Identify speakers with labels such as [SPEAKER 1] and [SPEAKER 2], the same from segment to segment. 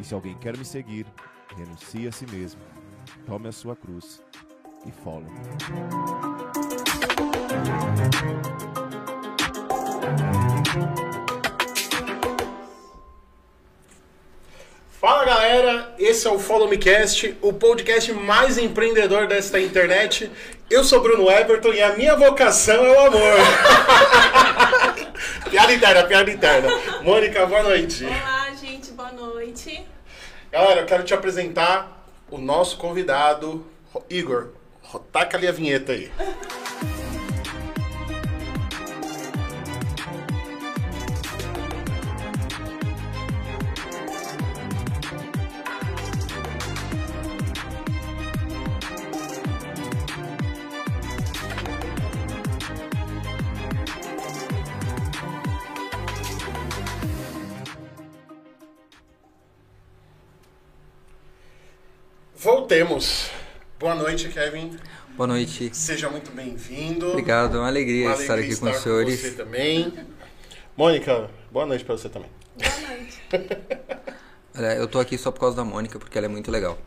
[SPEAKER 1] E se alguém quer me seguir, renuncie a si mesmo, tome a sua cruz e follow.
[SPEAKER 2] Fala galera, esse é o Follow Me Cast, o podcast mais empreendedor desta internet. Eu sou Bruno Everton e a minha vocação é o amor. piada interna, piada interna. Mônica, boa noite.
[SPEAKER 3] Olá, gente, boa noite.
[SPEAKER 2] Galera, eu quero te apresentar o nosso convidado, Igor. Taca ali a vinheta aí. Voltemos. Boa noite, Kevin.
[SPEAKER 4] Boa noite.
[SPEAKER 2] Seja muito bem-vindo.
[SPEAKER 4] Obrigado, é uma alegria
[SPEAKER 2] Uma
[SPEAKER 4] estar
[SPEAKER 2] alegria
[SPEAKER 4] aqui com os
[SPEAKER 2] estar
[SPEAKER 4] senhores.
[SPEAKER 2] você também. Mônica, boa noite pra você também.
[SPEAKER 3] Boa noite.
[SPEAKER 4] Olha, eu tô aqui só por causa da Mônica, porque ela é muito legal.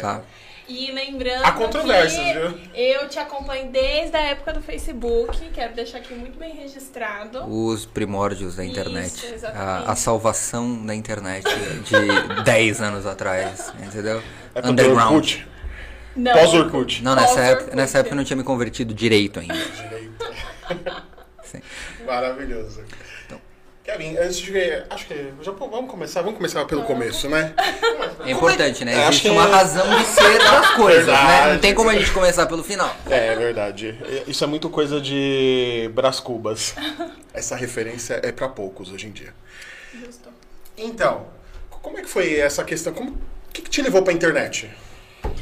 [SPEAKER 4] Tá?
[SPEAKER 3] E lembrando
[SPEAKER 2] Há controvérsias,
[SPEAKER 3] que
[SPEAKER 2] viu?
[SPEAKER 3] eu te acompanho desde a época do Facebook, quero deixar aqui muito bem registrado.
[SPEAKER 4] Os primórdios da
[SPEAKER 3] Isso,
[SPEAKER 4] internet.
[SPEAKER 3] exatamente.
[SPEAKER 4] a, a salvação da internet de 10 anos atrás, entendeu?
[SPEAKER 2] É
[SPEAKER 4] Underground.
[SPEAKER 3] Não.
[SPEAKER 2] Pós-Orkut.
[SPEAKER 4] Não, nessa época, nessa época eu não tinha me convertido direito ainda.
[SPEAKER 2] Direito.
[SPEAKER 4] Sim.
[SPEAKER 2] Maravilhoso. Kevin, antes de ver, acho que já vamos começar, vamos começar pelo começo, né?
[SPEAKER 4] É importante, né?
[SPEAKER 2] É, acho
[SPEAKER 4] Existe
[SPEAKER 2] que-
[SPEAKER 4] uma razão de ser das coisas, né?
[SPEAKER 2] Verdade.
[SPEAKER 4] Não tem como a gente começar pelo final.
[SPEAKER 2] É, é verdade. Isso é muito coisa de Brás Cubas. Essa referência é pra poucos hoje em dia.
[SPEAKER 3] Justo.
[SPEAKER 2] Então, como é que foi essa questão? Como, o que, que te levou pra internet?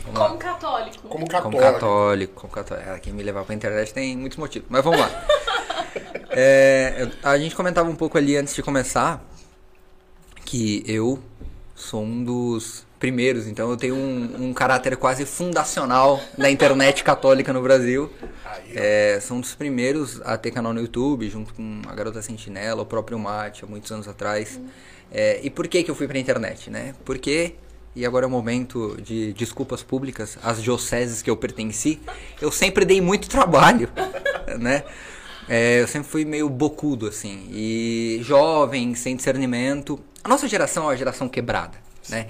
[SPEAKER 4] Vamos lá.
[SPEAKER 3] Como católico.
[SPEAKER 2] Como
[SPEAKER 4] Como
[SPEAKER 2] católico?
[SPEAKER 4] católico, como católico. É, quem me levar pra internet tem muitos motivos. Mas vamos lá. É, a gente comentava um pouco ali antes de começar que eu sou um dos primeiros, então eu tenho um, um caráter quase fundacional da internet católica no Brasil. É, sou um dos primeiros a ter canal no YouTube, junto com a Garota Sentinela, o próprio Mate, há muitos anos atrás. É, e por que, que eu fui pra internet, né? Porque, e agora é o momento de desculpas públicas, as dioceses que eu pertenci, eu sempre dei muito trabalho, né? É, eu sempre fui meio bocudo, assim, e jovem, sem discernimento. A nossa geração é uma geração quebrada, né?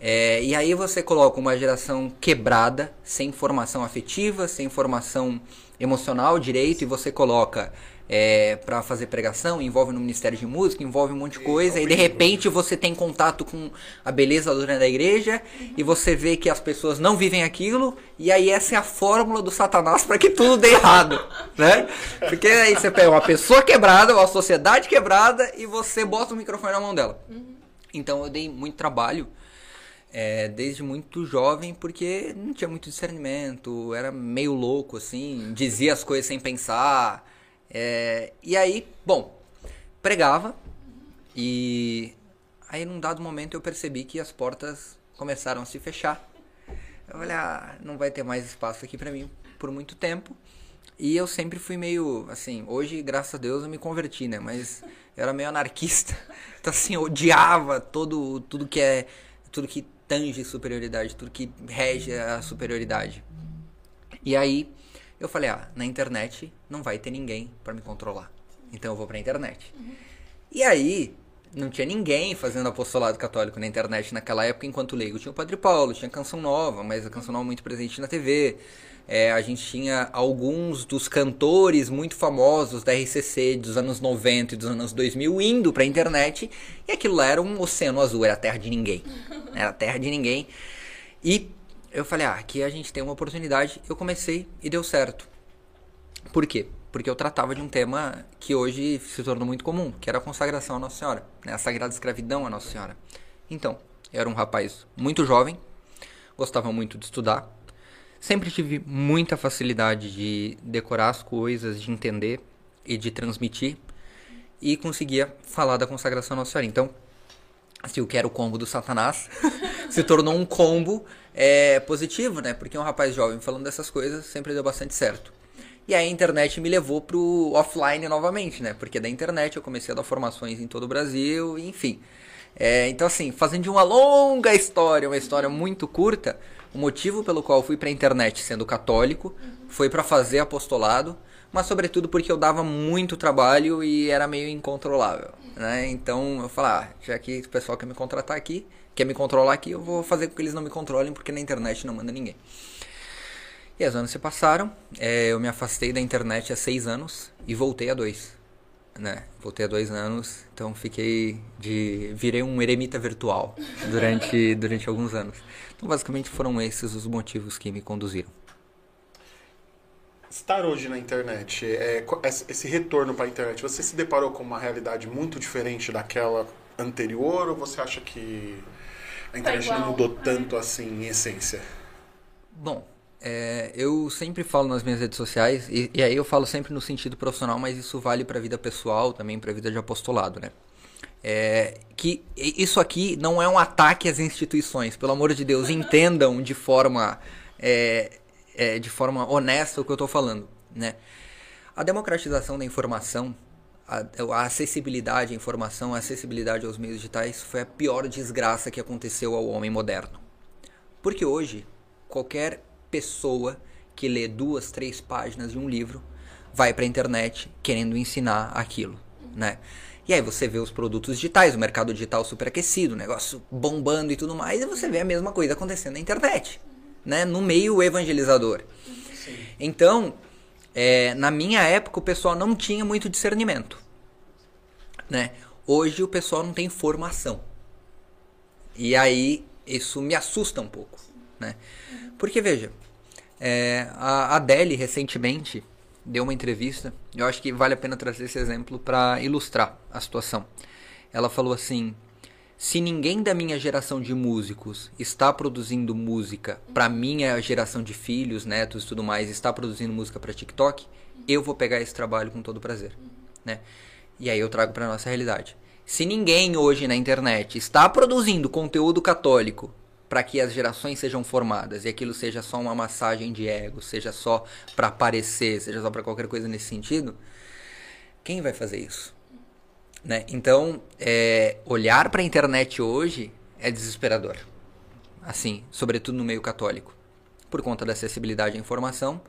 [SPEAKER 4] É, e aí você coloca uma geração quebrada, sem formação afetiva, sem formação emocional direito, e você coloca é, para fazer pregação, envolve no Ministério de Música, envolve um monte de coisa, e de repente você tem contato com a beleza da igreja, e você vê que as pessoas não vivem aquilo, e aí essa é a fórmula do Satanás para que tudo dê errado, né? Porque aí você pega uma pessoa quebrada, uma sociedade quebrada, e você bota o microfone na mão dela. Então eu dei muito trabalho é, desde muito jovem, porque não tinha muito discernimento, era meio louco, assim, dizia as coisas sem pensar. É, e aí, bom, pregava, e aí num dado momento eu percebi que as portas começaram a se fechar. Eu falei, ah, não vai ter mais espaço aqui pra mim por muito tempo. E eu sempre fui meio, assim, hoje, graças a Deus, eu me converti, né? Mas eu era meio anarquista. Então, assim, eu odiava todo, tudo que é, tudo que tange superioridade, tudo que rege a superioridade. E aí, eu falei, ah, na internet não vai ter ninguém pra me controlar. Então eu vou pra internet. E aí, não tinha ninguém fazendo apostolado católico na internet naquela época, enquanto leigo. Tinha o Padre Paulo, tinha Canção Nova, mas a Canção Nova muito presente na TV. É, a gente tinha alguns dos cantores muito famosos da RCC dos anos 90 e dos anos 2000 indo pra internet. E aquilo lá era um oceano azul, era a terra de ninguém. Era a terra de ninguém. E eu falei, ah, aqui a gente tem uma oportunidade. Eu comecei e deu certo. Por quê? Porque eu tratava de um tema que hoje se tornou muito comum, que era a consagração à Nossa Senhora, né? a sagrada escravidão à Nossa Senhora. Então, eu era um rapaz muito jovem, gostava muito de estudar, sempre tive muita facilidade de decorar as coisas, de entender e de transmitir, e conseguia falar da consagração à Nossa Senhora. Então, assim, o que era o combo do Satanás se tornou um combo é, positivo, né? Porque um rapaz jovem falando dessas coisas sempre deu bastante certo. E aí a internet me levou pro offline novamente, né? Porque da internet eu comecei a dar formações em todo o Brasil, enfim. É, então, assim, fazendo de uma longa história, uma história muito curta, o motivo pelo qual fui para a internet sendo católico foi para fazer apostolado, mas sobretudo porque eu dava muito trabalho e era meio incontrolável, né? Então eu falei, ah, já que o pessoal quer me contratar aqui, quer me controlar aqui, eu vou fazer com que eles não me controlem porque na internet não manda ninguém. E os anos se passaram, é, eu me afastei da internet há seis anos e voltei a dois né? Voltei há dois anos, então fiquei de. virei um eremita virtual durante, durante alguns anos. Então, basicamente, foram esses os motivos que me conduziram.
[SPEAKER 2] Estar hoje na internet, é, esse retorno para a internet, você se deparou com uma realidade muito diferente daquela anterior ou você acha que a internet não mudou é. tanto assim em essência?
[SPEAKER 4] Bom, é, eu sempre falo nas minhas redes sociais, e, e, aí eu falo sempre no sentido profissional, mas isso vale para a vida pessoal, também para a vida de apostolado, né? É, que isso aqui não é um ataque às instituições, pelo amor de Deus, entendam de forma, é, é de forma honesta o que eu estou falando, né? A democratização da informação, a, a acessibilidade à informação, a acessibilidade aos meios digitais foi a pior desgraça que aconteceu ao homem moderno. Porque hoje, qualquer pessoa que lê duas, três páginas de um livro vai para a internet querendo ensinar aquilo, né? E aí você vê os produtos digitais, o mercado digital superaquecido, o negócio bombando e tudo mais, e você vê a mesma coisa acontecendo na internet, né? No meio evangelizador. Sim. Então, é, na minha época o pessoal não tinha muito discernimento, né? Hoje o pessoal não tem formação. E aí isso me assusta um pouco, né? Porque veja, é, a Adele recentemente deu uma entrevista. Eu acho que vale a pena trazer esse exemplo para ilustrar a situação. Ela falou assim: se ninguém da minha geração de músicos está produzindo música para minha geração de filhos, netos e tudo mais, está produzindo música para TikTok, eu vou pegar esse trabalho com todo prazer, né? E aí eu trago para nossa realidade. Se ninguém hoje na internet está produzindo conteúdo católico para que as gerações sejam formadas e aquilo seja só uma massagem de ego, seja só para aparecer, seja só para qualquer coisa nesse sentido, quem vai fazer isso? Né? Então, é, olhar para a internet hoje é desesperador. Assim, sobretudo no meio católico, por conta da acessibilidade à informação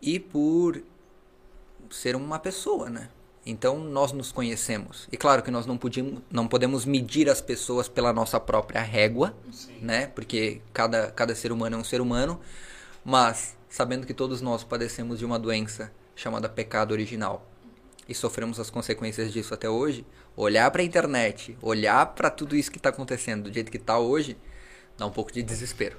[SPEAKER 4] e por ser uma pessoa, né? Então nós nos conhecemos. E claro que nós não, podíamos, não podemos medir as pessoas pela nossa própria régua, Sim. né? Porque cada, cada ser humano é um ser humano. Mas sabendo que todos nós padecemos de uma doença chamada pecado original e sofremos as consequências disso até hoje, olhar para a internet, olhar para tudo isso que está acontecendo do jeito que está hoje, dá um pouco de desespero.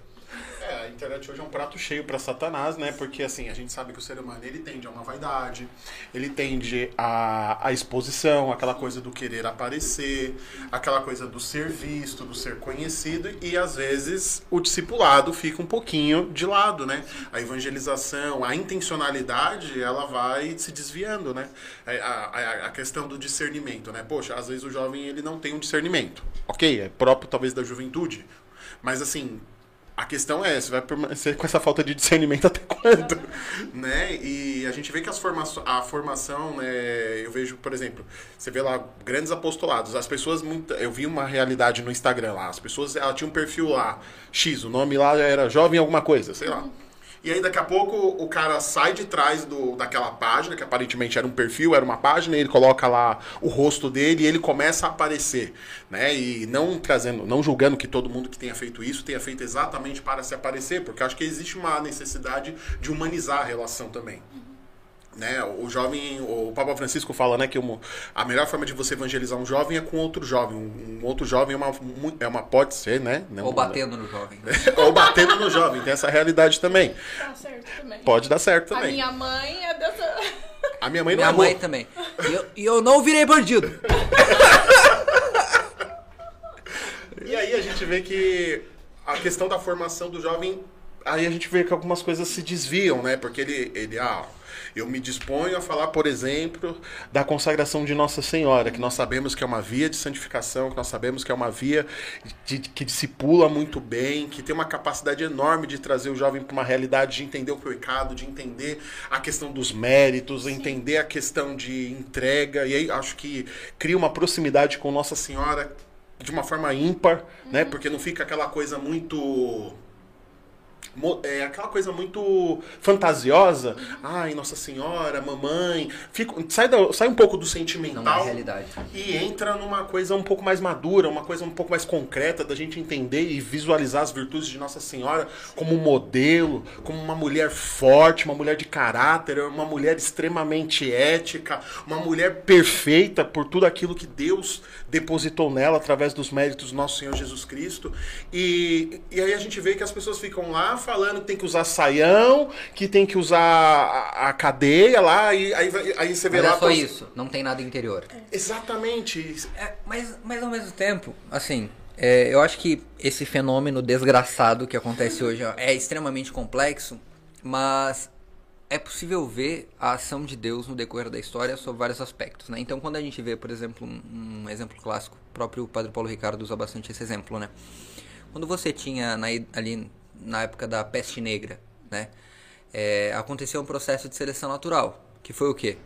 [SPEAKER 2] Internet hoje é um prato cheio para Satanás, né? Porque assim, a gente sabe que o ser humano ele tende a uma vaidade, ele tende a, a exposição, aquela coisa do querer aparecer, aquela coisa do ser visto, do ser conhecido, e às vezes o discipulado fica um pouquinho de lado, né? A evangelização, a intencionalidade, ela vai se desviando, né? É, a, a, a questão do discernimento, né? Poxa, às vezes o jovem ele não tem um discernimento. Ok, é próprio talvez da juventude, mas assim, a questão é, você vai permanecer com essa falta de discernimento até quando? né? E a gente vê que as forma a formação, né, eu vejo, por exemplo, você vê lá grandes apostolados, as pessoas, muito, eu vi uma realidade no Instagram lá, as pessoas, ela tinha um perfil lá, X, o nome lá era jovem alguma coisa, sei lá. E aí daqui a pouco o cara sai de trás do, daquela página, que aparentemente era um perfil, era uma página, e ele coloca lá o rosto dele e ele começa a aparecer, né? E não trazendo, não julgando que todo mundo que tenha feito isso tenha feito exatamente para se aparecer, porque acho que existe uma necessidade de humanizar a relação também. Né? O jovem, o Papa Francisco fala né, que uma, a melhor forma de você evangelizar um jovem é com outro jovem. Um, um outro jovem é uma, é uma pode ser, né?
[SPEAKER 4] Não, Ou batendo no jovem.
[SPEAKER 2] Ou batendo no jovem, tem essa realidade também.
[SPEAKER 3] Dá certo também.
[SPEAKER 2] Pode dar certo também.
[SPEAKER 3] A minha mãe é dessa.
[SPEAKER 2] A minha mãe não
[SPEAKER 4] minha
[SPEAKER 2] é
[SPEAKER 4] mãe também. E eu, e eu não virei bandido.
[SPEAKER 2] e aí a gente vê que a questão da formação do jovem, aí a gente vê que algumas coisas se desviam, né? Porque ele, ele ah, eu me disponho a falar, por exemplo, da consagração de Nossa Senhora, que nós sabemos que é uma via de santificação, que nós sabemos que é uma via de, que discipula muito bem, que tem uma capacidade enorme de trazer o jovem para uma realidade de entender o pecado, de entender a questão dos méritos, entender a questão de entrega. E aí acho que cria uma proximidade com Nossa Senhora de uma forma ímpar, né? Porque não fica aquela coisa muito é aquela coisa muito fantasiosa. Ai, Nossa Senhora, mamãe. Fica, sai, da- sai um pouco do
[SPEAKER 4] Não é
[SPEAKER 2] sentimental
[SPEAKER 4] realidade.
[SPEAKER 2] e entra numa coisa um pouco mais madura, uma coisa um pouco mais concreta da gente entender e visualizar as virtudes de Nossa Senhora como um modelo, como uma mulher forte, uma mulher de caráter, uma mulher extremamente ética, uma mulher perfeita por tudo aquilo que Deus depositou nela através dos méritos do nosso Senhor Jesus Cristo. E, e aí a gente vê que as pessoas ficam lá falando que tem que usar saião, que tem que usar a, a cadeia lá, e aí, aí você vê
[SPEAKER 4] Mas
[SPEAKER 2] lá.
[SPEAKER 4] é só
[SPEAKER 2] pros-
[SPEAKER 4] isso, não tem nada interior.
[SPEAKER 2] Exatamente.
[SPEAKER 4] É, mas, mas ao mesmo tempo, assim, é, eu acho que esse fenômeno desgraçado que acontece hoje é extremamente complexo, mas é possível ver a ação de Deus no decorrer da história sob vários aspectos, né? Então, quando a gente vê, por exemplo, um, um exemplo clássico, o próprio Padre Paulo Ricardo usa bastante esse exemplo, né? Quando você tinha na, ali na época da peste negra, né? É, aconteceu um processo de seleção natural, que foi o quê?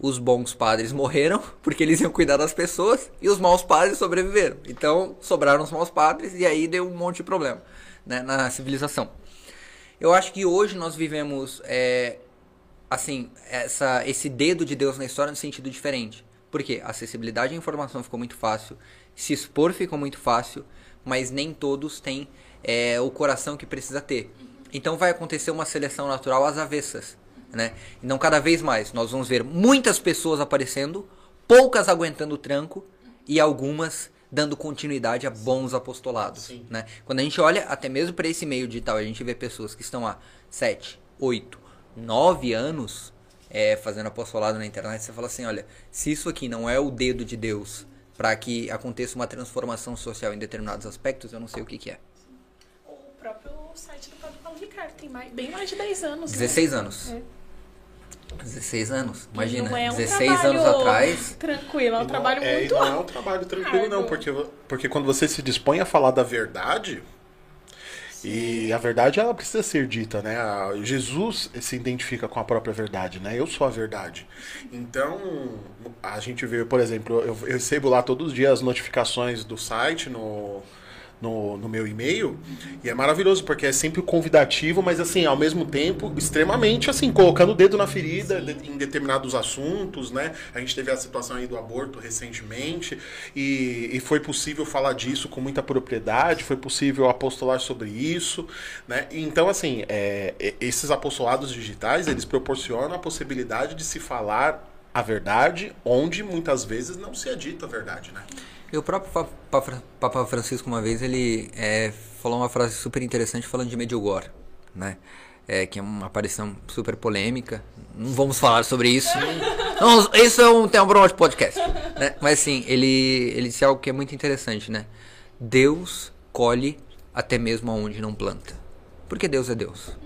[SPEAKER 4] Os bons padres morreram porque eles iam cuidar das pessoas e os maus padres sobreviveram. Então sobraram os maus padres e aí deu um monte de problema né, na civilização. Eu acho que hoje nós vivemos é, assim essa, esse dedo de Deus na história no sentido diferente. Porque a acessibilidade à informação ficou muito fácil, se expor ficou muito fácil, mas nem todos têm é, o coração que precisa ter. Então vai acontecer uma seleção natural às avessas. Né? Então cada vez mais nós vamos ver muitas pessoas aparecendo, poucas aguentando o tranco e algumas dando continuidade a bons apostolados.
[SPEAKER 2] Sim.
[SPEAKER 4] Né? Quando a gente olha até mesmo para esse meio digital, a gente vê pessoas que estão há 7, 8, 9 anos é, fazendo apostolado na internet. Você fala assim: olha, se isso aqui não é o dedo de Deus para que aconteça uma transformação social em determinados aspectos, eu não sei o que, que é.
[SPEAKER 3] O próprio site do Padre Paulo Ricardo tem mais, bem mais de 10 anos. né?
[SPEAKER 4] 16 anos.
[SPEAKER 3] É.
[SPEAKER 4] 16 anos. Imagina,
[SPEAKER 3] não é um
[SPEAKER 4] 16
[SPEAKER 3] trabalho
[SPEAKER 4] anos atrás.
[SPEAKER 3] Tranquilo, é um
[SPEAKER 2] E
[SPEAKER 3] trabalho
[SPEAKER 2] não, é,
[SPEAKER 3] muito
[SPEAKER 2] não é um trabalho tranquilo, não, porque, porque quando você se dispõe a falar da verdade, e a verdade ela precisa ser dita, né? Jesus se identifica com a própria verdade, né? Eu sou a verdade. Então, a gente vê, por exemplo, eu, eu recebo lá todos os dias as notificações do site no. No, no meu e-mail e é maravilhoso porque é sempre convidativo, mas assim, ao mesmo tempo, extremamente assim, colocando o dedo na ferida de- em determinados assuntos, né? A gente teve a situação aí do aborto recentemente e, e foi possível falar disso com muita propriedade, foi possível apostolar sobre isso, né? Então, assim, é, esses apostolados digitais, eles proporcionam a possibilidade de se falar a verdade, onde muitas vezes não se é dita a verdade, né?
[SPEAKER 4] E o próprio Papa, Francisco, uma vez, ele é, falou uma frase super interessante falando de Medjugorje, né? É, que é uma aparição super polêmica. Não vamos falar sobre isso. Não, isso é um tema para um podcast. Né? Mas assim, ele, ele disse algo que é muito interessante, né? Deus colhe até mesmo aonde não planta. Porque Deus é Deus.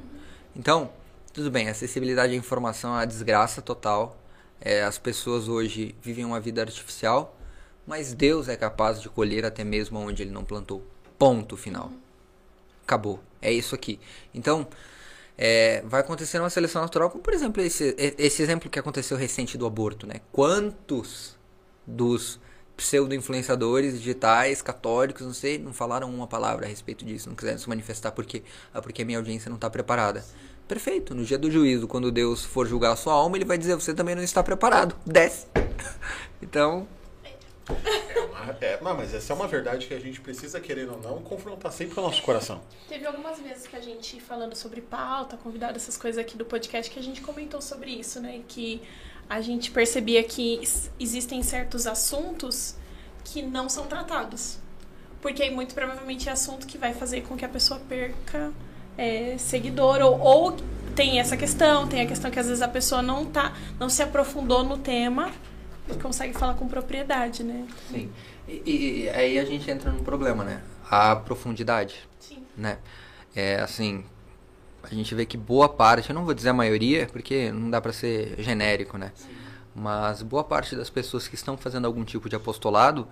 [SPEAKER 4] Então, tudo bem, acessibilidade à informação é uma desgraça total. É, as pessoas hoje vivem uma vida artificial, mas Deus é capaz de colher até mesmo onde ele não plantou. Ponto final. Acabou. É isso aqui. Então, é, vai acontecer uma seleção natural, como por exemplo esse, esse exemplo que aconteceu recente do aborto, né? Quantos dos pseudo-influenciadores digitais, católicos, não sei, não falaram uma palavra a respeito disso, não quiseram se manifestar porque, ah, porque a minha audiência não está preparada. Perfeito, no dia do juízo, quando Deus for julgar a sua alma, ele vai dizer, você também não está preparado, desce. então,
[SPEAKER 2] É, não, mas essa é uma verdade que a gente precisa, querendo ou não, confrontar sempre com o nosso coração.
[SPEAKER 3] Teve algumas vezes que a gente, falando sobre pauta, convidado essas coisas aqui do podcast, que a gente comentou sobre isso, né? Que a gente percebia que existem certos assuntos que não são tratados. Porque muito provavelmente é assunto que vai fazer com que a pessoa perca é, seguidor. Ou, ou tem essa questão, tem a questão que às vezes a pessoa não tá, não se aprofundou no tema consegue falar com propriedade, né?
[SPEAKER 4] sim. E, e aí a gente entra num problema, né? A profundidade.
[SPEAKER 3] Sim.
[SPEAKER 4] né? É assim, a gente vê que boa parte, eu não vou dizer a maioria, porque não dá para ser genérico, né? Mas boa parte das pessoas que estão fazendo algum tipo de apostolado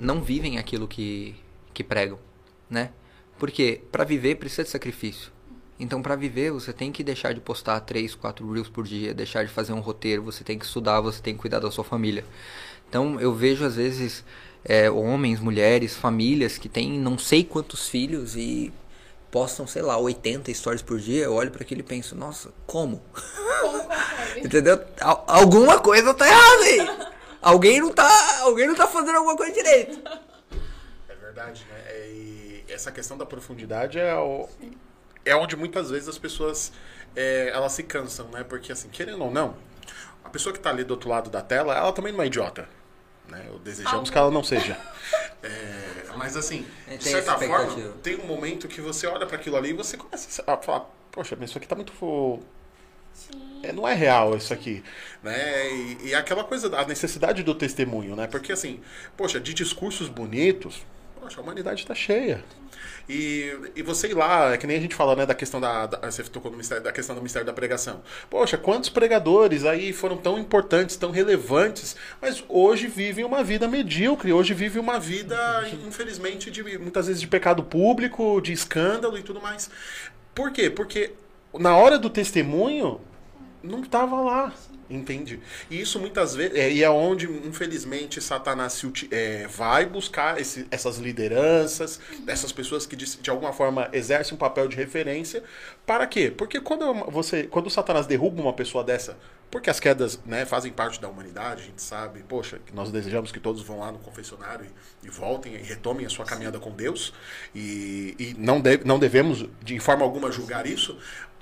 [SPEAKER 4] não vivem aquilo que, que pregam, né? Porque para viver precisa de sacrifício. Então, para viver, você tem que deixar de postar 3, 4 reels por dia, deixar de fazer um roteiro, você tem que estudar, você tem que cuidar da sua família. Então, eu vejo às vezes é, homens, mulheres, famílias que têm não sei quantos filhos e postam, sei lá, 80 stories por dia, eu olho para aquilo e penso, nossa, como?
[SPEAKER 3] Como?
[SPEAKER 4] Entendeu? Al- alguma coisa tá errada aí. alguém não tá, alguém não tá fazendo alguma coisa direito.
[SPEAKER 2] É verdade, né? E essa questão da profundidade é, o- é onde muitas vezes as pessoas é, elas se cansam, né? Porque assim, querendo ou não, a pessoa que tá ali do outro lado da tela, ela também não é idiota. Né? Ou desejamos
[SPEAKER 3] Algum.
[SPEAKER 2] que ela não seja. É, mas assim,
[SPEAKER 4] É,
[SPEAKER 2] de certa forma, tem um momento que você olha para aquilo ali e você começa a falar, poxa, mas isso aqui tá muito fo-
[SPEAKER 3] Sim.
[SPEAKER 2] é, não é real isso aqui, né? E, e aquela coisa, a necessidade do testemunho, né? Porque assim, poxa, de discursos bonitos, poxa, a humanidade está cheia. E, e você ir lá, é que nem a gente fala, né, da questão da, da- você tocou no mistério, da questão do mistério da pregação. Poxa, quantos pregadores aí foram tão importantes, tão relevantes, mas hoje vivem uma vida medíocre, hoje vivem uma vida, infelizmente, de muitas vezes de pecado público, de escândalo e tudo mais. Por quê? Porque na hora do testemunho, não estava lá, entende? E isso muitas vezes é, e é onde infelizmente Satanás se é, vai buscar esse- essas lideranças, essas pessoas que de, de alguma forma exercem um papel de referência, para quê? Porque quando você, quando Satanás derruba uma pessoa dessa, porque as quedas né, fazem parte da humanidade, a gente sabe, poxa, que nós desejamos que todos vão lá no confessionário e, e voltem e retomem a sua caminhada com Deus, e, e não, deve- não devemos de forma alguma julgar isso,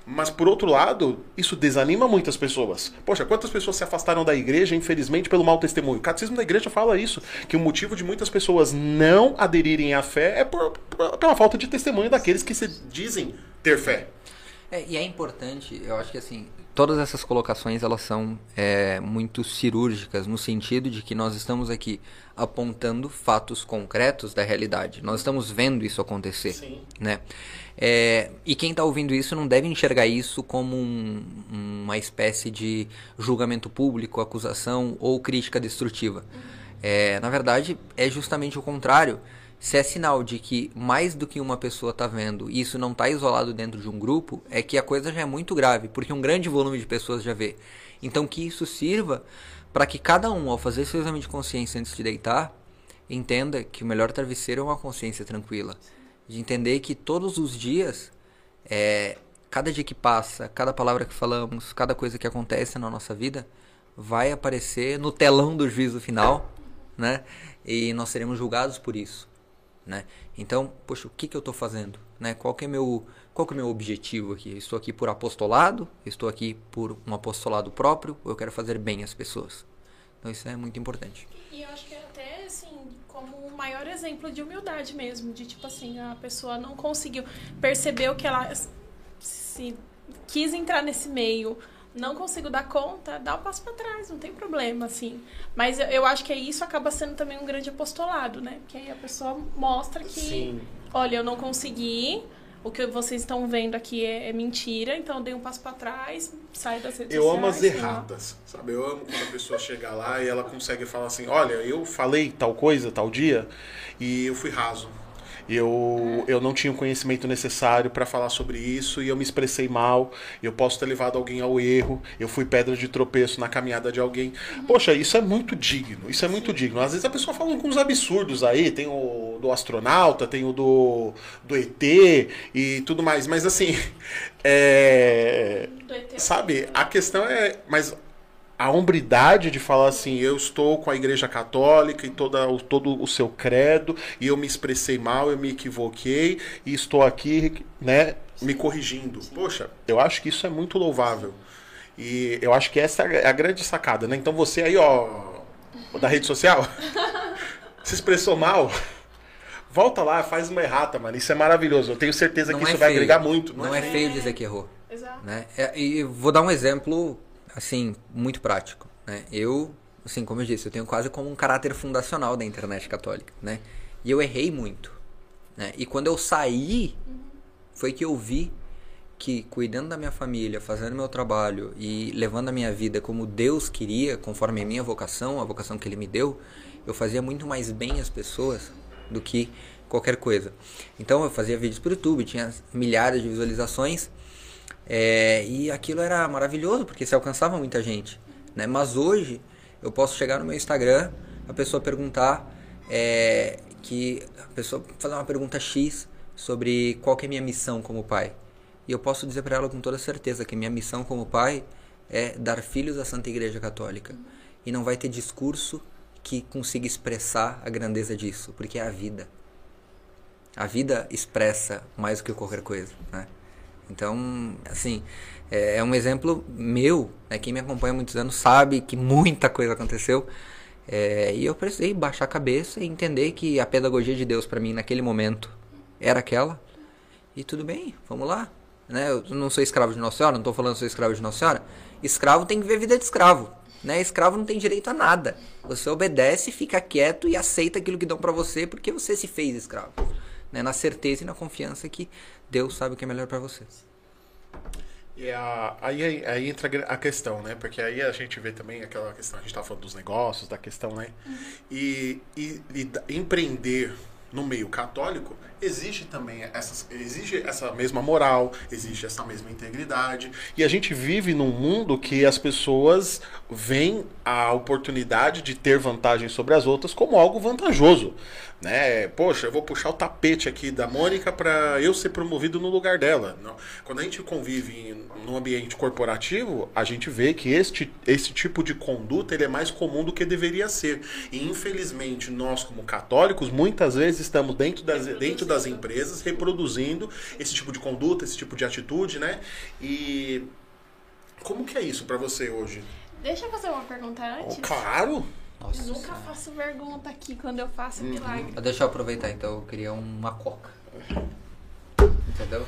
[SPEAKER 2] mas por outro lado, isso desanima muitas pessoas. Poxa, quantas pessoas se afastaram da igreja, infelizmente, pelo mau testemunho? O catecismo da igreja fala isso, que o motivo de muitas pessoas não aderirem à fé é por, por- pela falta de testemunho daqueles que se dizem ter fé.
[SPEAKER 4] É, e é importante, eu acho que assim, todas essas colocações elas são é, muito cirúrgicas no sentido de que nós estamos aqui apontando fatos concretos da realidade. Nós estamos vendo isso acontecer,
[SPEAKER 2] Sim.
[SPEAKER 4] né? É, e quem está ouvindo isso não deve enxergar isso como um- uma espécie de julgamento público, acusação ou crítica destrutiva. É, na verdade, é justamente o contrário. Se é sinal de que mais do que uma pessoa está vendo e isso não está isolado dentro de um grupo, é que a coisa já é muito grave, porque um grande volume de pessoas já vê. Então que isso sirva para que cada um, ao fazer seu exame de consciência antes de deitar, entenda que o melhor travesseiro é uma consciência tranquila. De entender que todos os dias, é, cada dia que passa, cada palavra que falamos, cada coisa que acontece na nossa vida, vai aparecer no telão do juízo final, né? E nós seremos julgados por isso, né? Então, poxa, o que, que eu estou fazendo, né? Qual que é meu, qual que é meu objetivo aqui? Estou aqui por apostolado? Estou aqui por um apostolado próprio? Ou eu quero fazer bem às pessoas? Então isso é muito importante.
[SPEAKER 3] E eu acho que é até assim, como o maior exemplo de humildade mesmo, de tipo assim, a pessoa não conseguiu perceber o que ela se quis entrar nesse meio, não consigo dar conta, dá o passo para trás, não tem problema, assim. Mas eu, eu acho que isso acaba sendo também um grande apostolado, né? Porque aí a pessoa mostra que,
[SPEAKER 2] Sim.
[SPEAKER 3] olha, eu não consegui, o que vocês estão vendo aqui é, é mentira, então eu dei um passo para trás, sai das redes
[SPEAKER 2] Eu
[SPEAKER 3] sociais.
[SPEAKER 2] amo as
[SPEAKER 3] sei lá.
[SPEAKER 2] erradas, sabe? Eu amo quando a pessoa chega lá e ela consegue falar assim: olha, eu falei tal coisa, tal dia, e eu fui raso. Eu, eu não tinha o conhecimento necessário para falar sobre isso e eu me expressei mal. Eu posso ter levado alguém ao erro. Eu fui pedra de tropeço na caminhada de alguém. Poxa, isso é muito digno. Isso é muito digno. Às vezes a pessoa fala uns absurdos aí. Tem o do astronauta, tem o do, do ET e tudo mais. Mas assim, é,
[SPEAKER 3] Do ET.
[SPEAKER 2] Sabe, a questão é. Mas a hombridade de falar assim, eu estou com a igreja católica e toda, o- todo o seu credo, e eu me expressei mal, eu me equivoquei, e estou aqui, né, me corrigindo. Poxa, eu acho que isso é muito louvável. E eu acho que essa é a grande sacada, né? Então você aí, ó, da rede social, se expressou mal. Volta lá, faz uma errata, mano. Isso é maravilhoso. Eu tenho certeza que
[SPEAKER 4] Não é
[SPEAKER 2] isso vai
[SPEAKER 4] feio.
[SPEAKER 2] agregar muito.
[SPEAKER 4] Não, é
[SPEAKER 3] feio.
[SPEAKER 4] feio dizer que errou.
[SPEAKER 3] Exato.
[SPEAKER 4] né? É, E vou dar um exemplo, assim, muito prático, né? Eu, assim, como eu disse, eu tenho quase como um caráter fundacional da internet católica, né? E eu errei muito, né? E quando eu saí, foi que eu vi que cuidando da minha família, fazendo meu trabalho e levando a minha vida como Deus queria, conforme a minha vocação, a vocação que Ele me deu, eu fazia muito mais bem às pessoas do que qualquer coisa. Então eu fazia vídeos pro YouTube, tinha milhares de visualizações é, e aquilo era maravilhoso porque se alcançava muita gente, né? Mas hoje eu posso chegar no meu Instagram, a pessoa perguntar é, que a pessoa fazer uma pergunta X sobre qual é a minha missão como pai. E eu posso dizer para ela com toda certeza que minha missão como pai é dar filhos à Santa Igreja Católica. E não vai ter discurso que consiga expressar a grandeza disso, porque é a vida. A vida expressa mais do que qualquer coisa, né? Então, assim, é, é um exemplo meu, né? Quem me acompanha há muitos anos sabe que muita coisa aconteceu. É, e eu precisei baixar a cabeça e entender que a pedagogia de Deus para mim naquele momento era aquela. E tudo bem, vamos lá. Né? Eu não sou escravo de Nossa Senhora, não estou falando que sou escravo de Nossa Senhora. Escravo tem que ver vida de escravo. Né? Escravo não tem direito a nada. Você obedece, fica quieto e aceita aquilo que dão para você porque você se fez escravo. Né? Na certeza e na confiança que Deus sabe o que é melhor para você.
[SPEAKER 2] E a, aí, aí entra a questão, né? Porque aí a gente vê também aquela questão, a gente tá falando dos negócios, da questão, né? Uhum. E, e, e empreender no meio católico existe também essa, exige essa mesma moral, existe essa mesma integridade. E a gente vive num mundo que as pessoas veem a oportunidade de ter vantagem sobre as outras como algo vantajoso. Né? Poxa, eu vou puxar o tapete aqui da Mônica para eu ser promovido no lugar dela. Não. Quando a gente convive num ambiente corporativo, a gente vê que este, esse tipo de conduta ele é mais comum do que deveria ser. E infelizmente, nós, como católicos, muitas vezes estamos dentro das, dentro das empresas reproduzindo esse tipo de conduta, esse tipo de atitude, né? E como que é isso para você hoje?
[SPEAKER 3] Deixa eu fazer uma pergunta antes.
[SPEAKER 2] Oh, claro!
[SPEAKER 3] Nossa, eu nunca faço pergunta aqui quando eu faço uhum. milagre.
[SPEAKER 4] Deixa eu aproveitar então, eu queria uma coca. Entendeu?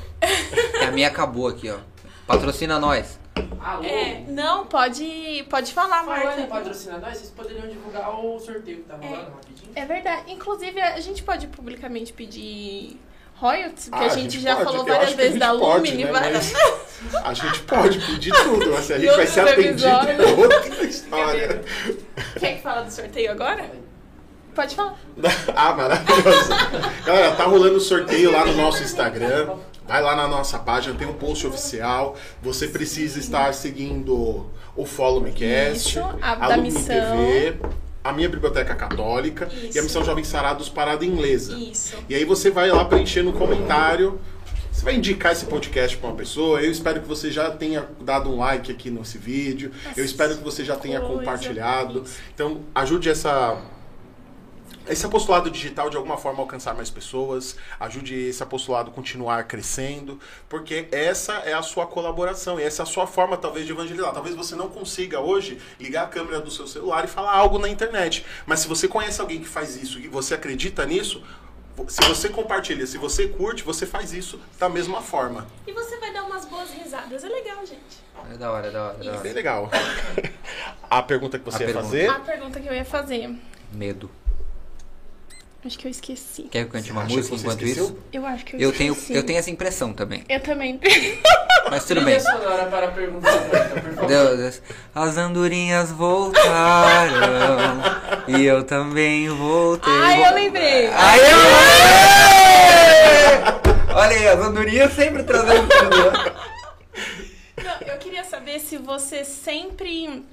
[SPEAKER 4] a minha acabou aqui, ó. Patrocina nós.
[SPEAKER 3] Alô? É, não, pode, pode falar, Marta.
[SPEAKER 5] Falando patrocina nós, vocês poderiam divulgar o sorteio que tá rolando é, rapidinho?
[SPEAKER 3] É verdade. Inclusive, a gente pode publicamente pedir royalties, porque ah, a, gente a gente já pode. falou várias vezes da Lumine. Né? Várias...
[SPEAKER 2] a gente pode pedir tudo, mas a gente vai ser atendido é outra história.
[SPEAKER 3] Quer que fala do sorteio agora? Pode falar.
[SPEAKER 2] ah, maravilhoso. Galera, tá rolando o sorteio lá no nosso Instagram. Vai lá na nossa página, tem um post oficial. Você precisa estar seguindo o Follow Me Cast,
[SPEAKER 3] Isso, a, a. TV,
[SPEAKER 2] a minha biblioteca católica Isso. e a missão Jovem Sarados Parada Inglesa.
[SPEAKER 3] Isso.
[SPEAKER 2] E aí você vai lá preencher no comentário. Você vai indicar esse podcast para uma pessoa. Eu espero que você já tenha dado um like aqui nesse vídeo. Eu espero que você já tenha compartilhado. Então, ajude essa esse apostolado digital de alguma forma alcançar mais pessoas, ajude esse apostolado a continuar crescendo, porque essa é a sua colaboração, e essa é a sua forma talvez de evangelizar. Talvez você não consiga hoje ligar a câmera do seu celular e falar algo na internet, mas se você conhece alguém que faz isso e você acredita nisso, se você compartilha, se você curte, você faz isso da mesma forma.
[SPEAKER 3] E você vai dar umas boas risadas, é legal, gente.
[SPEAKER 4] É da hora, é da hora. É da hora.
[SPEAKER 2] Bem legal. a pergunta que você a ia
[SPEAKER 3] pergunta.
[SPEAKER 2] fazer?
[SPEAKER 3] A pergunta que eu ia fazer.
[SPEAKER 4] Medo.
[SPEAKER 3] Acho que eu esqueci.
[SPEAKER 4] Quer que eu cante uma música enquanto esqueceu? isso?
[SPEAKER 3] Eu acho que eu,
[SPEAKER 4] eu
[SPEAKER 3] esqueci.
[SPEAKER 4] tenho Eu tenho essa impressão também.
[SPEAKER 3] Eu também.
[SPEAKER 4] Mas tudo bem.
[SPEAKER 5] sonora para perguntar, por
[SPEAKER 4] Deus, Deus. As andorinhas voltaram e eu também voltei.
[SPEAKER 3] Ai, eu lembrei.
[SPEAKER 4] Ai, eu Olha aí, as andorinhas sempre trazendo tudo.
[SPEAKER 3] Não, eu queria saber se você sempre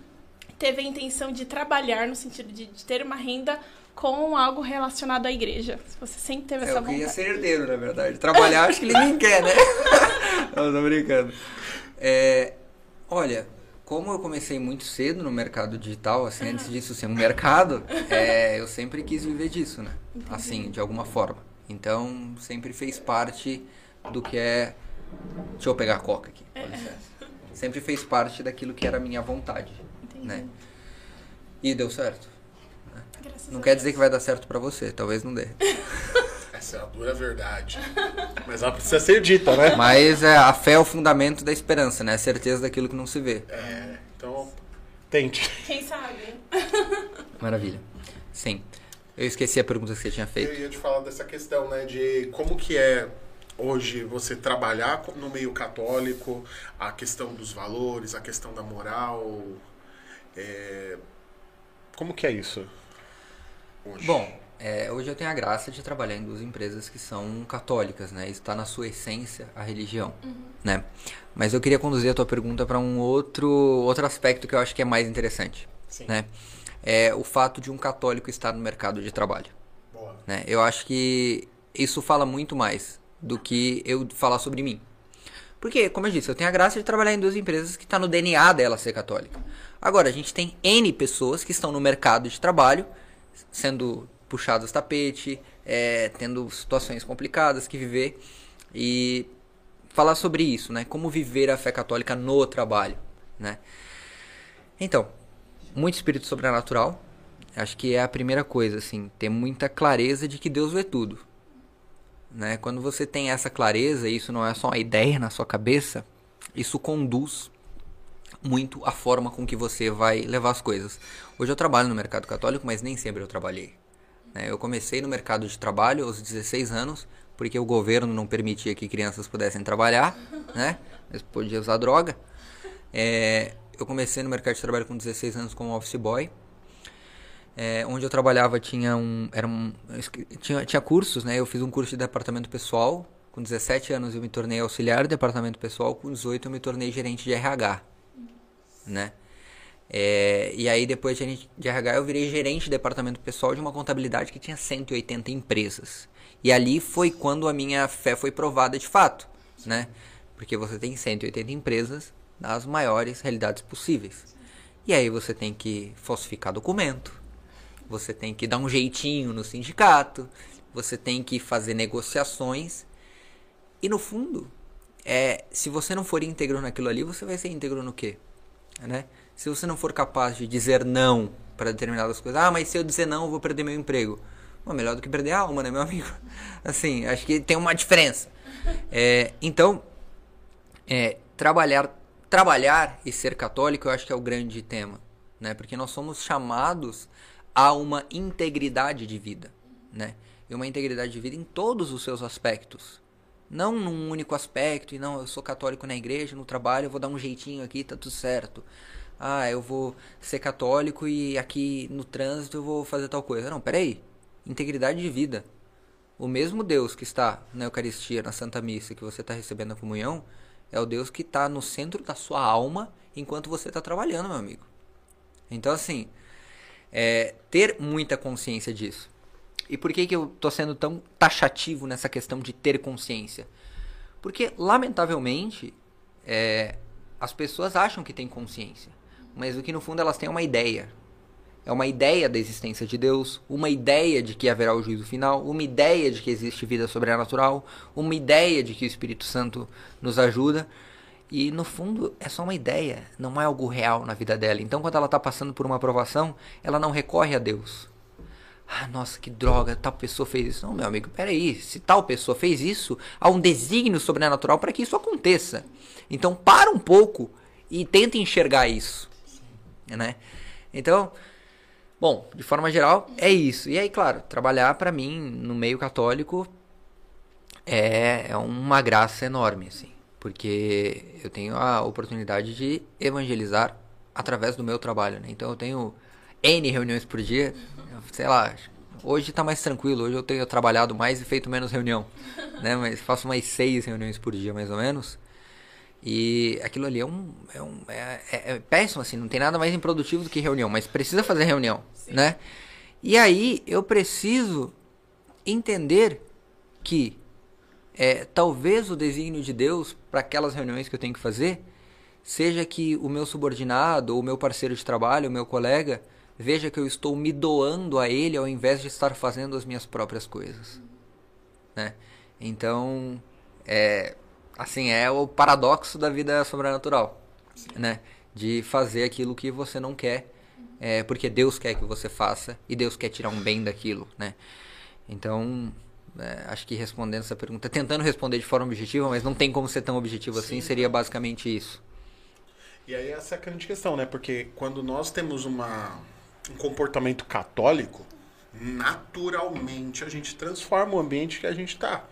[SPEAKER 3] teve a intenção de trabalhar no sentido de, de ter uma renda com algo relacionado à igreja. Você sempre teve essa vontade.
[SPEAKER 4] Eu queria ser herdeiro, na verdade. Trabalhar, acho que ele nem quer, né? Não, tô brincando. É, olha, como eu comecei muito cedo no mercado digital, assim, uhum. antes disso ser um mercado, é, eu sempre quis viver disso, né? Entendi. Assim, de alguma forma. Então, sempre fez parte do que é... Deixa eu pegar a coca aqui, com é. licença. Sempre fez parte daquilo que era a minha vontade, Entendi. né? E deu certo. Não quer dizer que vai dar certo para você, talvez não dê.
[SPEAKER 2] Essa é a dura verdade. Mas ela precisa ser dita, né?
[SPEAKER 4] Mas é, a fé é o fundamento da esperança, né? A certeza daquilo que não se vê.
[SPEAKER 2] É, então, tente.
[SPEAKER 3] Quem sabe?
[SPEAKER 4] Maravilha. Sim. Eu esqueci a pergunta que você tinha feito.
[SPEAKER 2] Eu ia te falar dessa questão, né? De como que é hoje você trabalhar no meio católico, a questão dos valores, a questão da moral. É... Como que é isso?
[SPEAKER 4] Hoje? Bom, é, hoje eu tenho a graça de trabalhar em duas empresas que são católicas, né? Isso está na sua essência a religião, uhum. né? Mas eu queria conduzir a tua pergunta para um outro outro aspecto que eu acho que é mais interessante, Sim. né? É o fato de um católico estar no mercado de trabalho, Né? Eu acho que isso fala muito mais do que eu falar sobre mim. Porque, como eu disse, eu tenho a graça de trabalhar em duas empresas que está no DNA dela ser católica. Agora, a gente tem N pessoas que estão no mercado de trabalho, sendo puxadas tapete, é, tendo situações complicadas que viver. E falar sobre isso, né? Como viver a fé católica no trabalho, né? Então, muito espírito sobrenatural. Acho que é a primeira coisa, assim, ter muita clareza de que Deus vê tudo. Né? Quando você tem essa clareza, isso não é só uma ideia na sua cabeça, isso conduz muito a forma com que você vai levar as coisas. Hoje eu trabalho no mercado católico, mas nem sempre eu trabalhei. Né? Eu comecei no mercado de trabalho aos 16 anos, porque o governo não permitia que crianças pudessem trabalhar, né? Mas podia usar droga. É, eu comecei no mercado de trabalho com 16 anos como office boy. É, onde eu trabalhava tinha um, era um tinha, tinha cursos, né? Eu fiz um curso de departamento pessoal. Com 17 anos eu me tornei auxiliar de departamento pessoal. Com 18 eu me tornei gerente de RH, né? É, e aí depois de, RH eu virei gerente de departamento pessoal de uma contabilidade que tinha 180 empresas. E ali foi quando a minha fé foi provada de fato, né? Porque você tem 180 empresas nas maiores realidades possíveis. E aí você tem que falsificar documento, você tem que dar um jeitinho no sindicato, você tem que fazer negociações. E no fundo, é, se você não for íntegro naquilo ali, você vai ser íntegro no quê? Né? Se você não for capaz de dizer não para determinadas coisas, ah, mas se eu dizer não, eu vou perder meu emprego. Bom, melhor do que perder a alma, né, meu amigo? Assim, acho que tem uma diferença. É, então, é, trabalhar, trabalhar e ser católico, eu acho que é o grande tema, né? Porque nós somos chamados a uma integridade de vida, né? E uma integridade de vida em todos os seus aspectos. Não num único aspecto, e não, eu sou católico na igreja, no trabalho, eu vou dar um jeitinho aqui, tá tudo certo. Ah, eu vou ser católico e aqui no trânsito eu vou fazer tal coisa. Não, peraí integridade de vida. O mesmo Deus que está na Eucaristia, na Santa Missa, que você está recebendo a comunhão, é o Deus que está no centro da sua alma enquanto você está trabalhando, meu amigo. Então, assim, é, ter muita consciência disso. E por que, que eu estou sendo tão taxativo nessa questão de ter consciência? Porque, lamentavelmente, é, as pessoas acham que têm consciência, mas o que no fundo elas têm é uma ideia é uma ideia da existência de Deus, uma ideia de que haverá o juízo final, uma ideia de que existe vida sobrenatural, uma ideia de que o Espírito Santo nos ajuda. E no fundo é só uma ideia, não é algo real na vida dela. Então quando ela está passando por uma aprovação, ela não recorre a Deus. Ah, nossa, que droga, tal pessoa fez isso. Não, meu amigo, peraí. Se tal pessoa fez isso, há um desígnio sobrenatural para que isso aconteça. Então para um pouco e tenta enxergar isso. Né? Então, Bom, de forma geral, é isso. E aí, claro, trabalhar para mim no meio católico é, é uma graça enorme, assim. Porque eu tenho a oportunidade de evangelizar através do meu trabalho, né? Então eu tenho N reuniões por dia, sei lá, hoje tá mais tranquilo, hoje eu tenho trabalhado mais e feito menos reunião, né? Mas faço mais seis reuniões por dia, mais ou menos. E aquilo ali é um, é, um é, é, é, péssimo, assim, não tem nada mais improdutivo do que reunião, mas precisa fazer reunião, Sim. né? E aí eu preciso entender que é, talvez o desígnio de Deus para aquelas reuniões que eu tenho que fazer seja que o meu subordinado, ou o meu parceiro de trabalho, o meu colega, veja que eu estou me doando a ele ao invés de estar fazendo as minhas próprias coisas, né? Então, é, assim, é o paradoxo da vida sobrenatural, Sim. né? De fazer aquilo que você não quer, é, porque Deus quer que você faça e Deus quer tirar um bem daquilo, né? Então, é, acho que respondendo essa pergunta, tentando responder de forma objetiva, mas não tem como ser tão objetivo assim, Sim. assim, seria basicamente isso.
[SPEAKER 2] E aí essa é a grande questão, né? Porque quando nós temos uma, um comportamento católico, naturalmente a gente transforma o ambiente que a gente está.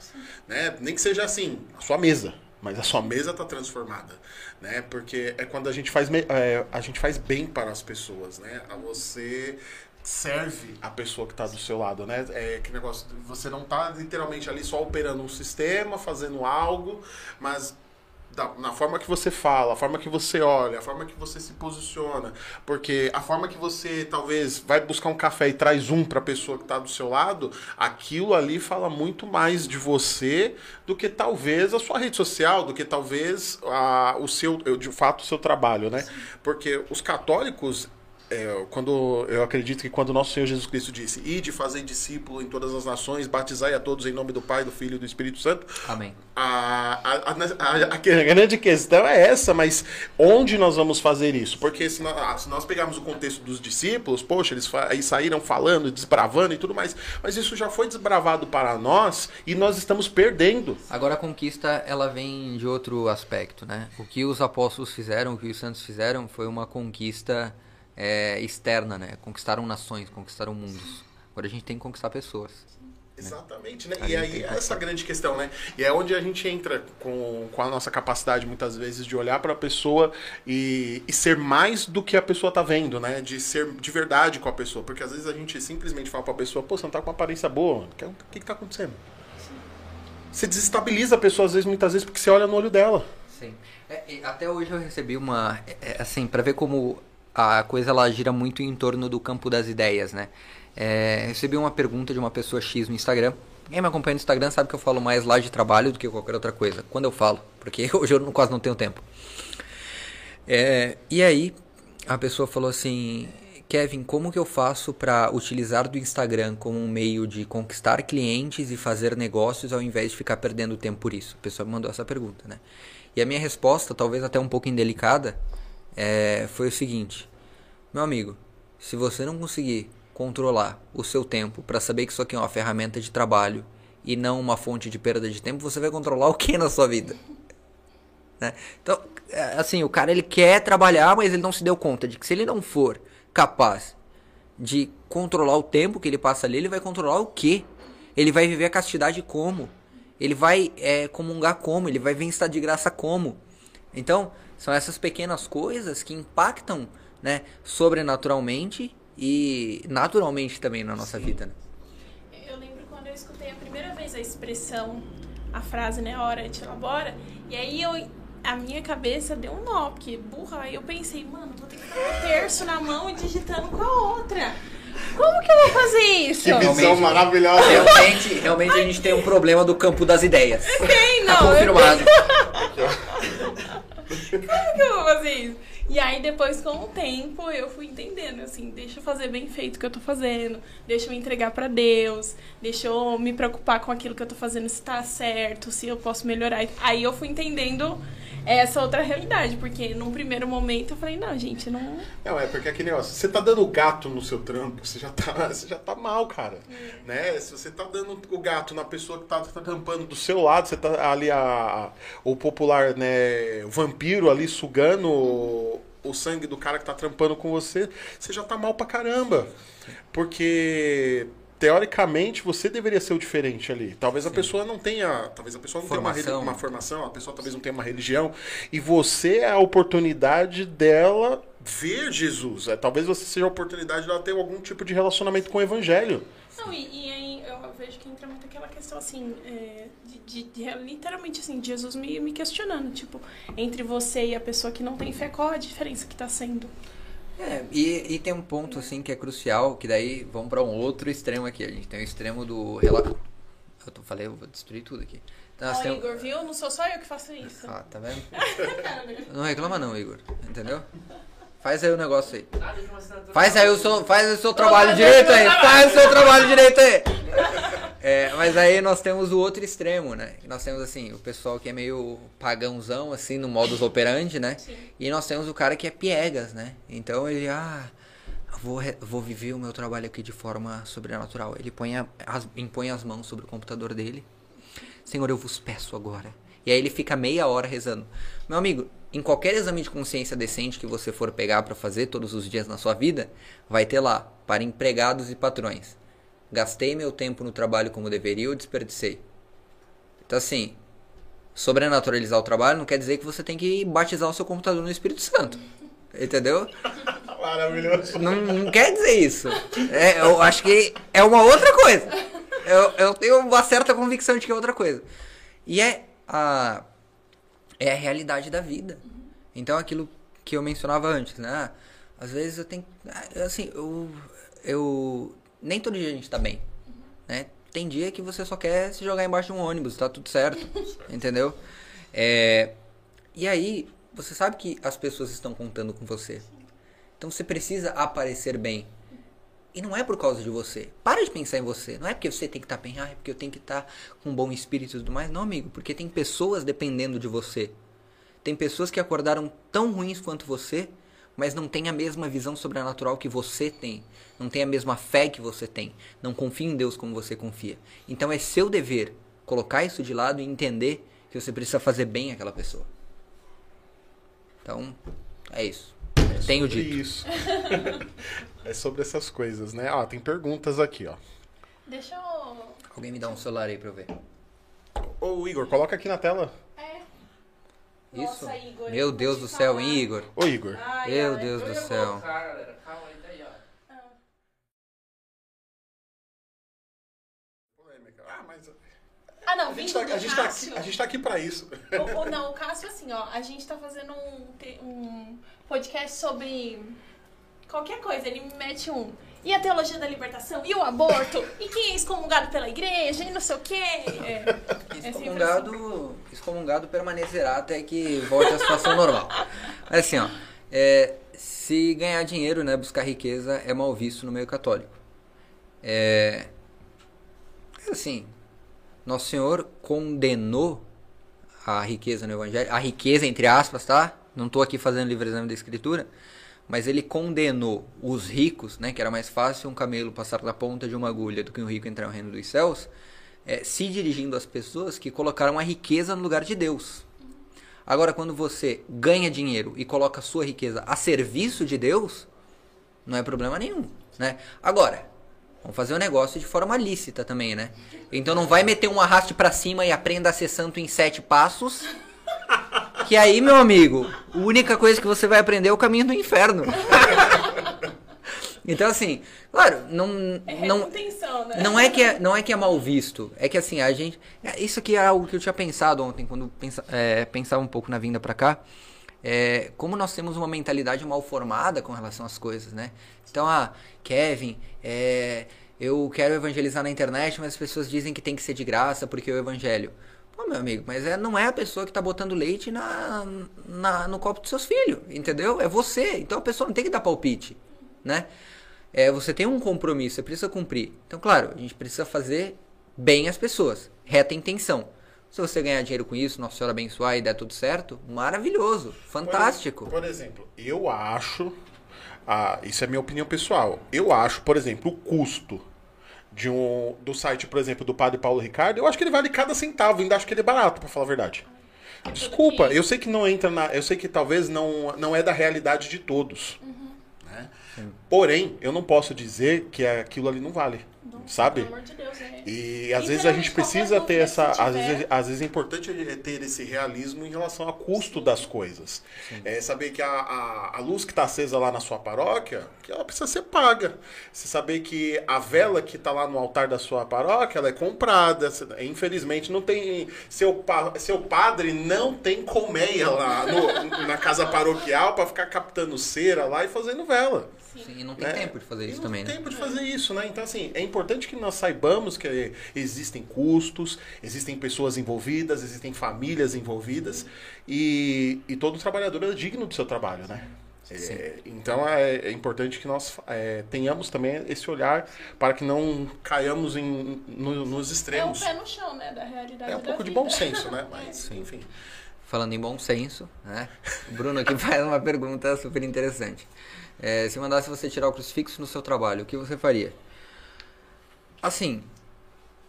[SPEAKER 2] Né? Nem que seja assim, a sua mesa. Mas a sua mesa está transformada, né? Porque é quando a gente faz é, a gente faz bem para as pessoas, né? A você serve a pessoa que está do seu lado, né? É que negócio, você não está literalmente ali só operando um sistema, fazendo algo, mas da- na forma que você fala, a forma que você olha, a forma que você se posiciona. Porque a forma que você talvez vai buscar um café e traz um para a pessoa que está do seu lado, aquilo ali fala muito mais de você do que talvez a sua rede social, do que talvez a, o seu, de fato, o seu trabalho, né? Porque os católicos é, quando eu acredito que quando nosso Senhor Jesus Cristo disse: "Ide fazer discípulo em todas as nações, batizai a todos em nome do Pai, do Filho e do Espírito Santo",
[SPEAKER 4] Amém.
[SPEAKER 2] a, a, a, a- grande questão é essa, mas onde nós vamos fazer isso? Porque se nós, ah, se nós pegarmos o contexto dos discípulos, poxa, eles saíram falando, desbravando e tudo mais, mas isso já foi desbravado para nós e nós estamos perdendo.
[SPEAKER 4] Agora a conquista ela vem de outro aspecto, né? O que os apóstolos fizeram, o que os santos fizeram, foi uma conquista é, externa, né? Conquistaram nações, conquistaram mundos. Agora a gente tem que conquistar pessoas.
[SPEAKER 2] Exatamente, né? E aí é essa grande questão, né? E é onde a gente entra com, com a nossa capacidade, muitas vezes, de olhar para a pessoa e, e ser mais do que a pessoa tá vendo, né? De ser de verdade com a pessoa. Porque às vezes a gente simplesmente fala para a pessoa, pô, você não tá com uma aparência boa, o que, que que tá acontecendo? Você desestabiliza a pessoa, às vezes, muitas vezes, porque você olha no olho dela.
[SPEAKER 4] Sim. É, até hoje eu recebi uma. é, é, assim, pra ver como a coisa ela gira muito em torno do campo das ideias, né? É, recebi uma pergunta de uma pessoa X no Instagram. Quem me acompanha no Instagram sabe que eu falo mais lá de trabalho do que qualquer outra coisa. Quando eu falo, porque hoje eu quase não tenho tempo. É, e aí, a pessoa falou assim: Kevin, como que eu faço para utilizar do Instagram como um meio de conquistar clientes e fazer negócios ao invés de ficar perdendo tempo por isso? A pessoa me mandou essa pergunta, né? E a minha resposta, talvez até um pouco indelicada, é, foi o seguinte: Meu amigo, se você não conseguir controlar o seu tempo para saber que isso aqui é uma ferramenta de trabalho e não uma fonte de perda de tempo, você vai controlar o que na sua vida? né? Então, é, assim, o cara ele quer trabalhar, mas ele não se deu conta de que se ele não for capaz de controlar o tempo que ele passa ali, ele vai controlar o quê? Ele vai viver a castidade como? Ele vai é, comungar como? Ele vai ver estar de graça como? Então, são essas pequenas coisas que impactam, né, sobrenaturalmente e naturalmente também na nossa vida, né?
[SPEAKER 3] Eu lembro quando eu escutei a primeira vez a expressão, a frase, né, hora te elabora, e aí eu, a minha cabeça deu um nó, porque burra, aí eu pensei, mano, vou ter que ficar com o terço na mão e digitando com a outra. Como que eu vou fazer isso?
[SPEAKER 2] Que visão
[SPEAKER 4] Realmente.
[SPEAKER 2] maravilhosa!
[SPEAKER 4] Realmente, realmente a gente tem um problema do campo das ideias.
[SPEAKER 3] Tem,
[SPEAKER 4] Tá
[SPEAKER 3] não. eu-
[SPEAKER 4] confirmado.
[SPEAKER 3] Como que eu vou fazer isso? E aí depois, com o tempo, eu fui entendendo, assim, deixa eu fazer bem feito o que eu tô fazendo, deixa eu me entregar pra Deus, deixa eu me preocupar com aquilo que eu tô fazendo, se tá certo, se eu posso melhorar. Aí eu fui entendendo essa outra realidade, porque num primeiro momento eu falei, não, gente, não...
[SPEAKER 2] Não, é porque aquele negócio, você tá dando gato no seu trampo, você já tá, você já tá mal, cara. Né? Se você tá dando o gato na pessoa que tá, tá trampando do seu lado, você tá ali a, a- o popular, né, vampiro ali sugando o, o sangue do cara que tá trampando com você, você já tá mal pra caramba. Porque teoricamente você deveria ser o diferente ali. Talvez a pessoa não tenha, talvez a pessoa não tenha uma,
[SPEAKER 4] Formação.
[SPEAKER 2] uma formação, a pessoa talvez não tenha uma religião, e você é a oportunidade dela ver Jesus. É, talvez você seja a oportunidade dela ter algum tipo de relacionamento com o evangelho.
[SPEAKER 3] Não, e, e aí eu vejo que entra muito aquela questão, assim, é, de, de- de- literalmente, assim, de Jesus me, me questionando, tipo, entre você e a pessoa que não tem fé, qual a diferença que tá sendo?
[SPEAKER 4] É, e, e tem um ponto assim que é crucial, que daí vamos para um outro extremo aqui. A gente tem o extremo do relato. Eu tô, falei, eu vou destruir tudo aqui. Então,
[SPEAKER 3] Ó, Igor, viu? Não sou só eu que faço isso.
[SPEAKER 4] Ah, tá vendo? Não reclama não, Igor. Entendeu? Faz aí o negócio aí. Faz aí o seu, faz o seu trabalho direito aí. Faz o seu trabalho direito aí. É, mas aí nós temos o outro extremo, né? Nós temos assim, o pessoal que é meio pagãozão, assim, no modus operandi, né?
[SPEAKER 3] Sim.
[SPEAKER 4] E nós temos o cara que é piegas, né? Então ele, ah, vou, vou viver o meu trabalho aqui de forma sobrenatural. Ele põe a- as, impõe as mãos sobre o computador dele. Senhor, eu vos peço agora. E aí ele fica meia hora rezando. Meu amigo, em qualquer exame de consciência decente que você for pegar para fazer todos os dias na sua vida, vai ter lá, para empregados e patrões. Gastei meu tempo no trabalho como deveria ou desperdicei? Então assim, sobrenaturalizar o trabalho não quer dizer que você tem que batizar o seu computador no Espírito Santo. Entendeu?
[SPEAKER 2] Maravilhoso.
[SPEAKER 4] Não, não quer dizer isso. É, eu acho que é uma outra coisa. Eu, eu tenho uma certa convicção de que é outra coisa. E é a, é a realidade da vida. Então, aquilo que eu mencionava antes, né? Ah, Às vezes eu tenho. ah, Assim, eu. eu nem todo dia a gente tá bem. Né? Tem dia que você só quer se jogar embaixo de um ônibus, tá tudo certo. entendeu? É, e aí, você sabe que as pessoas estão contando com você. Então você precisa aparecer bem. E não é por causa de você. Para de pensar em você. Não é porque você tem que estar bem, ah, é porque eu tenho que estar com um bom espírito e tudo mais. Não, amigo, porque tem pessoas dependendo de você. Tem pessoas que acordaram tão ruins quanto você, mas não têm a mesma visão sobrenatural que você tem. Não tem a mesma fé que você tem. Não confia em Deus como você confia. Então é seu dever colocar isso de lado e entender que você precisa fazer bem àquela pessoa. Então, é isso. Tenho
[SPEAKER 2] sobre
[SPEAKER 4] dito.
[SPEAKER 2] isso. é sobre essas coisas, né? Ó, tem perguntas aqui, ó.
[SPEAKER 3] Deixa eu.
[SPEAKER 4] Alguém me dá um celular aí pra eu ver.
[SPEAKER 2] Ô, Igor, coloca aqui na tela.
[SPEAKER 3] É.
[SPEAKER 4] Isso?
[SPEAKER 3] Nossa, Igor,
[SPEAKER 4] Meu Deus do céu,
[SPEAKER 3] falar.
[SPEAKER 4] Igor?
[SPEAKER 2] Ô, Igor.
[SPEAKER 3] Ai,
[SPEAKER 4] Meu
[SPEAKER 3] ai.
[SPEAKER 4] Deus
[SPEAKER 5] Eu
[SPEAKER 4] do céu.
[SPEAKER 5] colocar, galera. Calma aí, tá aí, ó.
[SPEAKER 2] Polêmica. Ah, mas
[SPEAKER 3] Ah, não,
[SPEAKER 2] a gente, tá, a, gente tá aqui, a gente tá aqui pra isso.
[SPEAKER 3] Ou, ou não, o Cássio, assim, ó, a gente tá fazendo um, um podcast sobre qualquer coisa. Ele me mete um. E a teologia da libertação? E o aborto? E quem é excomungado pela igreja? E não sei o quê? É, é assim.
[SPEAKER 4] Excomungado, excomungado permanecerá até que volte à situação normal. Mas assim, ó, é, se ganhar dinheiro, né, buscar riqueza é mal visto no meio católico. É, assim, Nosso Senhor condenou a riqueza no Evangelho, a riqueza entre aspas, tá? Não estou aqui fazendo livre exame da Escritura, mas ele condenou os ricos, né, que era mais fácil um camelo passar da ponta de uma agulha do que um rico entrar no reino dos céus, é, se dirigindo às pessoas que colocaram a riqueza no lugar de Deus. Agora, quando você ganha dinheiro e coloca a sua riqueza a serviço de Deus, não é problema nenhum, né? Agora, vamos fazer o negócio de forma lícita também, né? Então não vai meter um arraste pra cima e aprenda a ser santo em sete passos. Que aí, meu amigo, a única coisa que você vai aprender é o caminho do inferno. Então, assim, claro, não,
[SPEAKER 3] É
[SPEAKER 4] não,
[SPEAKER 3] né?
[SPEAKER 4] não é que é, não é que é mal visto, é que assim, a gente. é, Isso aqui é algo que eu tinha pensado ontem, quando pensa, é, pensava um pouco na vinda pra cá. É, como nós temos uma mentalidade mal formada com relação às coisas, né? Então, ah, Kevin, é, eu quero evangelizar na internet, mas as pessoas dizem que tem que ser de graça porque é o evangelho. Pô, meu amigo, mas é, não é a pessoa que tá botando leite na, na- no copo dos seus filhos, entendeu? É você. Então a pessoa não tem que dar palpite, né? É, você tem um compromisso, você precisa cumprir. Então, claro, a gente precisa fazer bem as pessoas, reta intenção. Se você ganhar dinheiro com isso, Nossa Senhora abençoar e der tudo certo, maravilhoso, fantástico.
[SPEAKER 2] Por exemplo, eu acho. ah, isso é minha opinião pessoal. Eu acho, por exemplo, o custo de um, do site, por exemplo, do Padre Paulo Ricardo, eu acho que ele vale cada centavo, ainda acho que ele é barato, pra falar a verdade. Desculpa, eu sei que não entra na. Eu sei que talvez não, não é da realidade de todos. né? Porém, eu não posso dizer que aquilo ali não vale. Sabe?
[SPEAKER 3] Pelo amor de Deus, né?
[SPEAKER 2] E às vezes a gente precisa ter essa. Às vezes, às vezes é importante ter esse realismo em relação ao custo das coisas. É saber que a, a, a luz que está acesa lá na sua paróquia, que ela precisa ser paga. Você saber que a vela que está lá no altar da sua paróquia, ela é comprada. Infelizmente não tem. Seu, pa- seu padre não tem colmeia lá no- na casa paroquial para ficar captando cera lá e fazendo vela.
[SPEAKER 4] Sim, e não tem
[SPEAKER 2] né?
[SPEAKER 4] tempo de fazer
[SPEAKER 2] E
[SPEAKER 4] isso
[SPEAKER 2] não
[SPEAKER 4] também,
[SPEAKER 2] tem
[SPEAKER 4] né?
[SPEAKER 2] tempo de fazer isso, né? Então, assim, é importante que nós saibamos que existem custos, existem pessoas envolvidas, existem famílias envolvidas e, e todo trabalhador é digno do seu trabalho, né? É, então é, é importante que nós é, tenhamos também esse olhar para que não caiamos em, no- nos
[SPEAKER 3] É um
[SPEAKER 2] extremos.
[SPEAKER 3] pé no chão, né? Da realidade
[SPEAKER 2] É um
[SPEAKER 3] da
[SPEAKER 2] pouco de
[SPEAKER 3] vida.
[SPEAKER 2] bom senso, né? Mas, enfim.
[SPEAKER 4] Falando em bom senso, né? O Bruno aqui faz uma pergunta super interessante. É, se mandasse você tirar o crucifixo no seu trabalho, o que você faria? Assim,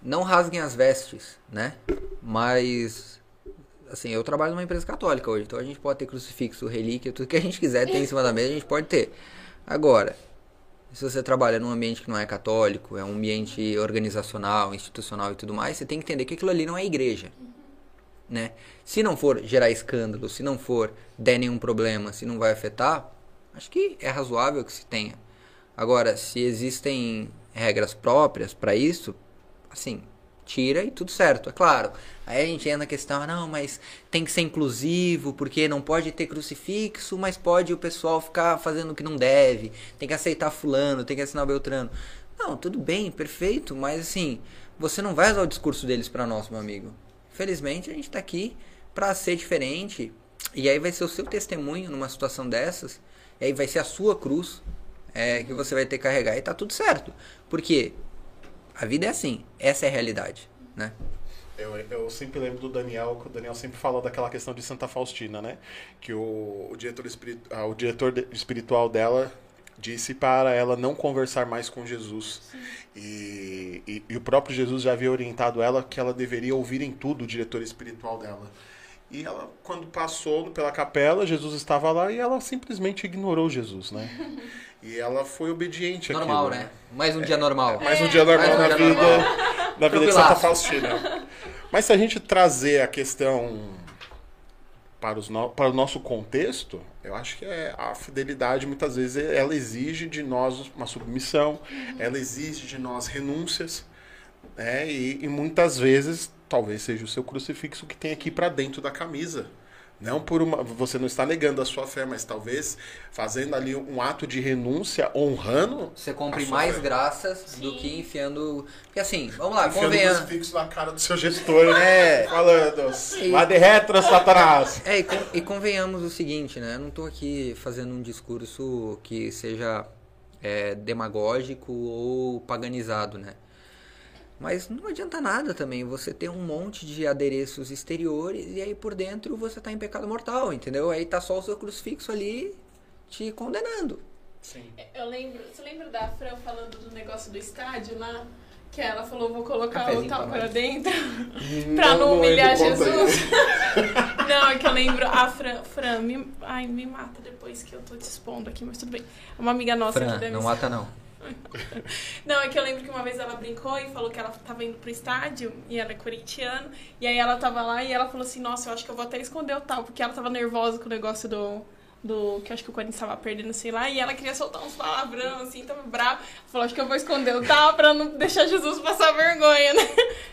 [SPEAKER 4] não rasguem as vestes, né? Mas, assim, eu trabalho numa empresa católica hoje, então a gente pode ter crucifixo, relíquia, tudo que a gente quiser ter em cima da mesa, a gente pode ter. Agora, se você trabalha num ambiente que não é católico, é um ambiente organizacional, institucional e tudo mais, você tem que entender que aquilo ali não é igreja né? Se não for gerar escândalo, se não for der nenhum problema, se não vai afetar, acho que é razoável que se tenha. Agora, se existem regras próprias para isso, assim, tira e tudo certo, é claro. Aí a gente entra na questão, ah, não, mas tem que ser inclusivo, porque não pode ter crucifixo, mas pode o pessoal ficar fazendo o que não deve, tem que aceitar fulano, tem que assinar Beltrano. Não, tudo bem, perfeito, mas assim, você não vai usar o discurso deles para nós, meu amigo. Felizmente a gente tá aqui para ser diferente, e aí vai ser o seu testemunho numa situação dessas, e aí vai ser a sua cruz é, que você vai ter que carregar, e tá tudo certo. Porque a vida é assim, essa é a realidade, né?
[SPEAKER 2] Eu, eu sempre lembro do Daniel, que o Daniel sempre falou daquela questão de Santa Faustina, né? Que o, o diretor, espiritu, ah, o diretor de- espiritual dela disse para ela não conversar mais com Jesus. E, e, e o próprio Jesus já havia orientado ela que ela deveria ouvir em tudo o diretor espiritual dela. E ela, quando passou pela capela, Jesus estava lá e ela simplesmente ignorou Jesus, né? E ela foi obediente àquilo,
[SPEAKER 4] Normal, né? Mais um dia normal.
[SPEAKER 2] mais um dia normal
[SPEAKER 4] Mais um
[SPEAKER 2] na
[SPEAKER 4] dia
[SPEAKER 2] vida,
[SPEAKER 4] normal.
[SPEAKER 2] na vida de
[SPEAKER 4] Tranquilaço.
[SPEAKER 2] Santa Faustina. Mas se a gente trazer a questão para, os no- para o nosso contexto, eu acho que é a fidelidade muitas vezes ela exige de nós uma submissão, ela exige de nós renúncias, né? E, e muitas vezes talvez seja o seu crucifixo que tem aqui para dentro da camisa. Não por uma, você não está negando a sua fé, mas talvez fazendo ali um ato de renúncia, honrando
[SPEAKER 4] Você
[SPEAKER 2] sua
[SPEAKER 4] mais
[SPEAKER 2] fé.
[SPEAKER 4] graças do
[SPEAKER 3] Sim.
[SPEAKER 4] que enfiando. Porque assim, vamos lá,
[SPEAKER 2] Enfiando
[SPEAKER 4] convenhamos.
[SPEAKER 2] crucifixo na cara do seu gestor, né?
[SPEAKER 4] É.
[SPEAKER 2] Falando, lá de retro, Satanás.
[SPEAKER 4] É, e, con- e convenhamos o seguinte, né? Eu não tô aqui fazendo um discurso que seja é, demagógico ou paganizado, né? Mas não adianta nada também você ter um monte de adereços exteriores e aí por dentro você tá em pecado mortal, entendeu? Aí tá só o seu crucifixo ali te condenando.
[SPEAKER 2] Sim.
[SPEAKER 3] Eu lembro, você lembra da Fran falando do negócio do estádio lá? Que ela falou, vou colocar
[SPEAKER 4] Cafezinho
[SPEAKER 3] o tal
[SPEAKER 4] pra
[SPEAKER 3] dentro pra não,
[SPEAKER 2] não
[SPEAKER 3] humilhar. Jesus. não, é que eu lembro, a Fran, Fran, me, ai, me mata depois que eu tô te expondo aqui, mas tudo bem. É Uma amiga nossa
[SPEAKER 4] Fran,
[SPEAKER 3] que deve
[SPEAKER 4] não mata não.
[SPEAKER 3] Não, é que eu lembro que uma vez ela brincou e falou que ela tava indo pro estádio e ela é corintiana. E aí ela tava lá e ela falou assim: Nossa, eu acho que eu vou até esconder o tal, porque ela tava nervosa com o negócio do. Do que acho que o Corinthians tava perdendo, sei lá, e ela queria soltar uns palavrão, assim, tava brava. Falou, acho que eu vou esconder o tal pra não deixar Jesus passar vergonha, né?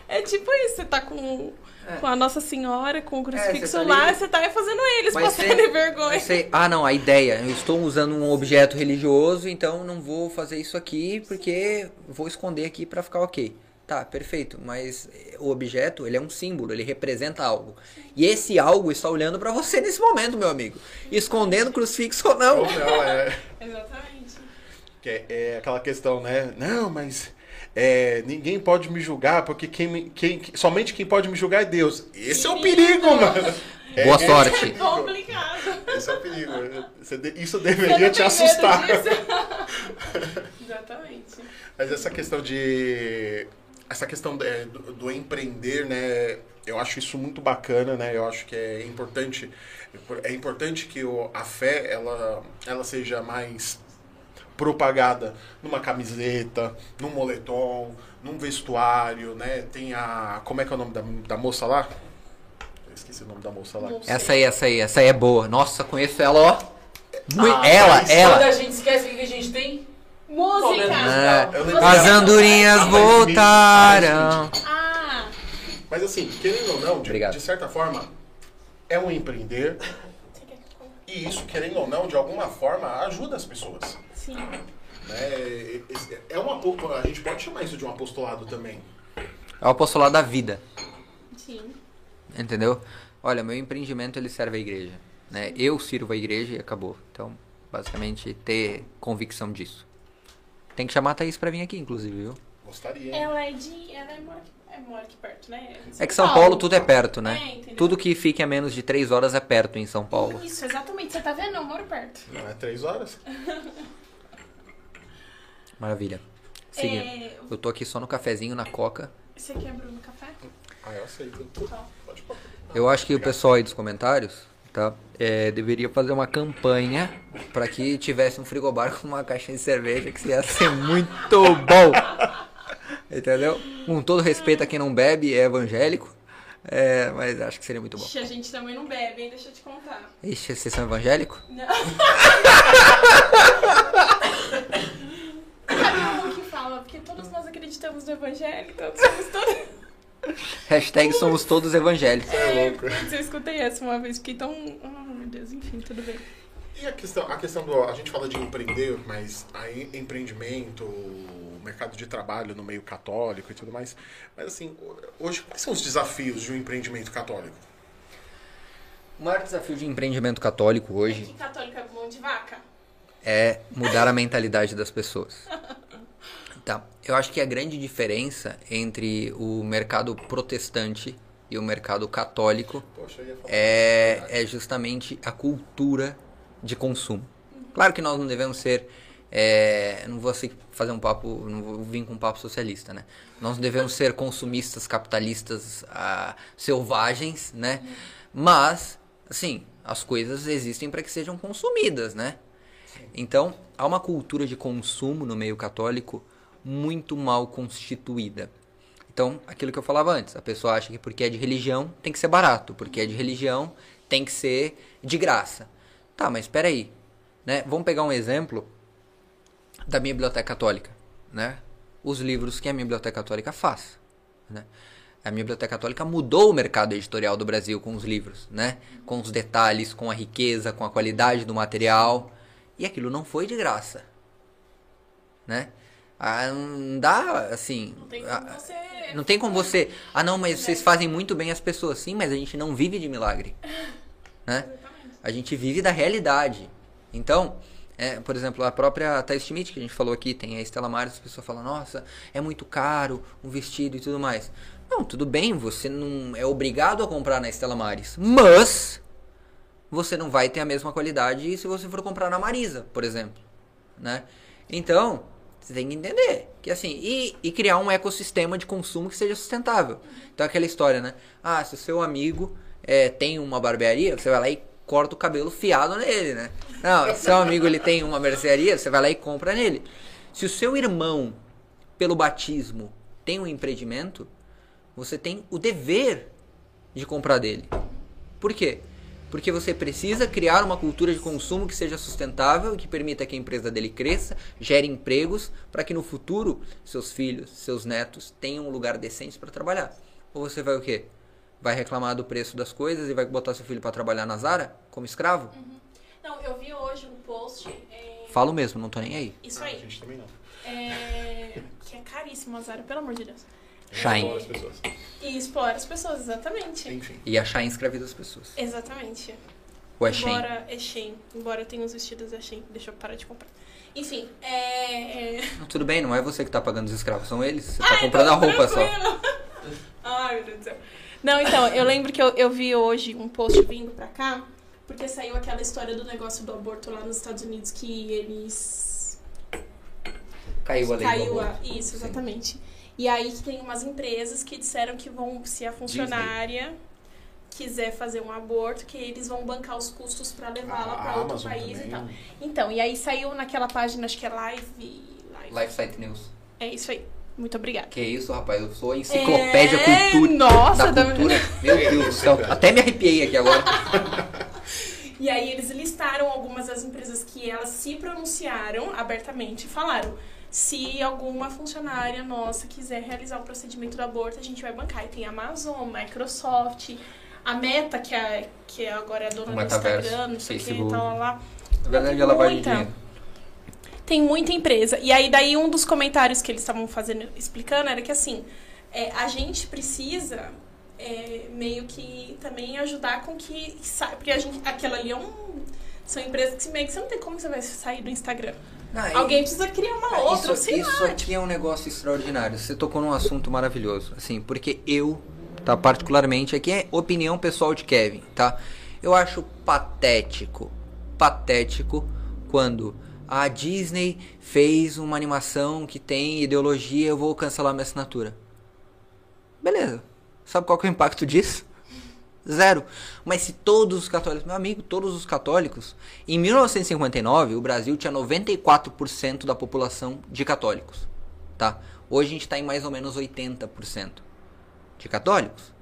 [SPEAKER 3] É tipo isso, você tá com,
[SPEAKER 4] É.
[SPEAKER 3] com a Nossa Senhora, com o crucifixo
[SPEAKER 4] você tá
[SPEAKER 3] lá,
[SPEAKER 4] ali-
[SPEAKER 3] você tá fazendo eles
[SPEAKER 4] Mas
[SPEAKER 3] passarem vergonha.
[SPEAKER 4] Você, ah, não, a ideia. Eu estou usando um objeto religioso, então não vou fazer isso aqui porque vou esconder aqui para ficar ok. Tá, perfeito. Mas eh, o objeto, ele é um símbolo, ele representa algo. E esse algo está olhando para você nesse momento, meu amigo. Escondendo o crucifixo ou não.
[SPEAKER 2] Ou não, é.
[SPEAKER 3] Exatamente.
[SPEAKER 2] Que é, é aquela questão, né? Não, mas é, ninguém pode me julgar, porque quem, quem, somente quem pode me julgar é Deus. Esse é o perigo, mano. É,
[SPEAKER 4] Boa
[SPEAKER 2] esse
[SPEAKER 4] sorte.
[SPEAKER 3] É complicado.
[SPEAKER 2] Esse é o perigo. Isso deveria te assustar.
[SPEAKER 3] Exatamente.
[SPEAKER 2] Mas essa questão de. Essa questão é, do, do empreender, né? Eu acho isso muito bacana, né? Eu acho que é importante. É importante que o, a fé ela, ela seja mais propagada numa camiseta, num moletom, num vestuário, né? Tem a. Como é que é o nome da, da moça lá? Eu esqueci o nome da moça lá.
[SPEAKER 4] Essa aí, essa aí, essa aí é boa. Nossa, conheço ela, ó.
[SPEAKER 2] Ah,
[SPEAKER 4] ela,
[SPEAKER 2] mas
[SPEAKER 5] Quando
[SPEAKER 4] ela.
[SPEAKER 5] a gente esquece o que a gente tem,
[SPEAKER 3] Música!
[SPEAKER 4] É, as andorinhas
[SPEAKER 2] Ah, mas
[SPEAKER 4] voltaram.
[SPEAKER 3] Ah,
[SPEAKER 2] Mas assim, querendo ou não, de,
[SPEAKER 4] Obrigado.
[SPEAKER 2] de certa forma, é um empreender. E isso, querendo ou não, de alguma forma, ajuda as pessoas.
[SPEAKER 3] Sim.
[SPEAKER 2] Né? Esse- É uma, a gente pode chamar isso de um apostolado também.
[SPEAKER 4] É o apostolado da vida.
[SPEAKER 3] Sim.
[SPEAKER 4] Entendeu? Olha, meu empreendimento ele serve à igreja. Né? Eu sirvo a igreja e acabou. Então, basicamente, ter convicção disso. Tem que chamar a Thaís pra vir aqui, inclusive, viu?
[SPEAKER 2] Gostaria. hein?
[SPEAKER 3] Ela é de. Ela é mora aqui, é, mora aqui perto, né? Em
[SPEAKER 4] É que São Paulo tudo é perto, né?
[SPEAKER 3] É, entendeu?
[SPEAKER 4] Tudo que fique a menos de três horas é perto em São Paulo.
[SPEAKER 3] Isso, exatamente. Você tá vendo? Eu moro perto.
[SPEAKER 2] Não é três horas?
[SPEAKER 4] Maravilha. Seguindo.
[SPEAKER 3] É,
[SPEAKER 4] Eu tô aqui só no cafezinho, na coca.
[SPEAKER 3] você quer Bruno café?
[SPEAKER 2] Ah, eu aceito.
[SPEAKER 3] Tá.
[SPEAKER 2] Pode pôr.
[SPEAKER 4] Eu acho que o pessoal aí dos comentários, tá? É, deveria fazer uma campanha pra que tivesse um frigobar com uma caixinha de cerveja, que isso ia ser muito bom. Entendeu? Com todo respeito a quem não bebe, é evangélico. É, mas acho que seria muito bom.
[SPEAKER 3] Ixi, a gente também não bebe, hein? Deixa eu te contar.
[SPEAKER 4] Ixi, vocês são evangélicos?
[SPEAKER 3] Não. Sabe um que fala? Porque todos nós acreditamos no evangelho, então somos todos.
[SPEAKER 4] Hashtag somos todos evangélicos.
[SPEAKER 2] É louco.
[SPEAKER 3] Putz, eu escutei essa uma vez, fiquei tão. Oh, meu Deus, enfim, tudo bem.
[SPEAKER 2] E a questão, a questão do. A gente fala de empreender, mas aí empreendimento, mercado de trabalho no meio católico e tudo mais. Mas assim, hoje, quais são os desafios de um empreendimento católico?
[SPEAKER 4] O maior desafio de empreendimento católico hoje
[SPEAKER 3] Que católico é mão de vaca?
[SPEAKER 4] é mudar a mentalidade das pessoas. Tá. Eu acho que a grande diferença entre o mercado protestante e o mercado católico
[SPEAKER 2] Poxa, falar.
[SPEAKER 4] é, é justamente a cultura de consumo. Claro que nós não devemos ser. é, não vou assim fazer um papo, não vou vir com um papo socialista, né? Nós não devemos ser consumistas, capitalistas, ah, selvagens, né? Mas, assim, as coisas existem para que sejam consumidas, né? Então, há uma cultura de consumo no meio católico muito mal constituída. Então, aquilo que eu falava antes, a pessoa acha que porque é de religião tem que ser barato, porque é de religião tem que ser de graça. Tá, mas espera aí, né? Vamos pegar um exemplo da minha biblioteca católica, né? Os livros que a minha biblioteca católica faz, né? A minha biblioteca católica mudou o mercado editorial do Brasil com os livros, né? Com os detalhes, com a riqueza, com a qualidade do material. E aquilo não foi de graça, né? Ah, não dá, assim...
[SPEAKER 3] Não tem
[SPEAKER 4] ah,
[SPEAKER 3] como você.
[SPEAKER 4] não tem como você. Ah, não, mas vocês fazem muito bem as pessoas. Sim, mas a gente não vive de milagre. Né? A gente vive da realidade. Então, é, por exemplo, a própria Thais Schmidt, que a gente falou aqui, tem a Estela Maris, as pessoas falam, nossa, é muito caro um vestido e tudo mais. Não, tudo bem, você não é obrigado a comprar na Estela Maris. Mas você não vai ter a mesma qualidade se você for comprar na Marisa, por exemplo. Né? Então, você tem que entender que assim, e, e criar um ecossistema de consumo que seja sustentável. Então aquela história, né? Ah, se o seu amigo é, tem uma barbearia, você vai lá e corta o cabelo fiado nele, né? Não, se seu amigo ele tem uma mercearia, você vai lá e compra nele. Se o seu irmão, pelo batismo, tem um empreendimento, você tem o dever de comprar dele. Por quê? Porque você precisa criar uma cultura de consumo que seja sustentável e que permita que a empresa dele cresça, gere empregos, para que no futuro seus filhos, seus netos tenham um lugar decente para trabalhar. Ou você vai o quê? Vai reclamar do preço das coisas e vai botar seu filho para trabalhar na Zara como escravo?
[SPEAKER 3] Não, eu vi hoje um post. é,
[SPEAKER 4] Falo mesmo, não tô nem aí.
[SPEAKER 3] Isso
[SPEAKER 2] Ah, a
[SPEAKER 3] aí.
[SPEAKER 2] gente também não.
[SPEAKER 3] É, que é caríssimo a Zara, pelo amor de Deus.
[SPEAKER 4] Shine.
[SPEAKER 2] As pessoas.
[SPEAKER 3] E explora as pessoas, exatamente.
[SPEAKER 2] Enfim.
[SPEAKER 4] E a Shine escraviza as pessoas.
[SPEAKER 3] Exatamente.
[SPEAKER 4] Ou é Shein?
[SPEAKER 3] Embora é Shein. Embora eu tenha uns vestidos da Shein. Deixa eu parar de comprar. Enfim, é. é...
[SPEAKER 4] Não, Tudo bem, não é você que tá pagando os escravos, são eles. Você tá
[SPEAKER 3] Ai,
[SPEAKER 4] comprando a roupa só.
[SPEAKER 3] tranquilo. Ai, meu Deus do céu. Não, então, eu lembro que eu, eu vi hoje um post vindo pra cá, porque saiu aquela história do negócio do aborto lá nos Estados Unidos que eles.
[SPEAKER 4] Caiu a lei
[SPEAKER 3] Caiu a... Isso, exatamente. E aí que tem umas empresas que disseram que vão, se a funcionária quiser fazer um aborto, que eles vão bancar os custos pra levá-la
[SPEAKER 2] A
[SPEAKER 3] pra outro
[SPEAKER 2] Amazon
[SPEAKER 3] país
[SPEAKER 2] também.
[SPEAKER 3] e tal. Então, e aí saiu naquela página, acho que é Live. Live.
[SPEAKER 4] Lifesite News.
[SPEAKER 3] É isso aí. Muito obrigada.
[SPEAKER 4] Que isso, rapaz, eu sou a enciclopédia
[SPEAKER 3] É,
[SPEAKER 4] cultura.
[SPEAKER 3] Nossa,
[SPEAKER 4] da
[SPEAKER 3] da-
[SPEAKER 4] cultura. Meu Deus do céu. Até me arrepiei aqui agora.
[SPEAKER 3] E aí eles listaram algumas das empresas que elas se pronunciaram abertamente e falaram: se alguma funcionária nossa quiser realizar o procedimento do aborto, a gente vai bancar. E tem a Amazon, Microsoft, a Meta, que, é, que agora é a dona do Instagram, não sei o que,
[SPEAKER 4] Facebook.
[SPEAKER 3] tal, lá.
[SPEAKER 4] Na verdade, ela vai.
[SPEAKER 3] Tem muita empresa. E aí, daí, um dos comentários que eles estavam fazendo, explicando, era que assim, é, a gente precisa é, meio que também ajudar com que. Porque a gente, aquela ali é um. São empresas que meio que você não tem como você vai sair do Instagram.
[SPEAKER 4] Não,
[SPEAKER 3] Alguém precisa criar uma outra,
[SPEAKER 4] isso,
[SPEAKER 3] sei
[SPEAKER 4] isso
[SPEAKER 3] lá.
[SPEAKER 4] aqui é um negócio extraordinário. Você tocou num assunto maravilhoso, assim, porque eu, tá, particularmente, aqui é opinião pessoal de Kevin, tá? Eu acho patético, patético quando a Disney fez uma animação que tem ideologia, eu vou cancelar minha assinatura. Beleza. Sabe qual que é o impacto disso? Zero. Mas se todos os católicos, meu amigo, todos os católicos, em 1959 o Brasil tinha 94% da população de católicos, tá? Hoje a gente está em mais ou menos 80% de católicos.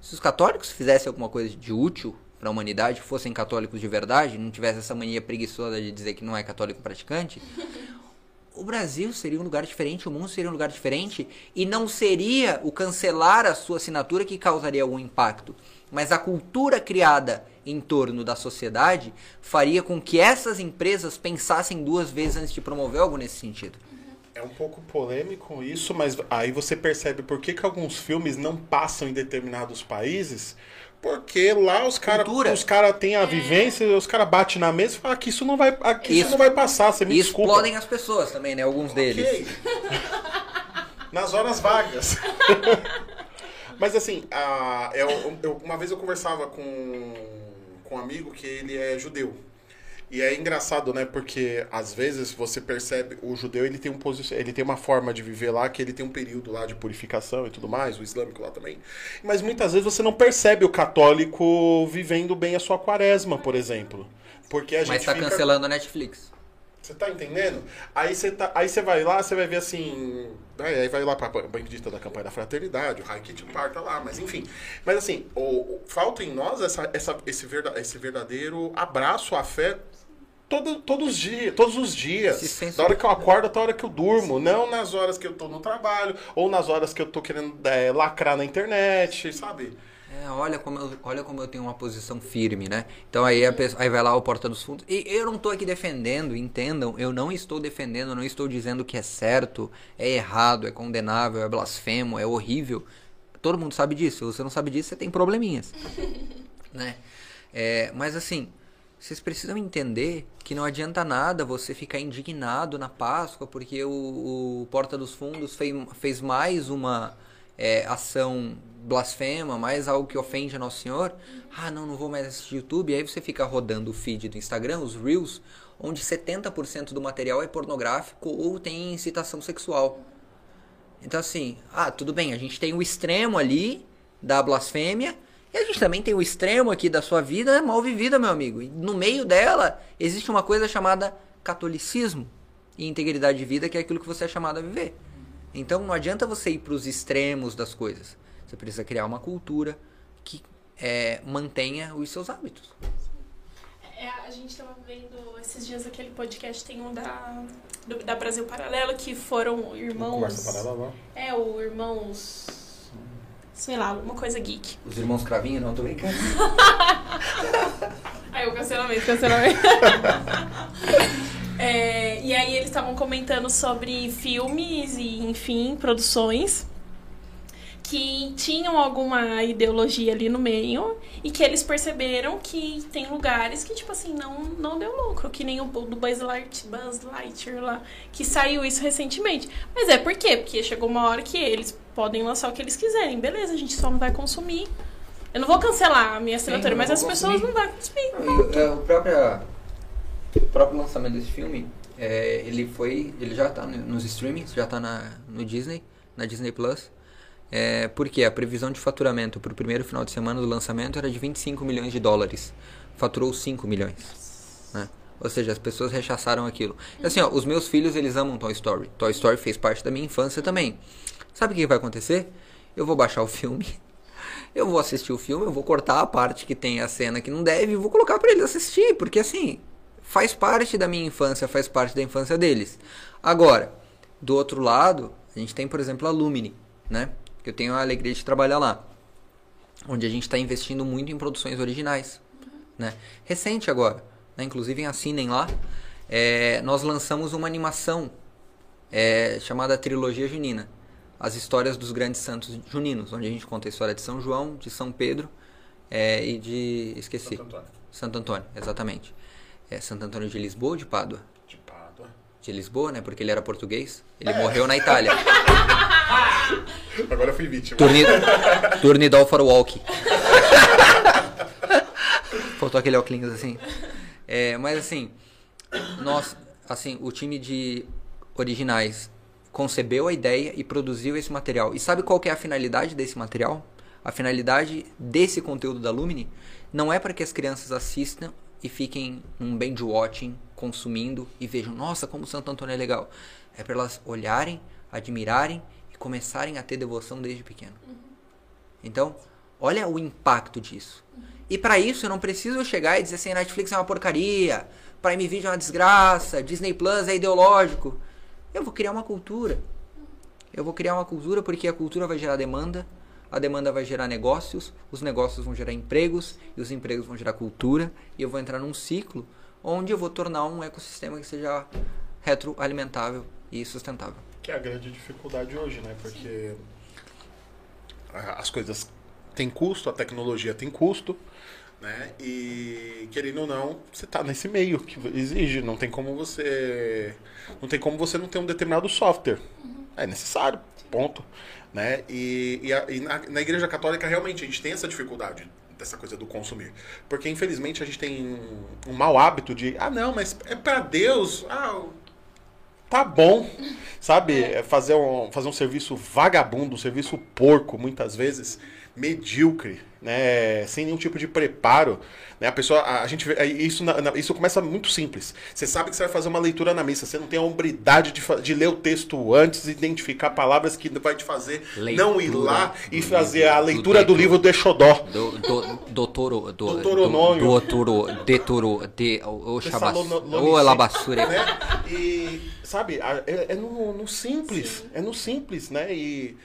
[SPEAKER 4] Se os católicos fizessem alguma coisa de útil para a humanidade, fossem católicos de verdade, não tivesse essa mania preguiçosa de dizer que não é católico praticante, o Brasil seria um lugar diferente, o mundo seria um lugar diferente e não seria o cancelar a sua assinatura que causaria algum impacto, mas a cultura criada em torno da sociedade faria com que essas empresas pensassem duas vezes antes de promover algo nesse sentido.
[SPEAKER 2] É um pouco polêmico isso, mas aí você percebe por que, que alguns filmes não passam em determinados países. Porque lá os caras os cara têm a vivência, os caras batem na mesa e falam que isso não vai, aqui isso,
[SPEAKER 4] Isso-
[SPEAKER 2] não vai passar, você me
[SPEAKER 4] E
[SPEAKER 2] desculpa.
[SPEAKER 4] explodem as pessoas também, né? Alguns deles.
[SPEAKER 2] Ok. Nas horas vagas. Mas assim, a- eu- eu- uma vez eu conversava com, com um amigo que ele é judeu. E é engraçado, né? Porque às vezes você percebe o judeu ele tem um posi- ele tem uma forma de viver lá que ele tem um período lá de purificação e tudo mais, o islâmico lá também. Mas muitas vezes você não percebe o católico vivendo bem a sua quaresma, por exemplo. Porque a gente
[SPEAKER 4] Mas tá
[SPEAKER 2] fica...
[SPEAKER 4] cancelando a Netflix.
[SPEAKER 2] Você tá entendendo? Aí você, tá, aí você vai lá, você vai ver assim. Aí aí vai lá pra bendita da campanha da fraternidade, o Raikit parta lá, mas enfim. Mas assim, o, o- falta em nós essa, essa, esse, verda, esse verdadeiro abraço à fé todo, todos, os dias, todos os dias. Da hora que eu acordo até a hora que eu durmo. Não nas horas que eu tô no trabalho, ou nas horas que eu tô querendo é, lacrar na internet, sabe?
[SPEAKER 4] É, olha como, eu, olha como eu tenho uma posição firme, né? Então aí, a pessoa, aí vai lá o Porta dos Fundos. E eu não tô aqui defendendo, entendam, eu não estou defendendo, não estou dizendo que é certo, é errado, é condenável, é blasfemo, é horrível. Todo mundo sabe disso. Se você não sabe disso, você tem probleminhas. né? É, mas assim, vocês precisam entender que não adianta nada você ficar indignado na Páscoa porque o, o Porta dos Fundos fez, fez mais uma é, ação blasfema, mais algo que ofende a Nosso Senhor. Ah, não, não vou mais assistir YouTube. Aí você fica rodando o feed do Instagram, os Reels, onde 70% do material é pornográfico ou tem incitação sexual. Então, assim, ah, tudo bem, a gente tem o extremo ali da blasfêmia e a gente também tem o extremo aqui da sua vida mal vivida, meu amigo. E no meio dela existe uma coisa chamada catolicismo e integridade de vida, que é aquilo que você é chamado a viver. Então, não adianta você ir para os extremos das coisas. Você precisa criar uma cultura que é, mantenha os seus hábitos.
[SPEAKER 3] É, a gente tava vendo esses dias aquele podcast, tem um da, do- da Brasil Paralelo, que foram irmãos.
[SPEAKER 2] Conversa paralela.
[SPEAKER 3] É, o irmãos. Sei lá, alguma coisa geek.
[SPEAKER 4] Os irmãos Cravinho, não, tô brincando.
[SPEAKER 3] Aí o cancelamento, cancelamento. É, e aí eles estavam comentando sobre filmes e, enfim, produções que tinham alguma ideologia ali no meio e que eles perceberam que tem lugares que, tipo assim, não, não deu lucro, que nem o do Buzz, Light, Buzz Lightyear lá, que saiu isso recentemente. Mas é por quê? Porque chegou uma hora que eles podem lançar o que eles quiserem. Beleza, a gente só não vai consumir. Eu não vou cancelar a minha assinatura,
[SPEAKER 4] não
[SPEAKER 3] mas as pessoas
[SPEAKER 4] consumir.
[SPEAKER 3] não vão consumir.
[SPEAKER 4] E, é, o, próprio, o próprio lançamento desse filme, é, ele foi. Ele já tá no- nos streamings, já tá na, no Disney, na Disney Plus. É, porque a previsão de faturamento para o primeiro final de semana do lançamento era de 25 milhões de dólares. Faturou 5 milhões. né? Ou seja, as pessoas rechaçaram aquilo. E assim, ó, os meus filhos, eles amam Toy Story. Toy Story fez parte da minha infância também. Sabe o que vai acontecer? Eu vou baixar o filme, eu vou assistir o filme, eu vou cortar a parte que tem a cena que não deve e vou colocar pra eles assistir, porque assim, faz parte da minha infância, faz parte da infância deles. Agora, do outro lado, a gente tem, por exemplo, a Lumine, né? Que eu tenho a alegria de trabalhar lá. Onde a gente está investindo muito em produções originais, né? Recente agora, né? Inclusive assinem lá. é, nós lançamos uma animação é, chamada Trilogia Junina. As histórias dos grandes santos juninos, onde a gente conta a história de São João, de São Pedro é, e de. Esqueci.
[SPEAKER 2] Santo Antônio.
[SPEAKER 4] Santo Antônio, exatamente. É Santo Antônio de Lisboa ou de Pádua?
[SPEAKER 2] De Pádua.
[SPEAKER 4] De Lisboa, né? Porque ele era português. Ele morreu na Itália.
[SPEAKER 2] Agora eu fui vítima.
[SPEAKER 4] Turni... Turnidol for walk. Faltou aquele óculos assim. É, mas assim, nós, assim, o time de originais concebeu a ideia e produziu esse material. E sabe qual é a finalidade desse material? A finalidade desse conteúdo da Lumine não é para que as crianças assistam e fiquem num binge watching, consumindo e vejam, nossa, como Santo Antônio é legal. É para elas olharem, admirarem começarem a ter devoção desde pequeno. Então, olha o impacto disso. E para isso eu não preciso chegar e dizer assim, Netflix é uma porcaria, Prime Video é uma desgraça, Disney Plus é ideológico. Eu vou criar uma cultura. Eu vou criar uma cultura porque a cultura vai gerar demanda, a demanda vai gerar negócios, os negócios vão gerar empregos e os empregos vão gerar cultura e eu vou entrar num ciclo onde eu vou tornar um ecossistema que seja retroalimentável e sustentável.
[SPEAKER 2] Que é a grande dificuldade hoje, né? Porque a- as coisas têm custo, a tecnologia tem custo, né? E querendo ou não, você tá nesse meio que exige, não tem como você não tem como você não ter um determinado software. É necessário, ponto, né? E, e, a- e na, na Igreja Católica realmente a gente tem essa dificuldade dessa coisa do consumir, porque infelizmente a gente tem um mau hábito de ah não, mas é para Deus, ah tá bom, sabe? É Fazer um, fazer um serviço vagabundo, um serviço porco, muitas vezes, medíocre, né? Sem nenhum tipo de preparo. Né? A pessoa, a, a gente isso, na- na- isso começa muito simples. Você sabe que você vai fazer uma leitura na missa, você não tem a hombridade de, de ler o texto antes, identificar palavras que vai te fazer não ir lá e
[SPEAKER 4] do
[SPEAKER 2] fazer a
[SPEAKER 4] do
[SPEAKER 2] leitura do
[SPEAKER 4] Dedo.
[SPEAKER 2] livro do Exodó.
[SPEAKER 4] Do, do, doutoro, do, do, doutoro, detoro, de, o, o xabas,
[SPEAKER 2] Tessalonicense,
[SPEAKER 4] o
[SPEAKER 2] né? E, sabe, é, é no, no simples. É no simples, né? E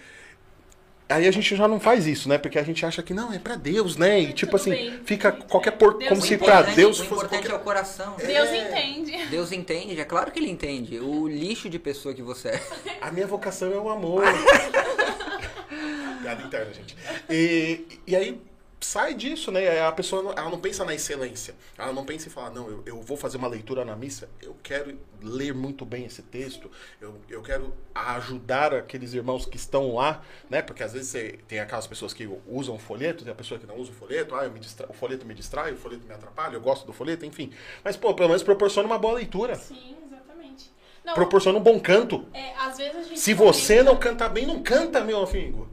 [SPEAKER 2] aí a gente já não faz isso, né? Porque a gente acha que não, é pra Deus, né? E
[SPEAKER 3] É,
[SPEAKER 2] tipo assim,
[SPEAKER 3] bem.
[SPEAKER 2] fica qualquer por,
[SPEAKER 3] Deus
[SPEAKER 2] como
[SPEAKER 3] O
[SPEAKER 2] se
[SPEAKER 3] importante-
[SPEAKER 2] pra Deus
[SPEAKER 4] o
[SPEAKER 2] fosse
[SPEAKER 4] importante
[SPEAKER 2] qualquer...
[SPEAKER 4] é o coração.
[SPEAKER 3] Deus
[SPEAKER 2] É.
[SPEAKER 3] entende.
[SPEAKER 4] Deus entende, é claro que ele entende. O lixo de pessoa que você é.
[SPEAKER 2] A minha vocação é o amor. Piada interna, gente. E, e aí sai disso, né? A pessoa não, ela não pensa na excelência. Ela não pensa em falar, não, eu, eu vou fazer uma leitura na missa, eu quero ler muito bem esse texto, eu, eu quero ajudar aqueles irmãos que estão lá, né? Porque às vezes você tem aquelas pessoas que usam o folheto, tem a pessoa que não usa o folheto, ah, eu me distra... o folheto me distrai, o folheto me atrapalha, eu gosto do folheto, enfim. Mas, pô, pelo menos proporciona uma boa leitura.
[SPEAKER 3] Sim, exatamente. Não,
[SPEAKER 2] Proporciona um bom canto.
[SPEAKER 3] é, às vezes a gente
[SPEAKER 2] Se você não canta bem, não canta, meu amigo.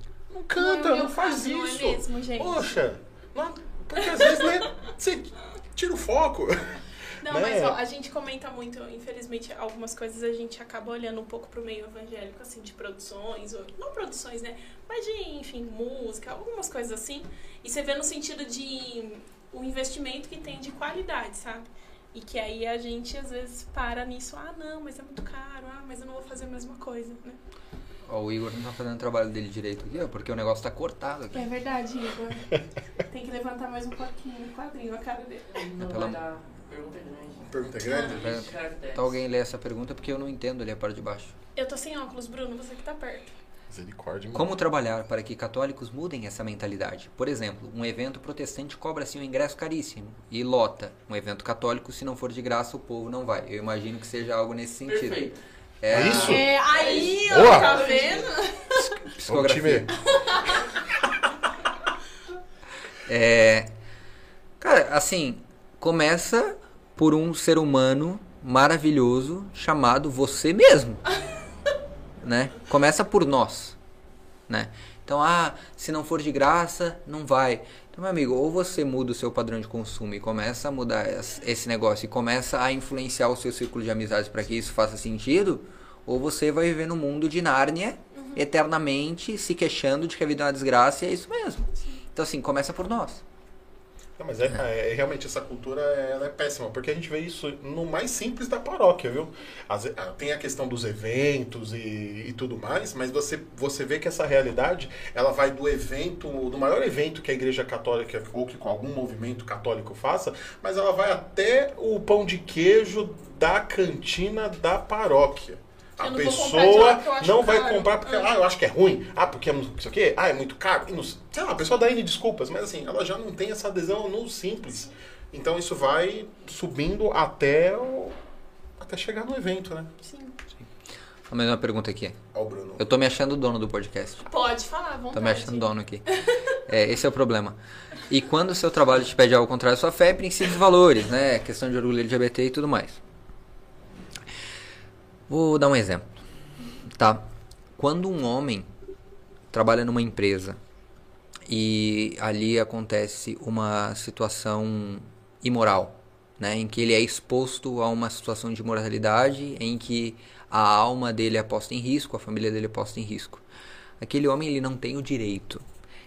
[SPEAKER 2] Canta,
[SPEAKER 3] Não,
[SPEAKER 2] não, faz
[SPEAKER 3] não é
[SPEAKER 2] isso.
[SPEAKER 3] mesmo, gente?
[SPEAKER 2] Poxa, não- porque às vezes, né, você tira o foco.
[SPEAKER 3] Não,
[SPEAKER 2] né?
[SPEAKER 3] mas ó, a gente comenta muito, infelizmente, algumas coisas a gente acaba olhando um pouco pro meio evangélico, assim, de produções, ou, não produções, né? Mas de, enfim, música, algumas coisas assim. E você vê no sentido de o investimento que tem de qualidade, sabe? E que aí a gente às vezes para nisso, ah, não, mas é muito caro, ah, mas eu não vou fazer a mesma coisa, né?
[SPEAKER 4] Ó, o Igor não tá fazendo o trabalho dele direito aqui, ó, porque o negócio tá cortado aqui.
[SPEAKER 3] É verdade, Igor. tem que levantar mais um pouquinho o quadrinho, a cara dele.
[SPEAKER 5] Não
[SPEAKER 4] Pelo
[SPEAKER 5] vai
[SPEAKER 4] am-
[SPEAKER 5] dar pergunta grande.
[SPEAKER 2] Pergunta grande?
[SPEAKER 4] É.
[SPEAKER 5] Caracteres.
[SPEAKER 4] Então alguém lê essa pergunta porque eu não entendo ali a parte de baixo.
[SPEAKER 3] Eu tô sem óculos, Bruno, você que tá perto.
[SPEAKER 2] Misericórdia.
[SPEAKER 4] Como trabalhar para que católicos mudem essa mentalidade? Por exemplo, um evento protestante cobra assim um ingresso caríssimo e lota. Um evento católico, se não for de graça, o povo não vai. Eu imagino que seja algo nesse sentido.
[SPEAKER 5] Perfeito.
[SPEAKER 4] É
[SPEAKER 2] É isso?
[SPEAKER 3] É, aí,
[SPEAKER 2] Boa.
[SPEAKER 3] ó, tá vendo?
[SPEAKER 4] Psicografia. É, cara, assim, começa por um ser humano maravilhoso chamado você mesmo, né? Começa por nós, né? Então, ah, se não for de graça, não vai. Então, meu amigo, ou você muda o seu padrão de consumo e começa a mudar es- esse negócio e começa a influenciar o seu círculo de amizades para que isso faça sentido, ou você vai viver no mundo de Nárnia eternamente se queixando de que a vida é uma desgraça e é isso mesmo. Então, assim, começa por nós.
[SPEAKER 2] Não, mas é, é- realmente essa cultura ela é péssima, porque a gente vê isso no mais simples da paróquia, viu? Ah, tem a questão dos eventos e, e tudo mais, mas você, você vê que essa realidade ela vai do evento, do maior evento que a Igreja Católica ou que algum movimento católico faça, mas ela vai até o pão de queijo da cantina da paróquia. A pessoa não vai
[SPEAKER 3] caro.
[SPEAKER 2] comprar porque,
[SPEAKER 3] Ah.
[SPEAKER 2] ah, eu acho que é ruim, ah, porque é não sei o quê, ah, é muito caro. E não, sei lá, a pessoa dá N desculpas, mas assim, ela já não tem essa adesão no simples. Então isso vai subindo até, o- até chegar no evento, né?
[SPEAKER 3] Sim.
[SPEAKER 4] A mesma pergunta aqui.
[SPEAKER 2] Ó, o Bruno.
[SPEAKER 4] Eu tô me achando dono do podcast.
[SPEAKER 3] Pode falar, vontade.
[SPEAKER 4] Tô me achando dono aqui. É, esse é o problema. E quando o seu trabalho te pede algo contrário à sua fé, princípios e valores, né? Questão de orgulho LGBT e tudo mais. Vou dar um exemplo. Tá? Quando um homem trabalha numa empresa e ali acontece uma situação imoral, né, em que ele é exposto a uma situação de imoralidade, em que a alma dele é posta em risco, a família dele é posta em risco. Aquele homem ele não tem o direito,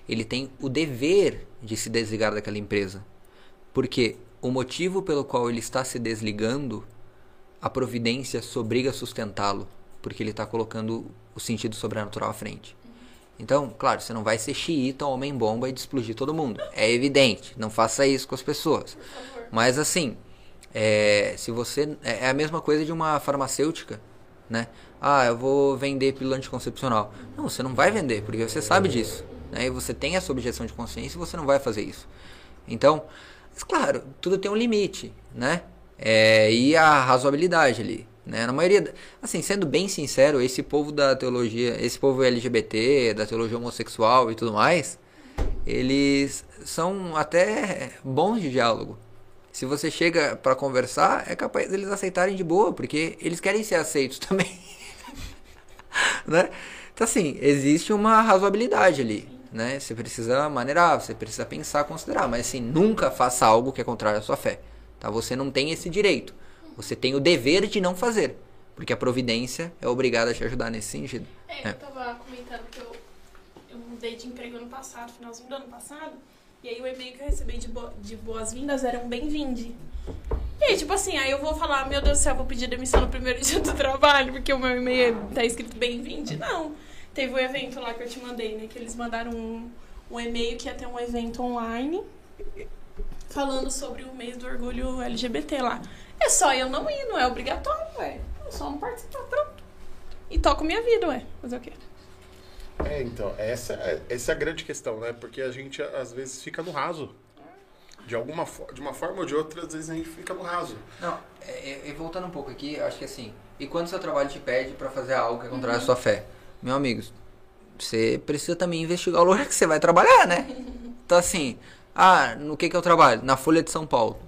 [SPEAKER 4] ele tem o dever de se desligar daquela empresa, porque o motivo pelo qual ele está se desligando, a providência se obriga a sustentá-lo. porque ele está colocando o sentido sobrenatural à frente. Então, claro, você não vai ser xiita, homem-bomba e de explodir todo mundo. É evidente. Não faça isso com as pessoas. Mas assim, é, se você. É a mesma coisa de uma farmacêutica, né? Ah, eu vou vender pílula anticoncepcional. Não, você não vai vender, porque você sabe disso. Né? E você tem essa objeção de consciência e você não vai fazer isso. Então, mas claro, tudo tem um limite, né? É, e a razoabilidade ali. Né? Na maioria, assim, sendo bem sincero, esse povo da teologia, esse povo LGBT, da teologia homossexual e tudo mais, eles são até bons de diálogo. Se você chega para conversar, é capaz deles aceitarem de boa, porque eles querem ser aceitos também. né? Então, assim, existe uma razoabilidade ali. Né? Você precisa maneirar, você precisa pensar, considerar. Mas, assim, nunca faça algo que é contrário à sua fé. Tá? Você não tem esse direito. Você tem o dever de não fazer. Porque a providência é obrigada a te ajudar nesse sentido.
[SPEAKER 3] É, eu tava comentando que eu, eu mudei de emprego ano passado, finalzinho do ano passado. E aí o e-mail que eu recebi de, bo de boas-vindas era um bem-vinde. E aí, tipo assim, aí eu vou falar, meu Deus do céu, vou pedir demissão no primeiro dia do trabalho, porque o meu e-mail tá escrito bem-vinde. Não. Teve um evento lá que eu te mandei, né? Que eles mandaram um, um e-mail que ia ter um evento online falando sobre o mês do orgulho LGBT lá. É só eu não ir, não é obrigatório, ué. Eu só não participar, pronto. E toco minha vida, ué. Fazer o quê?
[SPEAKER 2] É, então, essa, é- essa é a grande questão, né? Porque a gente às vezes fica no raso. De alguma de uma forma ou de outra, às vezes a gente fica no raso.
[SPEAKER 4] Não, é, é, voltando um pouco aqui, acho que assim, e quando seu trabalho te pede para fazer algo que é contrário à sua fé, meu amigo, você precisa também investigar o lugar que você vai trabalhar, né? Então assim, ah, no que que eu trabalho? Na Folha de São Paulo.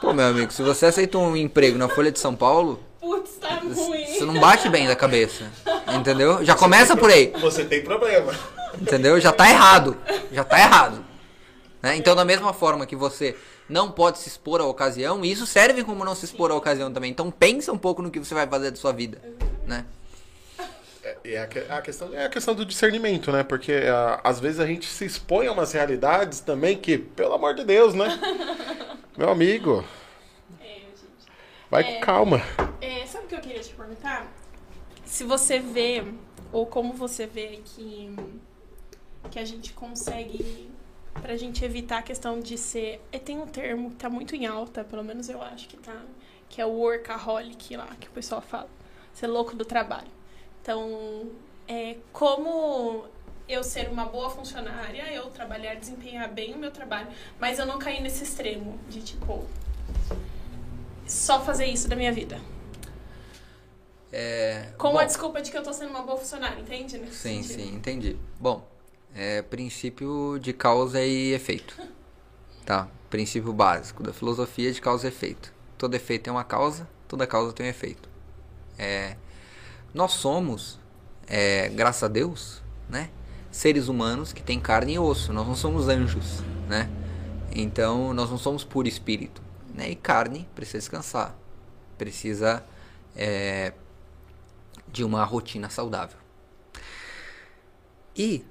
[SPEAKER 4] Pô, meu amigo, se você aceitou um emprego na Folha de São Paulo,
[SPEAKER 3] Putz, tá ruim.
[SPEAKER 4] você não bate bem da cabeça. Entendeu? Já começa por aí.
[SPEAKER 2] Você tem problema.
[SPEAKER 4] Entendeu? Já tá errado. Já tá errado. Né? Então, da mesma forma que você não pode se expor à ocasião, isso serve como não se expor à ocasião também. Então, pensa um pouco no que você vai fazer da sua vida. Né?
[SPEAKER 2] É, e a, que- a questão, é a questão do discernimento, né? Porque ah, às vezes a gente se expõe a umas realidades também que, pelo amor de Deus, né? Meu amigo,
[SPEAKER 3] É, gente.
[SPEAKER 2] vai
[SPEAKER 3] É.
[SPEAKER 2] com calma.
[SPEAKER 3] É, sabe o que eu queria te perguntar? Se você vê, ou como você vê que, que a gente consegue, pra gente evitar a questão de ser. é, Tem um termo que tá muito em alta, pelo menos eu acho que tá, que é o workaholic lá, que o pessoal fala. Ser louco do trabalho. Então, é, como eu ser uma boa funcionária, eu trabalhar, desempenhar bem o meu trabalho, mas eu não cair nesse extremo de tipo. Só fazer isso da minha vida.
[SPEAKER 4] É,
[SPEAKER 3] Com
[SPEAKER 4] bom,
[SPEAKER 3] a desculpa de que eu tô sendo uma boa funcionária, entende? Nesse
[SPEAKER 4] Sim,
[SPEAKER 3] sentido?
[SPEAKER 4] sim, entendi. Bom, é princípio de causa e efeito. Tá? Princípio básico da filosofia de causa e efeito. Todo efeito tem uma causa, toda causa tem um efeito. É, nós somos, é, graças a Deus, né? Seres humanos que têm carne e osso. Nós não somos anjos, né? Então, nós não somos puro espírito. Né? E carne precisa descansar. Precisa é, de uma rotina saudável. E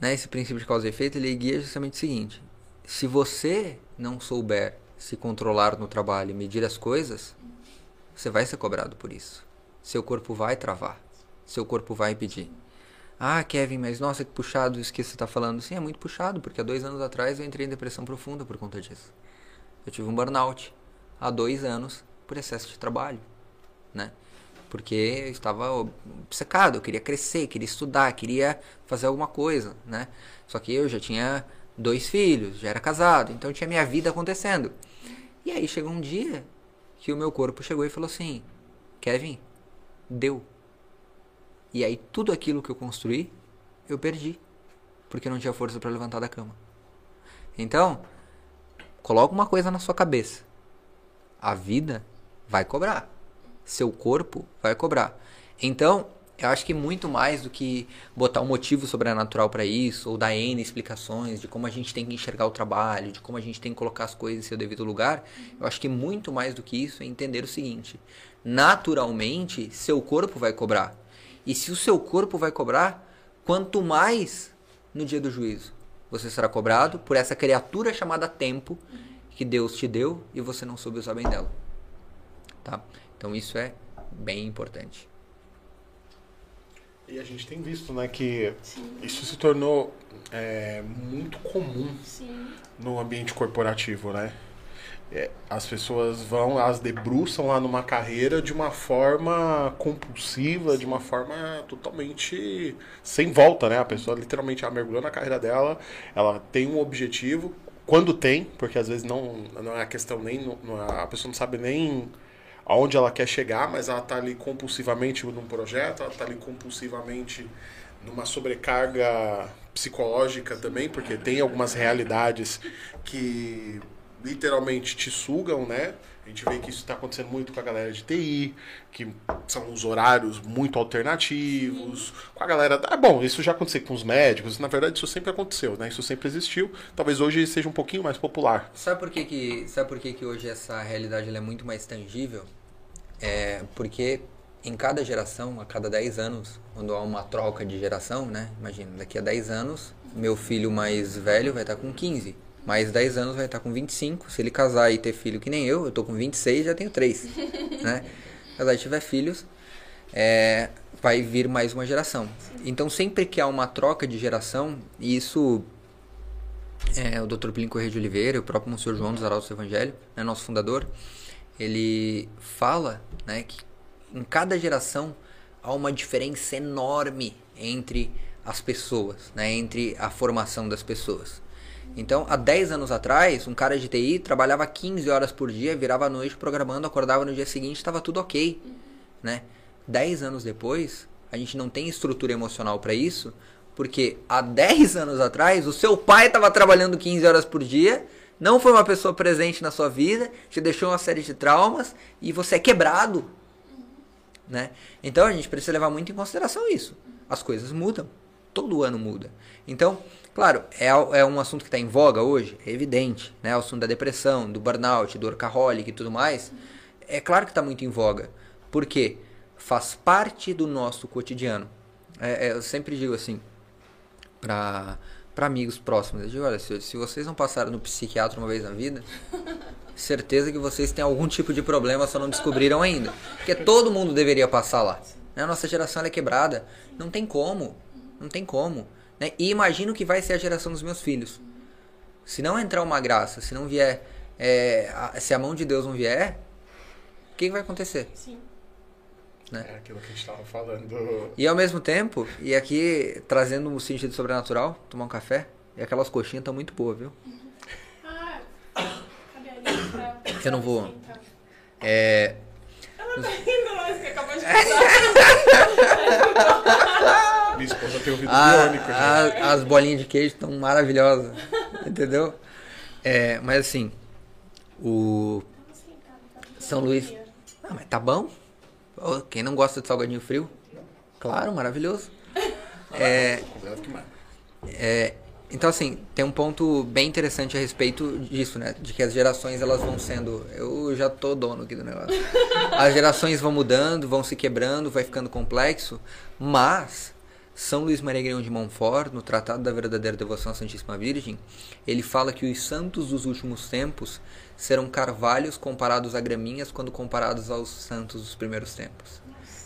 [SPEAKER 4] né, esse princípio de causa e efeito ele guia justamente o seguinte: se você não souber se controlar no trabalho e medir as coisas, você vai ser cobrado por isso. Seu corpo vai travar. Seu corpo vai pedir. Ah, Kevin, mas nossa, que puxado isso que você está falando. Sim, é muito puxado, porque há dois anos atrás eu entrei em depressão profunda por conta disso. Eu tive um burnout há dois anos por excesso de trabalho, né? Porque eu estava obcecado, eu queria crescer, queria estudar, queria fazer alguma coisa, né? Só que eu já tinha dois filhos, já era casado, então tinha minha vida acontecendo. E aí chegou um dia que o meu corpo chegou e falou assim: Kevin, deu. E aí tudo aquilo que eu construí, eu perdi, porque não tinha força para levantar da cama. Então, coloca uma coisa na sua cabeça. A vida vai cobrar. Seu corpo vai cobrar. Então, eu acho que muito mais do que botar um motivo sobrenatural para isso, ou dar N explicações de como a gente tem que enxergar o trabalho, de como a gente tem que colocar as coisas em seu devido lugar, eu acho que muito mais do que isso é entender o seguinte: naturalmente, seu corpo vai cobrar. E se o seu corpo vai cobrar, quanto mais no dia do juízo você será cobrado por essa criatura chamada tempo que Deus te deu e você não soube usar bem dela. Tá? Então isso é bem importante.
[SPEAKER 2] E a gente tem visto, né, que
[SPEAKER 3] Sim,
[SPEAKER 2] isso se tornou é, muito comum
[SPEAKER 3] sim.
[SPEAKER 2] no ambiente corporativo, né? É, as pessoas vão, elas debruçam lá numa carreira de uma forma compulsiva, de uma forma totalmente sem volta, né? A pessoa literalmente mergulhou na carreira dela, ela tem um objetivo, quando tem, porque às vezes não, não é a questão nem, não é- a pessoa não sabe nem aonde ela quer chegar, mas ela tá ali compulsivamente num projeto, ela tá ali compulsivamente numa sobrecarga psicológica também, porque tem algumas realidades que literalmente te sugam, né? A gente vê que isso está acontecendo muito com a galera de TI, que são os horários muito alternativos, com a galera. Ah, bom, isso já aconteceu com os médicos, na verdade isso sempre aconteceu, né? Isso sempre existiu. Talvez hoje seja um pouquinho mais popular.
[SPEAKER 4] Sabe por que, que, sabe por que, que hoje essa realidade ela é muito mais tangível? É porque em cada geração, a cada 10 anos, quando há uma troca de geração, né? Imagina, daqui a 10 anos, meu filho mais velho vai estar com 15. Mais 10 anos vai estar com 25. Se ele casar e ter filho que nem eu, eu tô com 26 já tenho 3. né? Casar e tiver filhos, é, vai vir mais uma geração. Então sempre que há uma troca de geração, e isso é, o Dr. Plínio Correia de Oliveira, o próprio Monsenhor João dos Arautos do Evangelho, né, nosso fundador, ele fala né, que em cada geração há uma diferença enorme entre as pessoas, né, entre a formação das pessoas. Então, há 10 anos atrás, um cara de TI trabalhava 15 horas por dia, virava à noite programando, acordava no dia seguinte, estava tudo ok. Né? 10 anos depois, a gente não tem estrutura emocional para isso, porque há 10 anos atrás, o seu pai estava trabalhando 15 horas por dia, não foi uma pessoa presente na sua vida, te deixou uma série de traumas e você é quebrado. Né? Então a gente precisa levar muito em consideração isso. As coisas mudam, todo ano muda. Então, claro, é, é um assunto que está em voga hoje, é evidente, né? O assunto da depressão, do burnout, do workaholic e tudo mais. É claro que está muito em voga. Por quê? Faz parte do nosso cotidiano. É, é, eu sempre digo assim, para para amigos próximos. Eu digo, olha, se, se vocês não passaram no psiquiatra uma vez na vida, certeza que vocês têm algum tipo de problema, só não descobriram ainda. Porque todo mundo deveria passar lá. Né? A nossa geração é quebrada. Não tem como. Não tem como. Né? E imagino que vai ser a geração dos meus filhos. Se não entrar uma graça, se não vier. é, a- se a mão de Deus não vier, o que, que vai acontecer?
[SPEAKER 3] Sim.
[SPEAKER 2] É aquilo que a gente estava falando.
[SPEAKER 4] E ao mesmo tempo, e aqui trazendo um sentido sobrenatural, tomar um café, e aquelas coxinhas estão muito boas, viu?
[SPEAKER 3] Ah, cadê a linha pra...
[SPEAKER 4] Eu não vou.
[SPEAKER 3] sentar?
[SPEAKER 4] É,
[SPEAKER 3] Ela tá rindo, mas que acabou de contar.
[SPEAKER 2] Minha esposa tem ouvido
[SPEAKER 4] a-
[SPEAKER 2] biônico,
[SPEAKER 4] a- as bolinhas de queijo estão maravilhosas, entendeu? É, mas assim, o São Luís. Ah, mas tá bom. Quem não gosta de salgadinho frio? Claro, maravilhoso. É. É, então assim, tem um ponto bem interessante a respeito disso, né? De que as gerações elas vão sendo. Eu já tô dono aqui do negócio. As gerações vão mudando, vão se quebrando, vai ficando complexo, mas São Luís Maria Grão de Montfort, no Tratado da Verdadeira Devoção à Santíssima Virgem, ele fala que os santos dos últimos tempos serão carvalhos comparados a graminhas quando comparados aos santos dos primeiros tempos.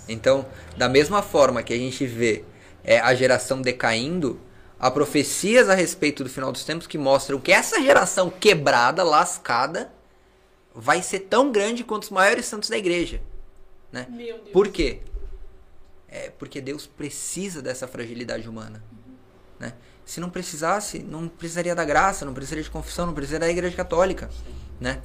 [SPEAKER 4] Então, da mesma forma que a gente vê é, a geração decaindo, há profecias a respeito do final dos tempos que mostram que essa geração quebrada, lascada, vai ser tão grande quanto os maiores santos da igreja. Né? Por quê? É porque Deus precisa dessa fragilidade humana. Né? Se não precisasse, não precisaria da graça, não precisaria de confissão, não precisaria da igreja católica. Né?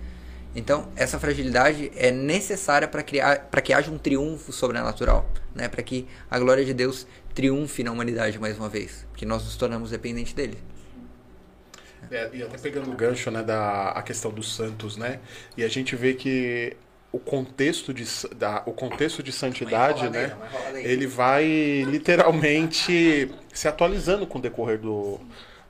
[SPEAKER 4] Então, essa fragilidade é necessária para criar, para que haja um triunfo sobrenatural, né? Para que a glória de Deus triunfe na humanidade mais uma vez, porque nós nos tornamos dependentes dele.
[SPEAKER 2] É, e até pegando o gancho né, da a questão dos santos, né? E a gente vê que o contexto de, da, o contexto de santidade, né? Ele vai literalmente se atualizando com o decorrer do,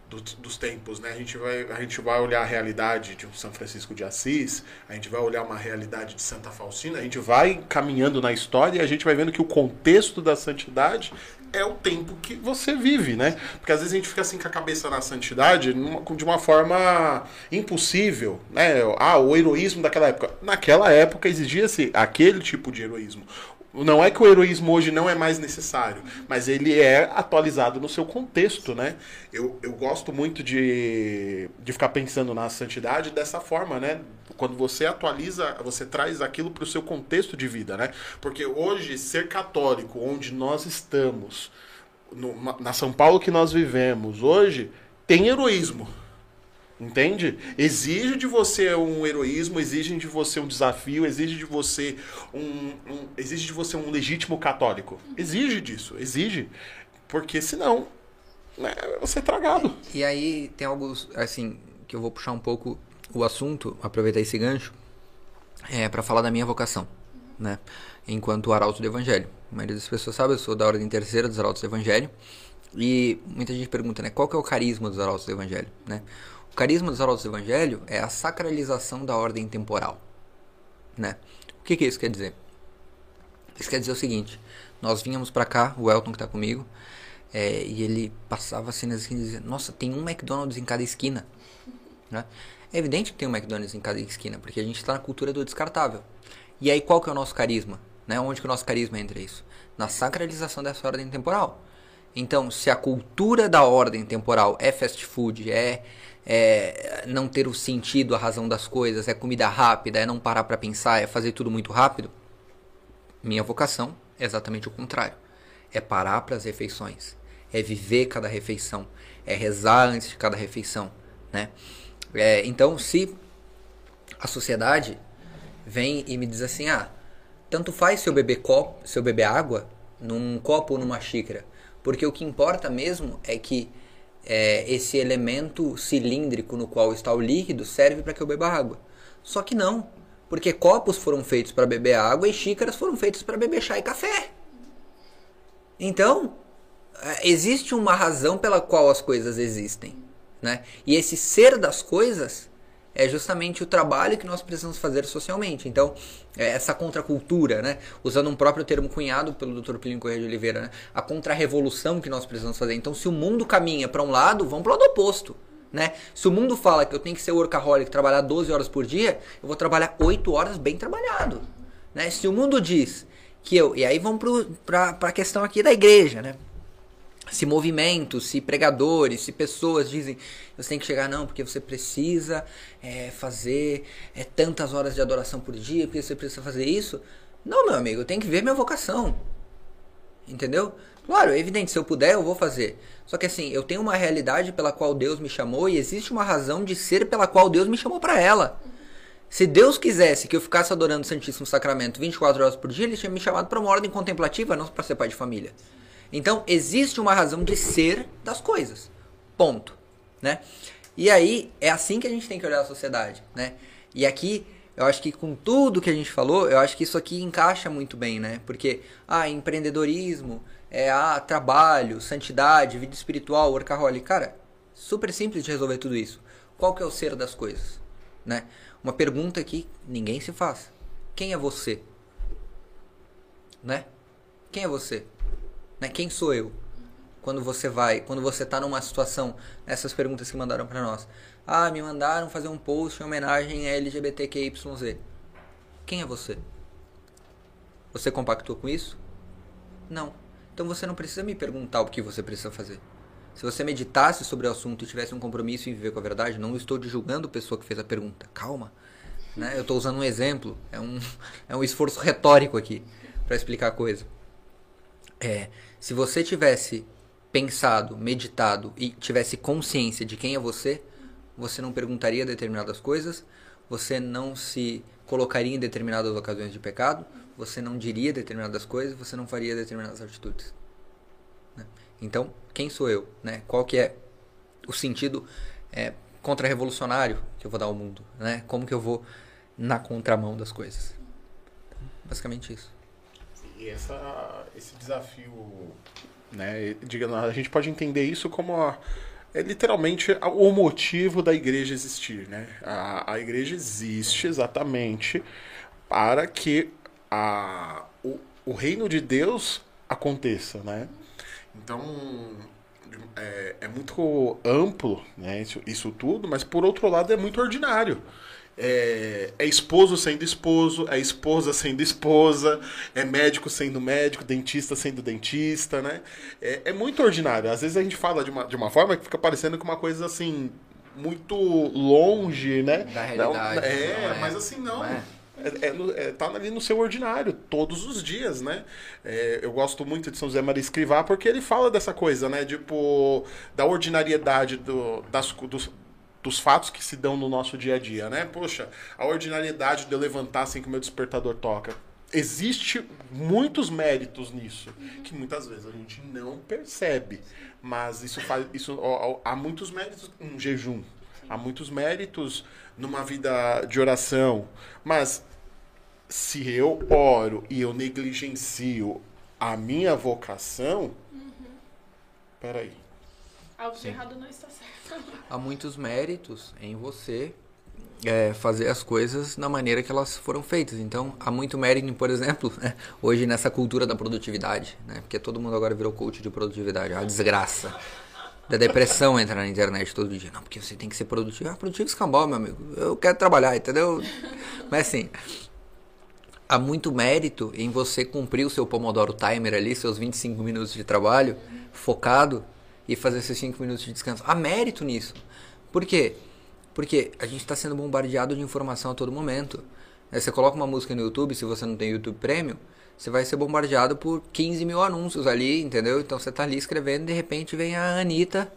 [SPEAKER 2] do- dos tempos, né? A gente, vai, a gente vai olhar a realidade de um São Francisco de Assis, a gente vai olhar uma realidade de Santa Faustina, a gente vai caminhando na história e a gente vai vendo que o contexto da santidade é o tempo que você vive, né? Porque às vezes a gente fica assim com a cabeça na santidade de uma forma impossível, né? Ah, o heroísmo daquela época. Naquela época exigia-se aquele tipo de heroísmo. Não é que o heroísmo hoje não é mais necessário, mas ele é atualizado no seu contexto, né? Eu, eu gosto muito de, de ficar pensando na santidade dessa forma, né? Quando você atualiza, você traz aquilo para o seu contexto de vida, né? Porque hoje, ser católico, onde nós estamos, no, na São Paulo que nós vivemos hoje, tem heroísmo. Entende? Exige de você um heroísmo, exige de você um desafio, exige de você um, um, exige de você um legítimo católico. Exige disso, exige. Porque senão, né, você é tragado.
[SPEAKER 4] E aí tem algo assim que eu vou puxar um pouco o assunto, aproveitar esse gancho, é para falar da minha vocação, né? Enquanto arauto do evangelho. A maioria das pessoas sabe, eu sou da ordem terceira dos arautos do evangelho. E muita gente pergunta, né, qual que é o carisma dos arautos do evangelho, né? O carisma dos arautos do evangelho é a sacralização da ordem temporal, né? O que que isso quer dizer? Isso quer dizer o seguinte, nós vínhamos para cá, o Elton que tá comigo, é, e ele passava assim nas esquinas e dizia, nossa, tem um McDonald's em cada esquina, né? É evidente que tem um McDonald's em cada esquina, porque a gente está na cultura do descartável. E aí qual que é o nosso carisma? Né? Onde que o nosso carisma entra isso? Na sacralização dessa ordem temporal. Então, se a cultura da ordem temporal é fast food, é, é não ter o sentido, a razão das coisas, é comida rápida, é não parar para pensar, é fazer tudo muito rápido, minha vocação é exatamente o contrário. É parar para as refeições, é viver cada refeição, é rezar antes de cada refeição, né? É, então, se a sociedade vem e me diz assim, ah, tanto faz se eu beber copo, se eu beber água num copo ou numa xícara, porque o que importa mesmo é que é, esse elemento cilíndrico no qual está o líquido serve para que eu beba água. Só que não, porque copos foram feitos para beber água e xícaras foram feitas para beber chá e café. Então, é, existe uma razão pela qual as coisas existem. Né? E esse ser das coisas é justamente o trabalho que nós precisamos fazer socialmente. Então, é essa contracultura, né? usando um próprio termo cunhado pelo Dr. Plínio Correia de Oliveira, né? a contra-revolução que nós precisamos fazer. Então, se o mundo caminha para um lado, vamos para o lado oposto. Né? Se o mundo fala que eu tenho que ser workaholic, trabalhar 12 horas por dia, eu vou trabalhar 8 horas bem trabalhado. Né? Se o mundo diz que eu. E aí vamos para a questão aqui da igreja, né? Se movimentos, se pregadores, se pessoas dizem você tem que chegar não, porque você precisa é, fazer é, tantas horas de adoração por dia, porque você precisa fazer isso. Não, meu amigo, eu tenho que ver minha vocação. Entendeu? Claro, é evidente, se eu puder, eu vou fazer. Só que assim, eu tenho uma realidade pela qual Deus me chamou e existe uma razão de ser pela qual Deus me chamou para ela. Se Deus quisesse que eu ficasse adorando o Santíssimo Sacramento 24 horas por dia, ele tinha me chamado para uma ordem contemplativa, não para ser pai de família. Então, existe uma razão de ser das coisas. Ponto. Né? E aí, é assim que a gente tem que olhar a sociedade. Né? E aqui, eu acho que com tudo que a gente falou, eu acho que isso aqui encaixa muito bem, né? Porque, ah, empreendedorismo, é, ah, trabalho, santidade, vida espiritual, workaholic. Cara, super simples de resolver tudo isso. Qual que é o ser das coisas? Né? Uma pergunta que ninguém se faz. Quem é você? Né? Quem é você? Né? Quem sou eu? Quando você vai, quando você está numa situação, essas perguntas que mandaram para nós. Ah, me mandaram fazer um post em homenagem a LGBTQYZ. Quem é você? Você compactou com isso? Não. Então você não precisa me perguntar o que você precisa fazer. Se você meditasse sobre o assunto e tivesse um compromisso em viver com a verdade, não estou julgando a pessoa que fez a pergunta. Calma. Né? Eu estou usando um exemplo. É um, é um esforço retórico aqui para explicar a coisa. É, se você tivesse pensado, meditado e tivesse consciência de quem é você, você não perguntaria determinadas coisas, você não se colocaria em determinadas ocasiões de pecado, você não diria determinadas coisas, você não faria determinadas atitudes. Né? Então, quem sou eu? Né? Qual que é o sentido é, contra-revolucionário que eu vou dar ao mundo? Né? Como que eu vou na contramão das coisas? Então, basicamente isso.
[SPEAKER 2] Essa, esse desafio, né, digamos, a gente pode entender isso como a, é literalmente o motivo da igreja existir, né? A, a igreja existe exatamente para que a, o, o reino de Deus aconteça, né? Então é, é muito amplo, né? Isso, isso tudo, mas por outro lado é muito ordinário. É, é esposo sendo esposo, é esposa sendo esposa, é médico sendo médico, dentista sendo dentista, né? É, é muito ordinário. Às vezes a gente fala de uma, de uma forma que fica parecendo que uma coisa assim, muito longe, né?
[SPEAKER 4] Da realidade,
[SPEAKER 2] Não, é,
[SPEAKER 4] não é.
[SPEAKER 2] mas assim, não.
[SPEAKER 4] Não é.
[SPEAKER 2] É, é é, tá ali no seu ordinário, todos os dias, né? É, eu gosto muito de São José Maria Escrivá porque ele fala dessa coisa, né? Tipo, da ordinariedade do, das, dos, dos fatos que se dão no nosso dia a dia, né? Poxa, a ordinariedade de eu levantar assim que o meu despertador toca. Existe muitos méritos nisso, que muitas vezes a gente não percebe. Mas isso faz. Isso, ó, ó, há muitos méritos em jejum. Há muitos méritos numa vida de oração. Mas se eu oro e eu negligencio a minha vocação, peraí.
[SPEAKER 3] Algo de errado não está certo.
[SPEAKER 4] Há muitos méritos em você é, fazer as coisas na maneira que elas foram feitas. Então, há muito mérito, por exemplo, né, hoje nessa cultura da produtividade, né? Porque todo mundo agora virou coach de produtividade. É uma desgraça. Da depressão entrar na internet todo dia. Não, porque você tem que ser produtivo. Ah, produtivo escambau, meu amigo. Eu quero trabalhar, entendeu? Mas assim, há muito mérito em você cumprir o seu Pomodoro Timer ali, seus 25 minutos de trabalho, focado, e fazer seus 5 minutos de descanso. Há mérito nisso. Por quê? Porque a gente está sendo bombardeado de informação a todo momento. Aí Você coloca uma música no YouTube, se você não tem YouTube Premium, você vai ser bombardeado por 15 mil anúncios ali, entendeu? Então você tá ali escrevendo e de repente vem a Anitta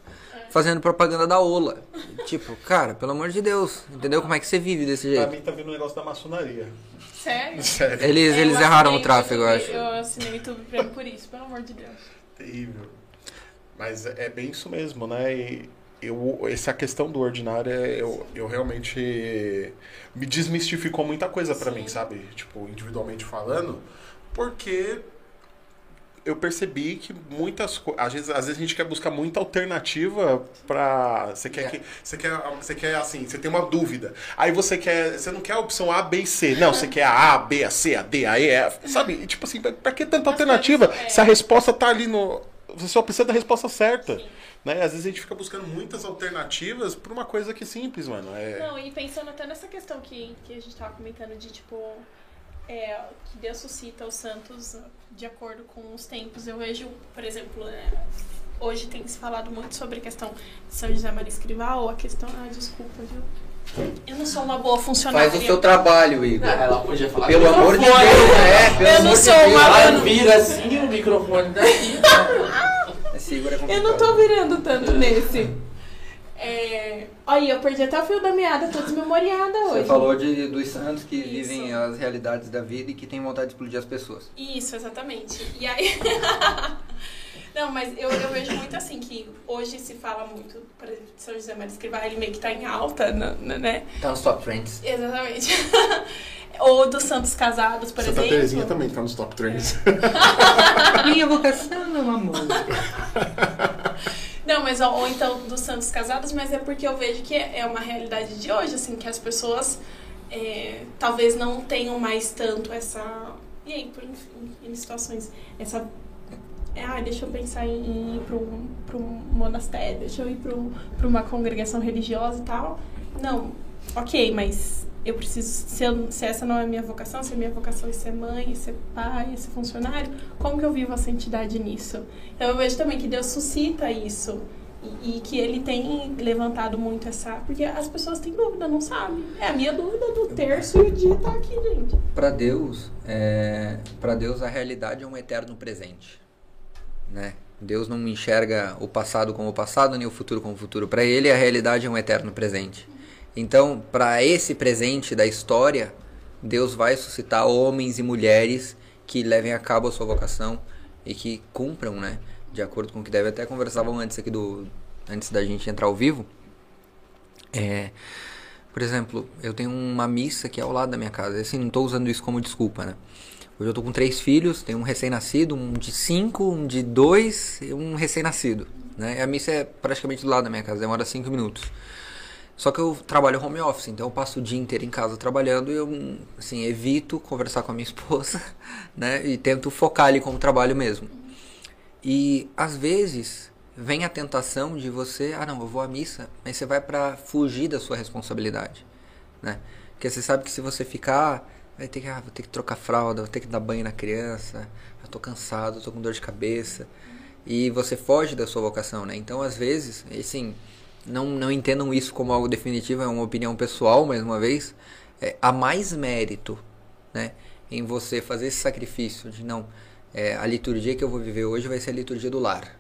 [SPEAKER 4] fazendo propaganda da Ola. Tipo, cara, pelo amor de Deus, entendeu como é que você vive desse
[SPEAKER 2] Pra
[SPEAKER 4] jeito?
[SPEAKER 2] mim tá vindo um negócio da maçonaria.
[SPEAKER 3] Sério?
[SPEAKER 2] Sério.
[SPEAKER 4] Eles,
[SPEAKER 3] Eu
[SPEAKER 4] eles erraram o tráfego, eu acho.
[SPEAKER 3] Eu assinei o YouTube Premium por isso, pelo amor de Deus.
[SPEAKER 2] Terrível. Mas é é bem isso mesmo, né? E eu, essa questão do ordinário, é- eu, eu realmente me desmistificou muita coisa pra
[SPEAKER 3] Sim.
[SPEAKER 2] mim, sabe? Tipo, individualmente falando, porque eu percebi que muitas coisas. Às vezes, às vezes a gente quer buscar muita alternativa pra. Você quer
[SPEAKER 4] É.
[SPEAKER 2] que. Você quer, você quer assim, você tem uma dúvida. Aí você quer. Você não quer a opção A, B e C. Não, você quer a A, B, a C, a D, a E, F. Sabe? E, tipo assim, pra, pra que tanta alternativa? Se a resposta tá ali no. Você só precisa da resposta certa. Né? Às vezes a gente fica buscando muitas alternativas pra uma coisa que é simples, mano. É...
[SPEAKER 3] Não, e pensando até nessa questão que, que a gente tava comentando de tipo. É, que Deus suscita os santos de acordo com os tempos. Eu vejo, por exemplo, né, hoje tem se falado muito sobre a questão de São José Maria Escrivá, ou a questão. Ah, desculpa, viu? Eu não sou uma boa funcionária.
[SPEAKER 4] Faz o seu trabalho, Igor.
[SPEAKER 5] Ela podia falar
[SPEAKER 4] Pelo amor de Deus, é, pelo
[SPEAKER 3] Eu não
[SPEAKER 4] de
[SPEAKER 3] sou
[SPEAKER 4] Deus.
[SPEAKER 3] uma-
[SPEAKER 5] Ela vira assim o microfone daqui.
[SPEAKER 4] Igor é
[SPEAKER 3] Eu não tô virando tanto nesse. É... Olha, eu perdi até o fio da meada, tô desmemoriada hoje.
[SPEAKER 4] Você falou de, dos santos que
[SPEAKER 3] Isso.
[SPEAKER 4] vivem as realidades da vida e que têm vontade de explodir as pessoas.
[SPEAKER 3] Isso, exatamente. E aí. Não, mas eu, eu vejo muito assim que hoje se fala muito, por exemplo, de São José Maria Escrivá, ele meio que tá em alta, n- n- né?
[SPEAKER 4] Então, stop trends.
[SPEAKER 3] Exatamente. Ou dos santos casados, por
[SPEAKER 2] Santa
[SPEAKER 3] exemplo.
[SPEAKER 2] Terezinha também tá nos top trends.
[SPEAKER 4] Minha vocação, meu amor.
[SPEAKER 3] Não, mas ó, ou então dos santos casados, mas é porque eu vejo que é uma realidade de hoje, assim, que as pessoas é, talvez não tenham mais tanto essa. E aí, por enfim, em situações, essa. É, Ah, deixa eu pensar em, ir para um, um monastério, deixa eu ir para uma congregação religiosa e tal. Não, ok, mas eu preciso. Se, eu- se essa não é a minha vocação, se a minha vocação é ser mãe, ser pai, ser funcionário, como que eu vivo a santidade nisso? Então eu vejo também que Deus suscita isso. E, e que ele tem levantado muito essa. Porque as pessoas têm dúvida, não sabem. É a minha dúvida do terço e o dia tá aqui, gente.
[SPEAKER 4] Para Deus, é, para Deus a realidade é um eterno presente, né? Deus não enxerga o passado como o passado nem o futuro como o futuro. Para ele a realidade é um eterno presente. Então, para esse presente da história, Deus vai suscitar homens e mulheres que levem a cabo a sua vocação e que cumpram, né? De acordo com o que deve. Até conversavam antes aqui do antes da gente entrar ao vivo. É, por exemplo, eu tenho uma missa que é ao lado da minha casa. Assim, não estou usando isso como desculpa, né? Hoje eu tô com três filhos, tenho um recém-nascido, um de cinco, um de dois e um recém-nascido. Né? A missa é praticamente do lado da minha casa, demora cinco minutos. Só que eu trabalho home office, então eu passo o dia inteiro em casa trabalhando e eu, assim, evito conversar com a minha esposa, né? E tento focar ali como trabalho mesmo. E às vezes vem a tentação de você, ah não, eu vou à missa, mas você vai para fugir da sua responsabilidade. né? Porque você sabe que se você ficar, vai ter que, ah, vou ter que trocar fralda, vou ter que dar banho na criança, eu tô cansado, tô com dor de cabeça. E você foge da sua vocação, né? Então, às vezes, e assim, não, não entendam isso como algo definitivo, é uma opinião pessoal, mais uma vez. É, há mais mérito, né? Em você fazer esse sacrifício de não. É, a liturgia que eu vou viver hoje vai ser a liturgia do lar.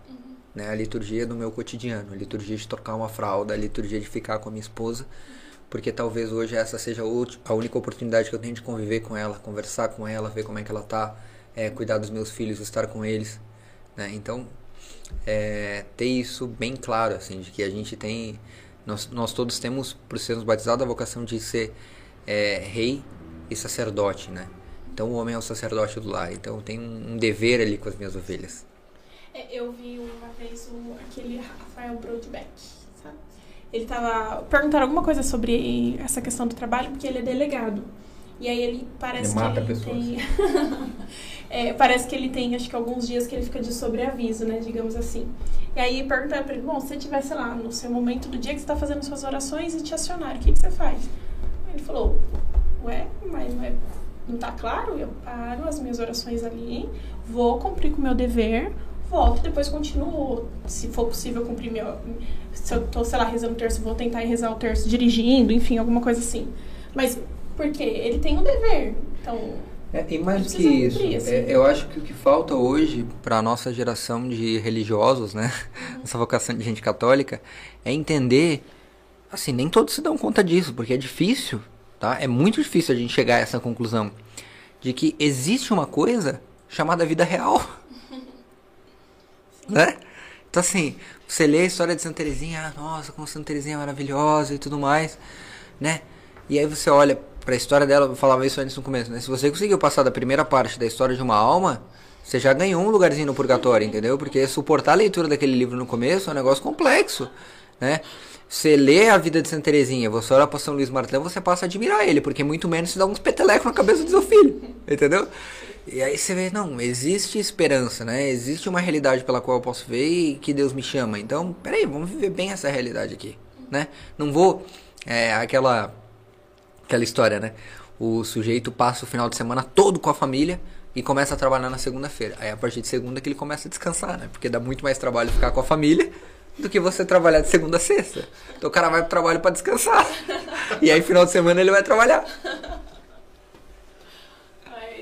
[SPEAKER 4] Né? A liturgia do meu cotidiano, a liturgia de trocar uma fralda, a liturgia de ficar com a minha esposa, porque talvez hoje essa seja a única oportunidade que eu tenho de conviver com ela, conversar com ela, ver como é que ela tá, é, cuidar dos meus filhos, estar com eles, né? Então, é, ter isso bem claro, assim, de que a gente tem, nós, nós todos temos, por sermos batizados, a vocação de ser é, rei e sacerdote, né? Então o homem é o sacerdote do lar, então tem um, um dever ali com as minhas ovelhas.
[SPEAKER 3] É, Eu vi uma vez o, aquele Rafael Broadbeck? Ele tava. Perguntaram alguma coisa sobre essa questão do trabalho, porque ele é delegado. E aí ele parece
[SPEAKER 4] Ele mata
[SPEAKER 3] que ele
[SPEAKER 4] pessoas.
[SPEAKER 3] tem. É, parece que ele tem, acho que alguns dias que ele fica de sobreaviso, né? Digamos assim. E aí perguntaram pra ele, bom, se você tiver, sei lá, no seu momento do dia que você tá fazendo suas orações e te acionaram, o que, que você faz? Ele falou, ué, mas não, é, não tá claro? Eu paro as minhas orações ali, vou cumprir com o meu dever, volto e depois continuo. Se for possível cumprir meu. Se eu tô, sei lá, rezando o terço, vou tentar ir rezar o terço dirigindo, enfim, alguma coisa assim. Mas por quê? Ele tem um dever. Então.
[SPEAKER 4] É, e mais do que isso,
[SPEAKER 3] cumprir, assim.
[SPEAKER 4] é, eu acho que o que falta hoje para a nossa geração de religiosos, né, essa vocação de gente católica, é entender, assim, nem todos se dão conta disso, porque é difícil, tá? É muito difícil a gente chegar a essa conclusão de que existe uma coisa chamada vida real, né? Então assim, você lê a história de Santa Teresinha, ah, nossa, como Santa Teresinha é maravilhosa e tudo mais, né? E aí você olha pra história dela, eu falava isso antes no começo, né? Se você conseguiu passar da primeira parte da história de uma alma, você já ganhou um lugarzinho no purgatório, entendeu? Porque suportar a leitura daquele livro no começo é um negócio complexo, né? Você lê a vida de Santa Teresinha, você olha pra São Luís Martão, você passa a admirar ele, porque muito menos se dá uns petelecos na cabeça do seu filho, entendeu? E aí você vê, não, existe esperança, né? Existe uma realidade pela qual eu posso ver e que Deus me chama. Então, peraí, vamos viver bem essa realidade aqui, né? Não vou, é, aquela aquela história, né? O sujeito passa o final de semana todo com a família e começa a trabalhar na segunda-feira. Aí a partir de segunda que ele começa a descansar, né? Porque dá muito mais trabalho ficar com a família do que você trabalhar de segunda a sexta. Então o cara vai pro trabalho pra descansar. E aí final de semana ele vai trabalhar.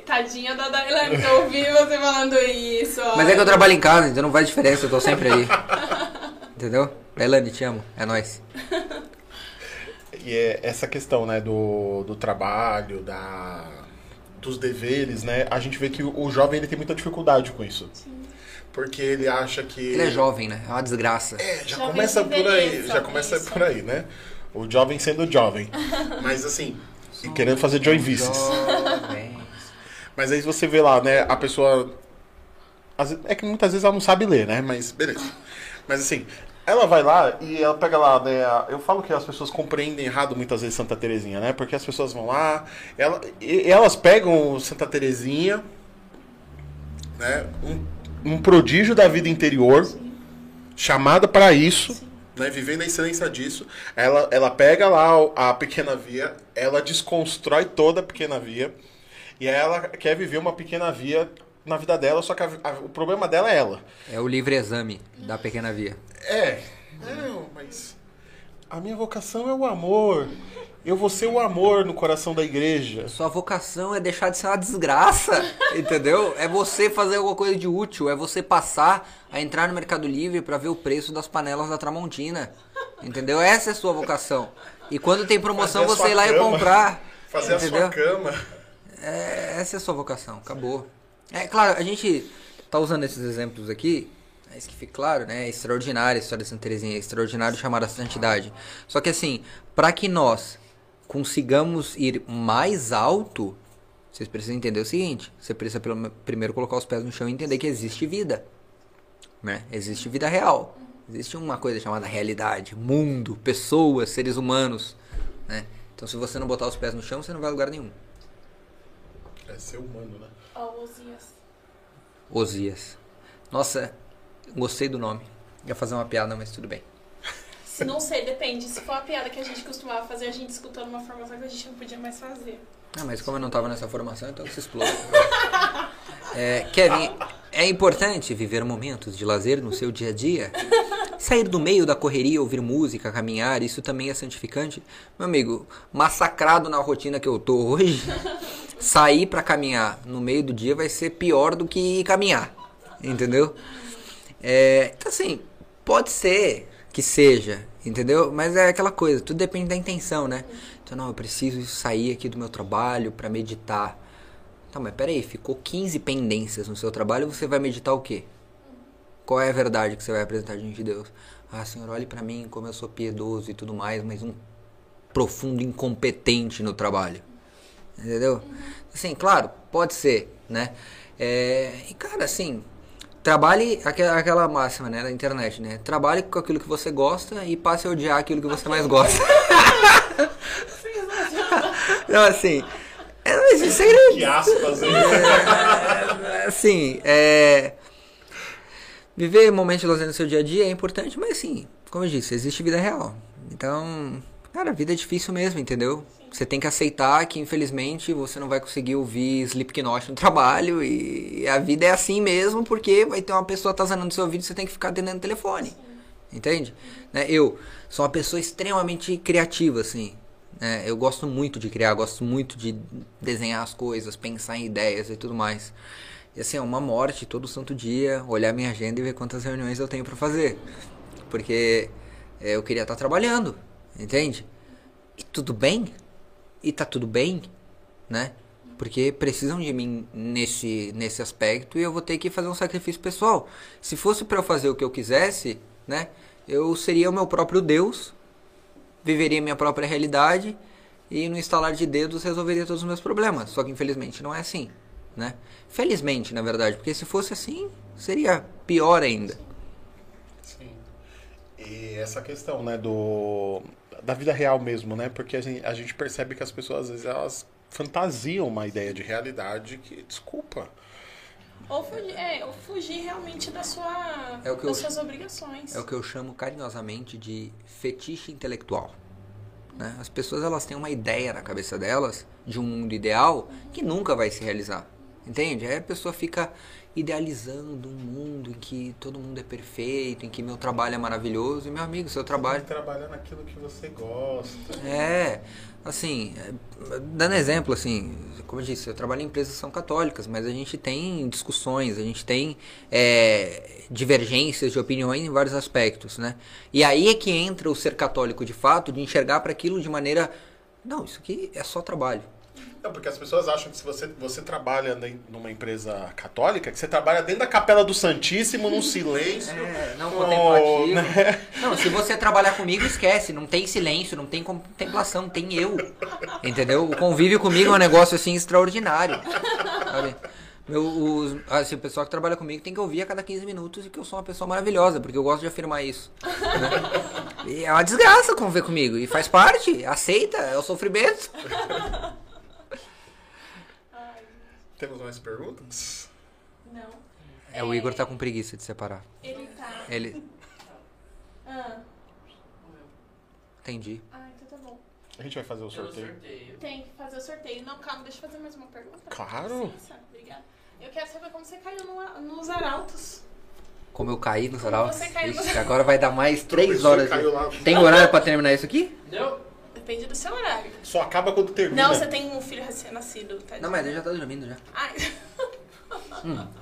[SPEAKER 3] Tadinha da Dailane, eu ouvi você falando isso.
[SPEAKER 4] Mas é que eu trabalho em casa, então não faz diferença, eu tô sempre aí. Entendeu? Elane, te amo. É nóis.
[SPEAKER 2] E é essa questão, né, do, do trabalho, da, dos deveres, né? A gente vê que o, jovem ele tem muita dificuldade com isso. Porque ele acha que.
[SPEAKER 4] Ele é jovem, né? É uma desgraça.
[SPEAKER 2] É, já
[SPEAKER 3] Jovem
[SPEAKER 2] começa
[SPEAKER 3] de
[SPEAKER 2] por aí, já começa
[SPEAKER 3] isso.
[SPEAKER 2] por aí, né? O jovem sendo jovem. Mas assim, e querendo fazer joyvices.
[SPEAKER 4] Jovem.
[SPEAKER 2] Mas aí você vê lá, né, a pessoa. É que muitas vezes ela não sabe ler, né? Mas beleza. Mas assim, ela vai lá e ela pega lá, né? Eu falo que as pessoas compreendem errado muitas vezes Santa Terezinha, né? Porque as pessoas vão lá, ela, elas pegam Santa Terezinha, né? Um, um prodígio da vida interior, chamada para isso, né? Vivendo a excelência disso. Ela, ela pega lá a pequena via, ela desconstrói toda a pequena via. E ela quer viver uma pequena via na vida dela, só que a- a- o problema dela é ela.
[SPEAKER 4] É o livre exame da pequena via.
[SPEAKER 2] É, não, mas a minha vocação é o amor. Eu vou ser o amor no coração da igreja.
[SPEAKER 4] Sua vocação é deixar de ser uma desgraça, entendeu? É você fazer alguma coisa de útil, é você passar a entrar no Mercado Livre pra ver o preço das panelas da Tramontina, entendeu? Essa é a sua vocação. E quando tem promoção,
[SPEAKER 2] Fazer
[SPEAKER 4] você ir lá e
[SPEAKER 2] cama.
[SPEAKER 4] comprar.
[SPEAKER 2] Fazer
[SPEAKER 4] entendeu?
[SPEAKER 2] a sua cama.
[SPEAKER 4] É, essa é a sua vocação, acabou. É claro, a gente tá usando esses exemplos aqui, é isso que fica claro, né? É extraordinária a história de Santa Teresinha, é extraordinário chamar a santidade. Só que assim, para que nós consigamos ir mais alto, vocês precisam entender o seguinte: você precisa primeiro colocar os pés no chão e entender que existe vida, né? Existe vida real. Existe uma coisa chamada realidade, mundo, pessoas, seres humanos, né? Então, se você não botar os pés no chão, você não vai a lugar nenhum.
[SPEAKER 2] É ser humano, né?
[SPEAKER 3] Ó, Osias.
[SPEAKER 4] Osias. Nossa, gostei do nome. Ia fazer uma piada, mas tudo bem.
[SPEAKER 3] Se não sei, depende. Se for a piada que a gente costumava fazer, a gente escutou numa formação que a gente não podia mais fazer.
[SPEAKER 4] Ah, mas como eu não tava nessa formação, então se explode. É, Kevin, é importante viver momentos de lazer no seu dia a dia? Sair do meio da correria, ouvir música, caminhar, isso também é santificante? Meu amigo, massacrado na rotina que eu tô hoje, sair pra caminhar no meio do dia vai ser pior do que caminhar, entendeu? É, então assim, pode ser que seja, entendeu? Mas é aquela coisa, tudo depende da intenção, né? Então, não, eu preciso sair aqui do meu trabalho pra meditar. Tá, mas peraí, ficou 15 pendências no seu trabalho, você vai meditar o quê? Qual é a verdade que você vai apresentar diante de Deus? Ah, Senhor, olhe pra mim como eu sou piedoso e tudo mais, mas um profundo incompetente no trabalho. Entendeu? Assim, claro, pode ser, né? É, e cara, assim, trabalhe aquela, aquela máxima, né, da internet, né? Trabalhe com aquilo que você gosta e passe a odiar aquilo que você mais gosta. Não, assim, é, não existe segredo.
[SPEAKER 2] Que aspas, hein?
[SPEAKER 4] É, assim, é. Viver momentos de lazer no seu dia a dia é importante, mas assim, como eu disse, existe vida real. Então, cara, a vida é difícil mesmo, entendeu? Você tem que aceitar que, infelizmente, você não vai conseguir ouvir Slipknot no trabalho e a vida é assim mesmo, porque vai ter uma pessoa atazanando seu ouvido e você tem que ficar atendendo o telefone. Entende? Né, Eu sou uma pessoa extremamente criativa, assim. Né? Eu gosto muito de criar, gosto muito de desenhar as coisas, pensar em ideias e tudo mais. E assim, é uma morte todo santo dia, olhar minha agenda e ver quantas reuniões eu tenho pra fazer. Porque é, eu queria estar trabalhando, entende? E tudo bem? E tá tudo bem, né? Porque precisam de mim nesse, nesse aspecto e eu vou ter que fazer um sacrifício pessoal. Se fosse pra eu fazer o que eu quisesse, né? Eu seria o meu próprio Deus, viveria minha própria realidade e no instalar de dedos resolveria todos os meus problemas. Só que infelizmente não é assim, né? Felizmente, na verdade, porque se fosse assim, seria pior ainda.
[SPEAKER 2] Sim. E essa questão, né, do da vida real mesmo, né? Porque a gente, a gente percebe que as pessoas às vezes elas fantasiam uma ideia de realidade que, desculpa,
[SPEAKER 3] Ou fugir, é, ou fugir realmente da sua,
[SPEAKER 4] É o que
[SPEAKER 3] das
[SPEAKER 4] eu-
[SPEAKER 3] suas obrigações.
[SPEAKER 4] É o que eu chamo carinhosamente de fetiche intelectual. né? As pessoas elas têm uma ideia na cabeça delas de um mundo ideal que nunca vai se realizar. Entende? Aí a pessoa fica idealizando um mundo em que todo mundo é perfeito, em que meu trabalho é maravilhoso. E meu amigo, seu trabalho
[SPEAKER 2] que trabalhar naquilo que você gosta.
[SPEAKER 4] é, assim, é, dando exemplo, assim, como eu disse, eu trabalho em empresas que são católicas, mas a gente tem discussões, a gente tem é, divergências de opiniões em vários aspectos, né? E aí é que entra o ser católico de fato, de enxergar para aquilo de maneira, não, isso aqui é só trabalho.
[SPEAKER 2] Não, porque as pessoas acham que se você, você trabalha numa empresa católica, que você trabalha dentro da capela do Santíssimo, num silêncio.
[SPEAKER 4] É, não contemplativo.
[SPEAKER 2] né?
[SPEAKER 4] Não, se você trabalhar comigo, esquece. Não tem silêncio, não tem contemplação, tem eu. Entendeu? O convívio comigo é um negócio assim extraordinário. Sabe? Meu, os, assim, o pessoal que trabalha comigo tem que ouvir a cada 15 minutos e que eu sou uma pessoa maravilhosa, porque eu gosto de afirmar isso. né? É uma desgraça conviver comigo. E faz parte, aceita, é o sofrimento.
[SPEAKER 2] Temos mais perguntas?
[SPEAKER 3] Não.
[SPEAKER 4] É, o Igor tá com preguiça de separar.
[SPEAKER 3] Ele tá.
[SPEAKER 4] Ele.
[SPEAKER 3] Ah,
[SPEAKER 4] Entendi.
[SPEAKER 3] ah, então tá bom.
[SPEAKER 2] A gente vai fazer o sorteio.
[SPEAKER 5] sorteio.
[SPEAKER 3] Tem que fazer o sorteio. Não, calma, deixa eu fazer mais uma pergunta.
[SPEAKER 2] Claro.
[SPEAKER 3] Licença, obrigada. Eu quero saber como você caiu no- nos arautos.
[SPEAKER 4] Como eu caí nos arautos.
[SPEAKER 3] você caiu
[SPEAKER 4] Ixi, agora vai dar mais três horas.
[SPEAKER 2] caiu lá.
[SPEAKER 4] Tem horário pra terminar isso aqui?
[SPEAKER 5] Deu?
[SPEAKER 3] Depende do seu horário.
[SPEAKER 2] Só acaba quando termina.
[SPEAKER 3] Não, você tem um filho recém-nascido, tá?
[SPEAKER 4] Não, mas ele já tá dormindo já.
[SPEAKER 3] Ai,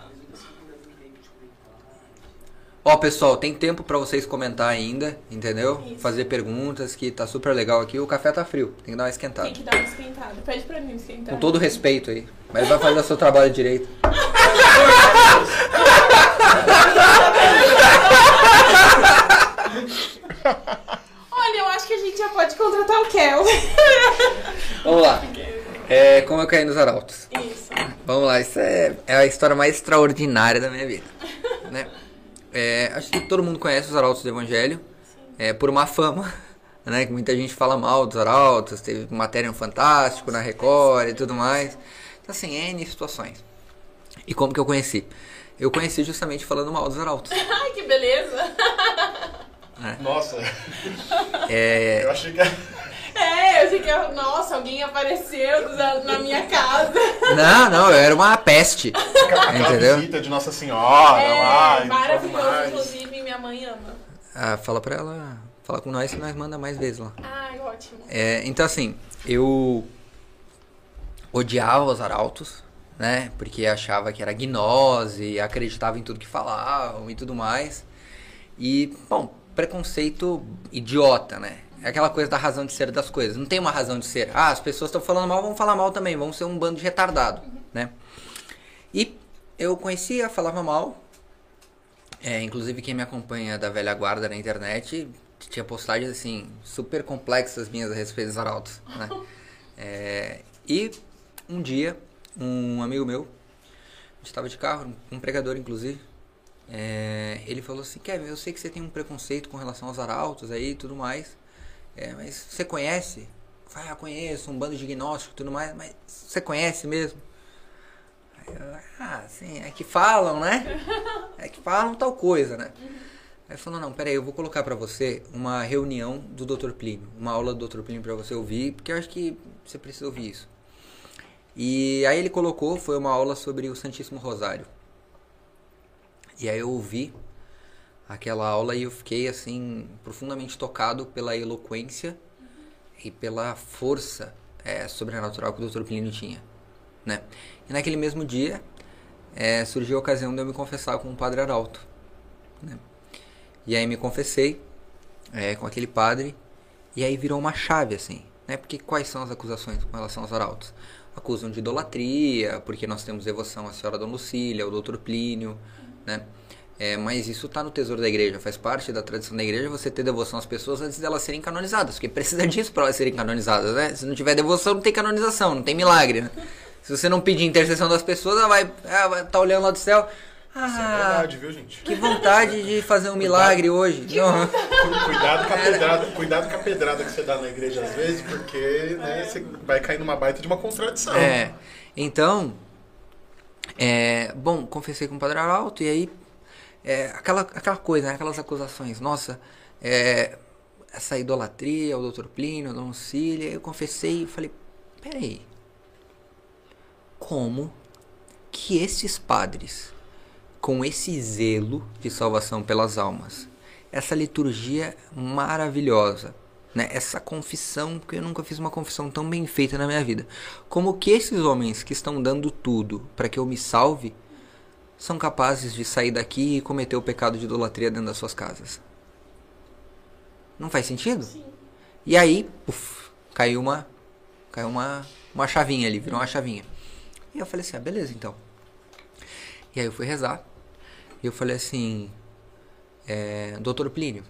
[SPEAKER 4] Ó, pessoal, tem tempo pra vocês comentar ainda, entendeu?
[SPEAKER 3] Isso.
[SPEAKER 4] Fazer perguntas, que tá super legal aqui. O café tá frio, tem que dar uma esquentada.
[SPEAKER 3] tem que dar uma esquentada. Pede pra mim esquentar.
[SPEAKER 4] Com todo respeito aí. Mas vai fazer o seu trabalho direito.
[SPEAKER 3] Olha, eu acho que a gente já pode contratar o Kel.
[SPEAKER 4] Vamos lá. É, como eu caí nos arautos.
[SPEAKER 3] Isso.
[SPEAKER 4] Vamos lá, isso é, é a história mais extraordinária da minha vida. Né? É, acho que todo mundo conhece os arautos do Evangelho. É, por uma fama, né? Que muita gente fala mal dos arautos, teve matéria no Fantástico, na Record e tudo mais. Então, assim, N situações. E como que eu conheci? Eu conheci justamente falando mal dos arautos.
[SPEAKER 3] Ai, que beleza.
[SPEAKER 4] Né?
[SPEAKER 2] Nossa,
[SPEAKER 4] É,
[SPEAKER 2] eu achei que
[SPEAKER 3] É, eu achei que, nossa, alguém apareceu na, minha casa.
[SPEAKER 4] não, não, eu era uma peste.
[SPEAKER 2] aquela
[SPEAKER 4] Entendeu?
[SPEAKER 2] visita de Nossa Senhora lá
[SPEAKER 3] É,
[SPEAKER 2] e
[SPEAKER 3] maravilhoso, inclusive, minha mãe ama.
[SPEAKER 4] Ah, fala pra ela, fala com nós que nós manda mais vezes lá.
[SPEAKER 3] Ai, ótimo.
[SPEAKER 4] É, então assim, eu odiava os arautos, né? Porque achava que era gnose, acreditava em tudo que falavam e tudo mais. E, bom, preconceito idiota, né? É aquela coisa da razão de ser das coisas. Não tem uma razão de ser. Ah, as pessoas estão falando mal, vão falar mal também. Vão ser um bando de retardado, né? E eu conhecia, falava mal. É, inclusive quem me acompanha da velha guarda na internet tinha postagens assim super complexas minhas a respeito dos arautos, né? É, e um dia um amigo meu, a gente estava de carro, um pregador inclusive, é, ele falou assim, Kevin, eu sei que você tem um preconceito com relação aos arautos aí e tudo mais, é, mas você conhece? Ah, conheço, um bando de gnóstico e tudo mais, mas você conhece mesmo? Aí eu, ah, sim, é que falam, né? É que falam tal coisa, né? Aí ele falou, não, peraí, eu vou colocar pra você uma reunião do Dr. Plínio, uma aula do Dr. Plínio pra você ouvir, porque eu acho que você precisa ouvir isso. E aí ele colocou, foi uma aula sobre o Santíssimo Rosário. E aí eu ouvi aquela aula e eu fiquei assim profundamente tocado pela eloquência e pela força é, sobrenatural que o Dr. Plínio tinha, né? E naquele mesmo dia é, surgiu a ocasião de eu me confessar com o Padre Arauto, né? E aí me confessei é, com aquele padre e aí virou uma chave assim, né? Porque quais são as acusações com relação aos arautos? Acusam de idolatria, porque nós temos devoção à Senhora Dona Lucília, ao Dr. Plínio, né? É, mas isso está no tesouro da igreja, faz parte da tradição da igreja você ter devoção às pessoas antes delas serem canonizadas, porque precisa disso para elas serem canonizadas, né? Se não tiver devoção, não tem canonização, não tem milagre, né? Se você não pedir intercessão das pessoas, ela vai estar tá olhando lá do céu.
[SPEAKER 2] Isso é
[SPEAKER 4] Ah,
[SPEAKER 2] verdade, viu, gente?
[SPEAKER 4] que vontade de fazer um milagre hoje. Não.
[SPEAKER 2] Cu- Cuidado com, a pedrada, cuidado com a pedrada que você dá na igreja às vezes, porque né, você vai cair numa baita de uma contradição.
[SPEAKER 4] É, então, é, bom, confessei com o Padre Arauto e aí, é, aquela, aquela coisa, né, aquelas acusações, nossa, é, essa idolatria, o Dr. Plínio, a Dona Cília, eu confessei e falei, peraí, como que esses padres, com esse zelo de salvação pelas almas, essa liturgia maravilhosa, né? Essa confissão, porque eu nunca fiz uma confissão tão bem feita na minha vida. Como que esses homens que estão dando tudo para que eu me salve são capazes de sair daqui e cometer o pecado de idolatria dentro das suas casas? Não faz sentido? E aí, puf, caiu uma caiu uma uma chavinha ali, virou uma chavinha. E eu falei assim: "Ah, beleza, então". E aí eu fui rezar. E eu falei assim: é, Doutor Plínio,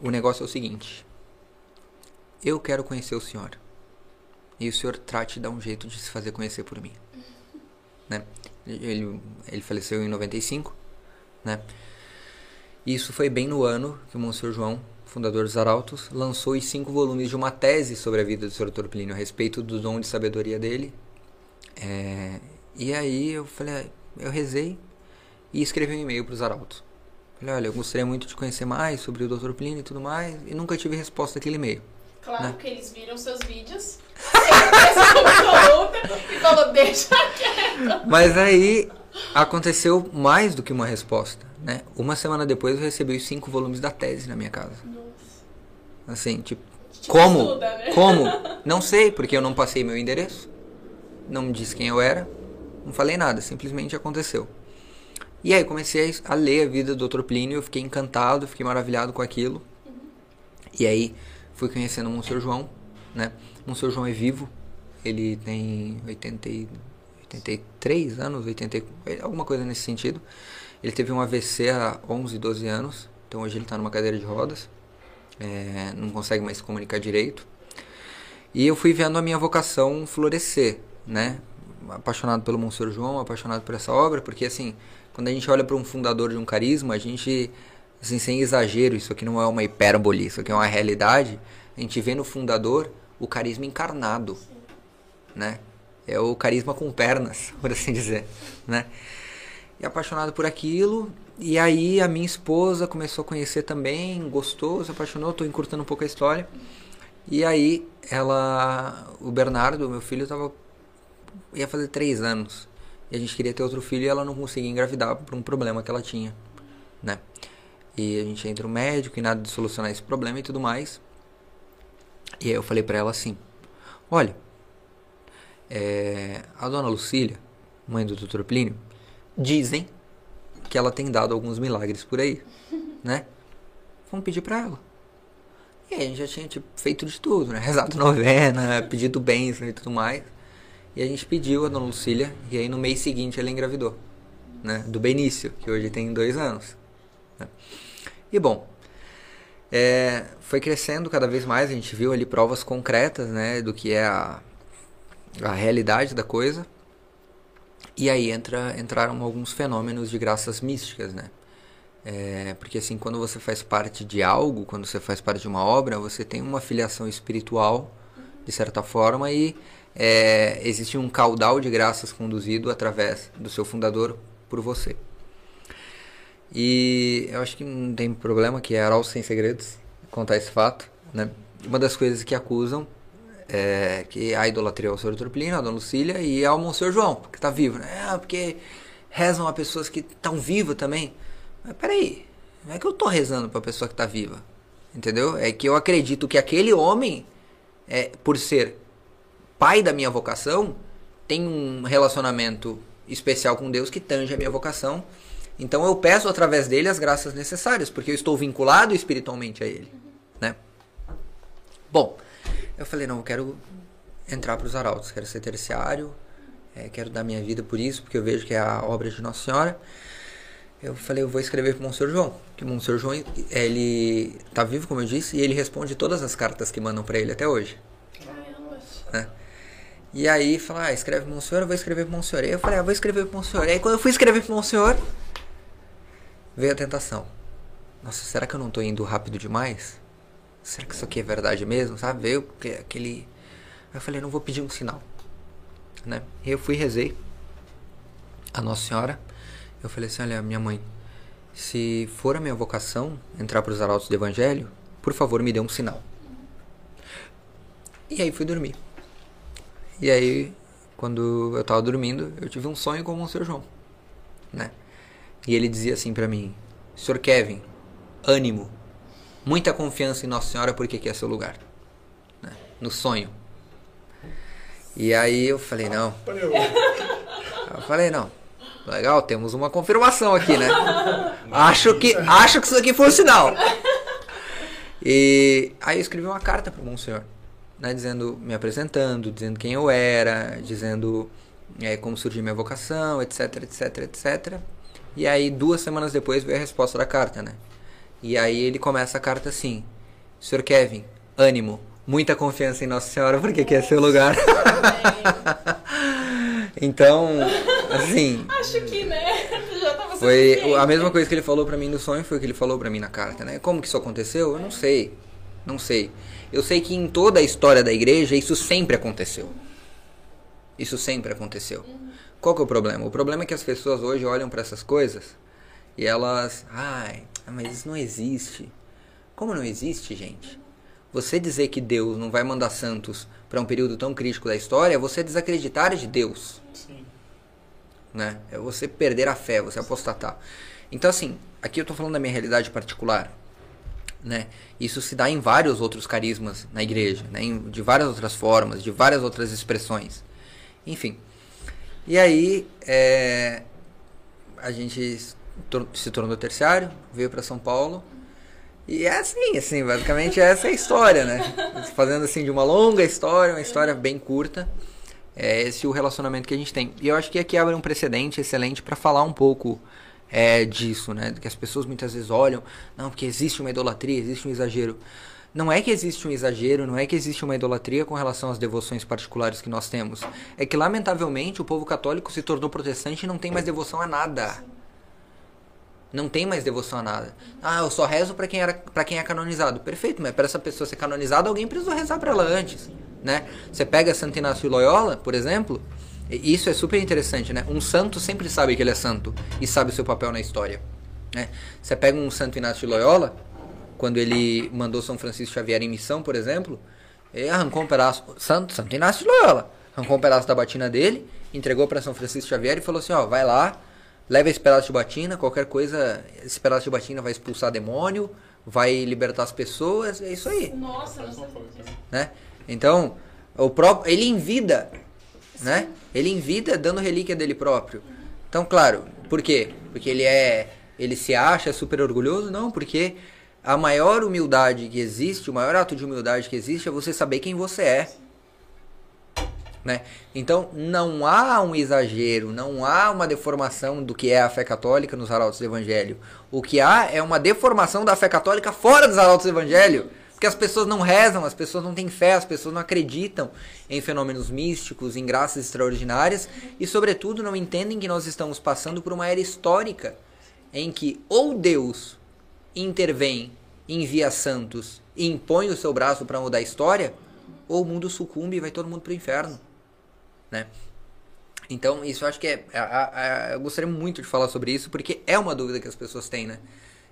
[SPEAKER 4] o negócio é o seguinte. Eu quero conhecer o senhor. E o senhor trate de dar um jeito de se fazer conhecer por mim. Né? Ele, ele faleceu em 95, né? Isso foi bem no ano que o Monsenhor João, fundador dos Arautos, lançou os cinco volumes de uma tese sobre a vida do Sr. Dr. Plínio, a respeito do dom de sabedoria dele. É, e aí eu falei, eu rezei e escrevi um e-mail para os Arautos. Falei, olha, eu gostaria muito de conhecer mais sobre o Dr. Plínio e tudo mais, e nunca tive resposta daquele e-mail.
[SPEAKER 3] Claro
[SPEAKER 4] Né?
[SPEAKER 3] que eles viram seus vídeos. E falou, deixa quieto.
[SPEAKER 4] Mas aí aconteceu mais do que uma resposta, né? Uma semana depois eu recebi os cinco volumes da tese na minha casa. Assim, tipo,
[SPEAKER 3] Tipo,
[SPEAKER 4] como?
[SPEAKER 3] estuda, né?
[SPEAKER 4] Como? Não sei, porque eu não passei meu endereço. Não me disse quem eu era. Não falei nada, simplesmente aconteceu. E aí comecei a ler a vida do Dr. Plínio, eu fiquei encantado, fiquei maravilhado com aquilo. E aí fui conhecendo o Monsenhor João, né? O Monsenhor João é vivo, ele tem 80, e- 83 anos, 80, e- alguma coisa nesse sentido. Ele teve um AVC há 11, 12 anos, então hoje ele está numa cadeira de rodas, é, não consegue mais se comunicar direito. E eu fui vendo a minha vocação florescer, né? Apaixonado pelo Monsenhor João, apaixonado por essa obra, porque assim, quando a gente olha para um fundador de um carisma, a gente, assim, sem exagero, isso aqui não é uma hipérbole, isso aqui é uma realidade, a gente vê no fundador o carisma encarnado, né? É o carisma com pernas, por assim dizer, né? E apaixonado por aquilo, e aí a minha esposa começou a conhecer também, gostou, se apaixonou, tô encurtando um pouco a história. E aí ela, o Bernardo, meu filho, tava ia fazer três anos e a gente queria ter outro filho e ela não conseguia engravidar por um problema que ela tinha, né? E a gente entra no médico e nada de solucionar esse problema e tudo mais. E aí eu falei pra ela assim: Olha, é, a dona Lucília, mãe do Dr. Plínio, dizem que ela tem dado alguns milagres por aí, né? Vamos pedir pra ela. E aí a gente já tinha tipo, feito de tudo, né? Rezado novena, pedido bênção e tudo mais. E a gente pediu a dona Lucília, e aí no mês seguinte ela engravidou, né? Do Benício, que hoje tem dois anos. Né? E bom, é, foi crescendo cada vez mais, a gente viu ali provas concretas, né? Do que é a, a realidade da coisa. E aí entra, entraram alguns fenômenos de graças místicas, né? É, porque assim, quando você faz parte de algo, quando você faz parte de uma obra, você tem uma filiação espiritual, de certa forma, e é, existe um caudal de graças conduzido através do seu fundador por você. E eu acho que não tem problema que é Arauto Sem Segredos contar esse fato. Né? Uma das coisas que acusam é que a idolatria ao Senhor Turplino, a Dona Lucília e ao Monsenhor João, que está vivo. Né? Ah, porque rezam a pessoas que estão vivas também. Mas peraí, não é que eu estou rezando para a pessoa que está viva. Entendeu? É que eu acredito que aquele homem, é, por ser pai da minha vocação tem um relacionamento especial com Deus que tange a minha vocação. Então eu peço através dele as graças necessárias, porque eu estou vinculado espiritualmente a ele, né? Bom, eu falei, não, eu quero entrar para os arautos, quero ser terciário, é, quero dar minha vida por isso, porque eu vejo que é a obra de Nossa Senhora. Eu falei, eu vou escrever para o Monsenhor João, que o Monsenhor João, ele está vivo, como eu disse, e ele responde todas as cartas que mandam para ele até hoje.
[SPEAKER 3] Caramba.
[SPEAKER 4] Né? E aí fala, ah, escreve pro Monsenhor, eu vou escrever pro Monsenhor. Aí eu falei, ah, vou escrever pro Monsenhor. E aí quando eu fui escrever pro Monsenhor, veio a tentação. Nossa, será que eu não tô indo rápido demais? Será que isso aqui é verdade mesmo? Sabe? Veio aquele. Eu falei, não vou pedir um sinal. Né? E eu fui rezei a Nossa Senhora. Eu falei assim, olha, minha mãe, se for a minha vocação entrar para os arautos do Evangelho, por favor, me dê um sinal. E aí fui dormir. E aí, quando eu tava dormindo, eu tive um sonho com o Monsenhor João, né? E ele dizia assim para mim: Senhor Kevin, ânimo, muita confiança em Nossa Senhora, porque aqui é seu lugar. Né? No sonho. E aí eu falei: Não. Eu falei: Não. Legal, temos uma confirmação aqui, né? acho que acho que isso aqui foi um sinal. E aí eu escrevi uma carta pro Monsenhor né, dizendo, me apresentando, dizendo quem eu era, dizendo é, como surgiu minha vocação, etc, etc, etc. E aí, duas semanas depois, veio a resposta da carta, né? E aí ele começa a carta assim: Sr. Kevin, ânimo, muita confiança em Nossa Senhora, porque aqui é seu lugar. então, assim.
[SPEAKER 3] Acho que, né? Já tava
[SPEAKER 4] Foi a mesma coisa que ele falou para mim no sonho, foi o que ele falou para mim na carta, né? Como que isso aconteceu? Eu não sei. Não sei. Eu sei que em toda a história da igreja isso sempre aconteceu. Isso sempre aconteceu. Qual que é o problema? O problema é que as pessoas hoje olham para essas coisas e elas, ai, mas isso não existe. Como não existe, gente? Você dizer que Deus não vai mandar santos para um período tão crítico da história é você desacreditar de Deus.
[SPEAKER 2] Sim.
[SPEAKER 4] Né? É você perder a fé, você apostatar. Então, assim, aqui eu estou falando da minha realidade particular né? Isso se dá em vários outros carismas na igreja, né? De várias outras formas, de várias outras expressões. Enfim. E aí, é, a gente se tornou terciário, veio para São Paulo. E é assim, assim, basicamente essa é a história, né? Fazendo assim de uma longa história, uma história bem curta. É esse o relacionamento que a gente tem. E eu acho que aqui abre um precedente excelente para falar um pouco é, disso, né? Que as pessoas muitas vezes olham, não, porque existe uma idolatria, existe um exagero. Não é que existe um exagero, não é que existe uma idolatria com relação às devoções particulares que nós temos. É que, lamentavelmente, o povo católico se tornou protestante e não tem mais devoção a nada. Não tem mais devoção a nada. Ah, eu só rezo para quem, quem é canonizado. Perfeito, mas para essa pessoa ser canonizada, alguém precisou rezar para ela antes. Né? Você pega Santo Inácio Loyola, por exemplo, isso é super interessante, né? Um santo sempre sabe que ele é santo e sabe o seu papel na história. Né? Você pega um Santo Inácio de Loyola, quando ele mandou São Francisco Xavier em missão, por exemplo, ele arrancou um pedaço. Santo, Santo Inácio de Loyola arrancou um pedaço da batina dele, entregou para São Francisco Xavier e falou assim: ó, vai lá, leva esse pedaço de batina, qualquer coisa, esse pedaço de batina vai expulsar demônio, vai libertar as pessoas, é isso aí,
[SPEAKER 3] Nossa, não disso.
[SPEAKER 4] né? Então, o próprio, ele em vida, né? Ele em vida dando relíquia dele próprio. Então, claro, por quê? Porque ele é, ele se acha super orgulhoso? Não, porque a maior humildade que existe, o maior ato de humildade que existe é você saber quem você é. Né? Então, não há um exagero, não há uma deformação do que é a fé católica nos arautos do evangelho. O que há é uma deformação da fé católica fora dos arautos do evangelho. Porque as pessoas não rezam, as pessoas não têm fé, as pessoas não acreditam em fenômenos místicos, em graças extraordinárias e, sobretudo, não entendem que nós estamos passando por uma era histórica em que ou Deus intervém, envia santos e impõe o seu braço para mudar a história, ou o mundo sucumbe e vai todo mundo para o inferno. Né? Então, isso eu acho que é. a- a- a- eu gostaria muito de falar sobre isso, porque é uma dúvida que as pessoas têm, né?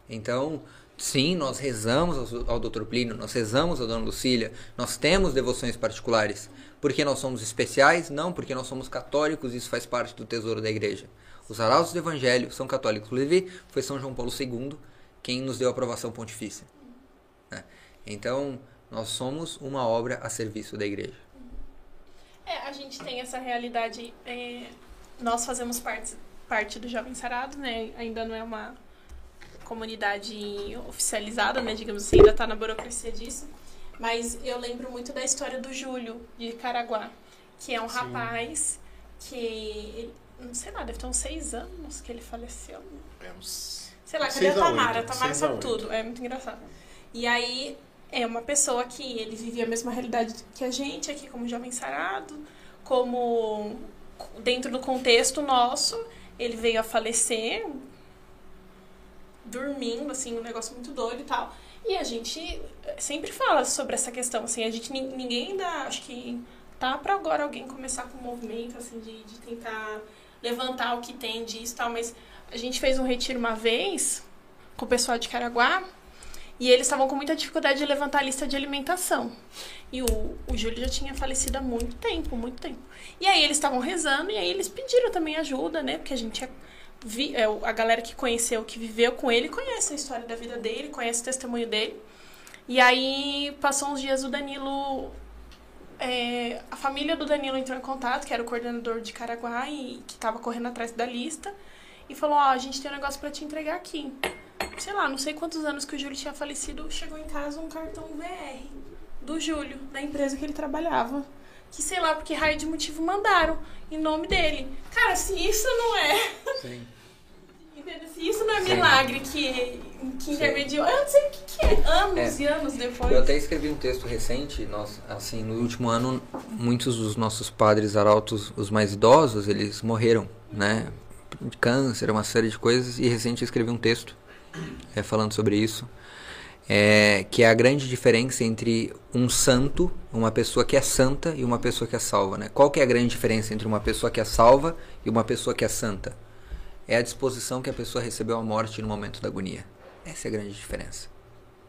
[SPEAKER 4] Então, sim, nós rezamos ao, ao Dr. Plínio, nós rezamos ao Dona Lucília, nós temos devoções particulares. Porque nós somos especiais? Não, porque nós somos católicos isso faz parte do tesouro da igreja. Os arautos do Evangelho são católicos. Inclusive, foi São João Paulo II quem nos deu a aprovação pontifícia. né? Então, nós somos uma obra a serviço da igreja.
[SPEAKER 3] É, a gente tem essa realidade. é, nós fazemos parte, parte do Jovem Sarado, né? Ainda não é uma comunidade oficializada, né? Digamos assim, ainda tá na burocracia disso. Mas eu lembro muito da história do Júlio, de Caraguá, que é um
[SPEAKER 2] Sim.
[SPEAKER 3] rapaz que. Não sei lá, deve ter uns seis anos que ele faleceu.
[SPEAKER 2] É uns-
[SPEAKER 3] Sei lá, cadê a Tamara? A Tamara sabe tudo. É muito engraçado. E aí, é uma pessoa que ele vivia a mesma realidade que a gente aqui, como jovem sarado, como dentro do contexto nosso, ele veio a falecer dormindo, assim, um negócio muito doido e tal. E a gente sempre fala sobre essa questão, assim, a gente, nin- ninguém ainda, acho que tá pra agora alguém começar com um movimento, assim, de, de tentar levantar o que tem disso e tal, mas a gente fez um retiro uma vez com o pessoal de Caraguá e eles estavam com muita dificuldade de levantar a lista de alimentação. E o, o Júlio já tinha falecido há muito tempo, muito tempo. E aí eles estavam rezando e aí eles pediram também ajuda, né? Porque a gente é, vi, é, a galera que conheceu, que viveu com ele, conhece a história da vida dele, conhece o testemunho dele. E aí passou uns dias o Danilo. é, a família do Danilo entrou em contato, que era o coordenador de Caraguá e que estava correndo atrás da lista, e falou: Ó, a gente tem um negócio pra te entregar aqui. Sei lá, não sei quantos anos que o Júlio tinha falecido, chegou em casa um cartão VR do Júlio, da empresa que ele trabalhava. Que sei lá, porque raio de motivo mandaram em nome dele. Cara, se isso não é.
[SPEAKER 4] Sim.
[SPEAKER 3] Se isso não é
[SPEAKER 4] Sim.
[SPEAKER 3] milagre que, que intermediou, eu não sei o que, que é. Anos
[SPEAKER 4] É.
[SPEAKER 3] e anos depois.
[SPEAKER 4] Eu até escrevi um texto recente, nós, assim, no último ano, muitos dos nossos padres arautos, os mais idosos, eles morreram, né? De câncer, uma série de coisas, e recente escrevi um texto é, falando sobre isso, é, que é a grande diferença entre um santo, uma pessoa que é santa e uma pessoa que é salva, né? Qual que é a grande diferença entre uma pessoa que é salva e uma pessoa que é santa? É a disposição que a pessoa recebeu a morte no momento da agonia. Essa é a grande diferença.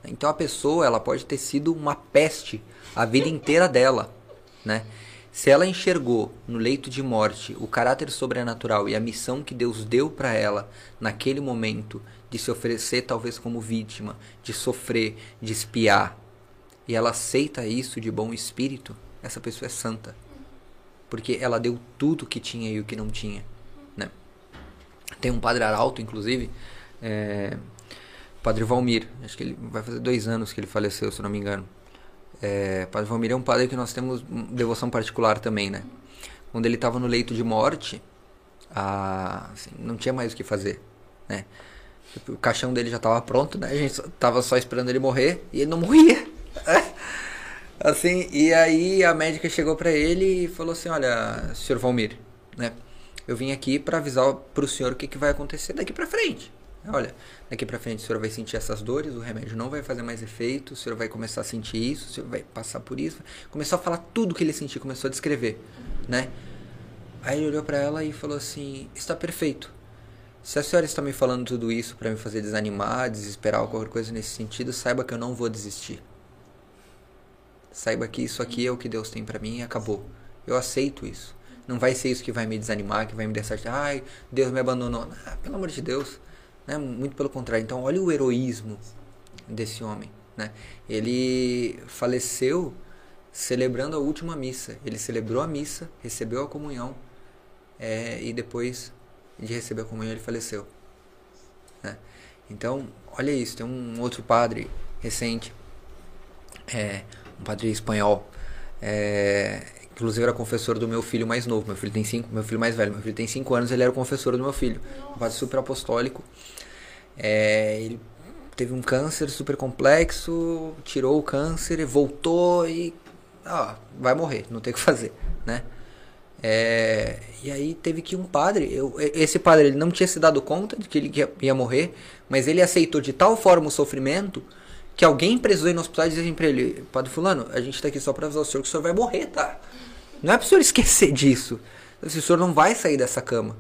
[SPEAKER 4] Então a pessoa ela pode ter sido uma peste a vida inteira dela, né? Se ela enxergou no leito de morte o caráter sobrenatural e a missão que Deus deu para ela naquele momento de se oferecer talvez como vítima, de sofrer, de espiar, e ela aceita isso de bom espírito, essa pessoa é santa. Porque ela deu tudo que tinha e o que não tinha, né? Tem um padre arauto, inclusive, é, Padre Valmir, acho que ele vai fazer dois anos que ele faleceu, se não me engano. É, Padre Valmir é um padre que nós temos devoção particular também, né? Quando ele estava no leito de morte, ah, assim, não tinha mais o que fazer, né? O caixão dele já estava pronto, né? A gente só- tava só esperando ele morrer e ele não morria. assim, e aí a médica chegou para ele e falou assim: "Olha, senhor Valmir, né? Eu vim aqui para avisar pro senhor o que, que vai acontecer daqui para frente. Olha, daqui para frente o senhor vai sentir essas dores, o remédio não vai fazer mais efeito, o senhor vai começar a sentir isso, o senhor vai passar por isso. Começou a falar tudo que ele sentia, começou a descrever, né? Aí ele olhou para ela e falou assim: "Está perfeito. Se a senhora está me falando tudo isso para me fazer desanimar, desesperar ou qualquer coisa nesse sentido, saiba que eu não vou desistir. Saiba que isso aqui é o que Deus tem para mim e acabou. Eu aceito isso. Não vai ser isso que vai me desanimar, que vai me deixar, ai, Deus me abandonou. Ah, pelo amor de Deus. Né? Muito pelo contrário. Então, olha o heroísmo desse homem. Né? Ele faleceu celebrando a última missa. Ele celebrou a missa, recebeu a comunhão é, e depois de receber a comunhão ele faleceu. Né? Então, olha isso. Tem um outro padre recente, é, um padre espanhol, é, inclusive era confessor do meu filho mais novo. Meu filho tem cinco, meu filho mais velho, meu filho tem cinco anos, ele era confessor do meu filho, um padre super apostólico. É, ele teve um câncer super complexo, tirou o câncer voltou e ó, vai morrer, não tem o que fazer, né? É, e aí teve que um padre, eu, esse padre ele não tinha se dado conta de que ele ia, ia, morrer, mas ele aceitou de tal forma o sofrimento que alguém precisou ir no hospital e dizer assim pra ele, Padre fulano, a gente tá aqui só para avisar o senhor que o senhor vai morrer, tá? Não é pro senhor esquecer disso. O senhor não vai sair dessa cama.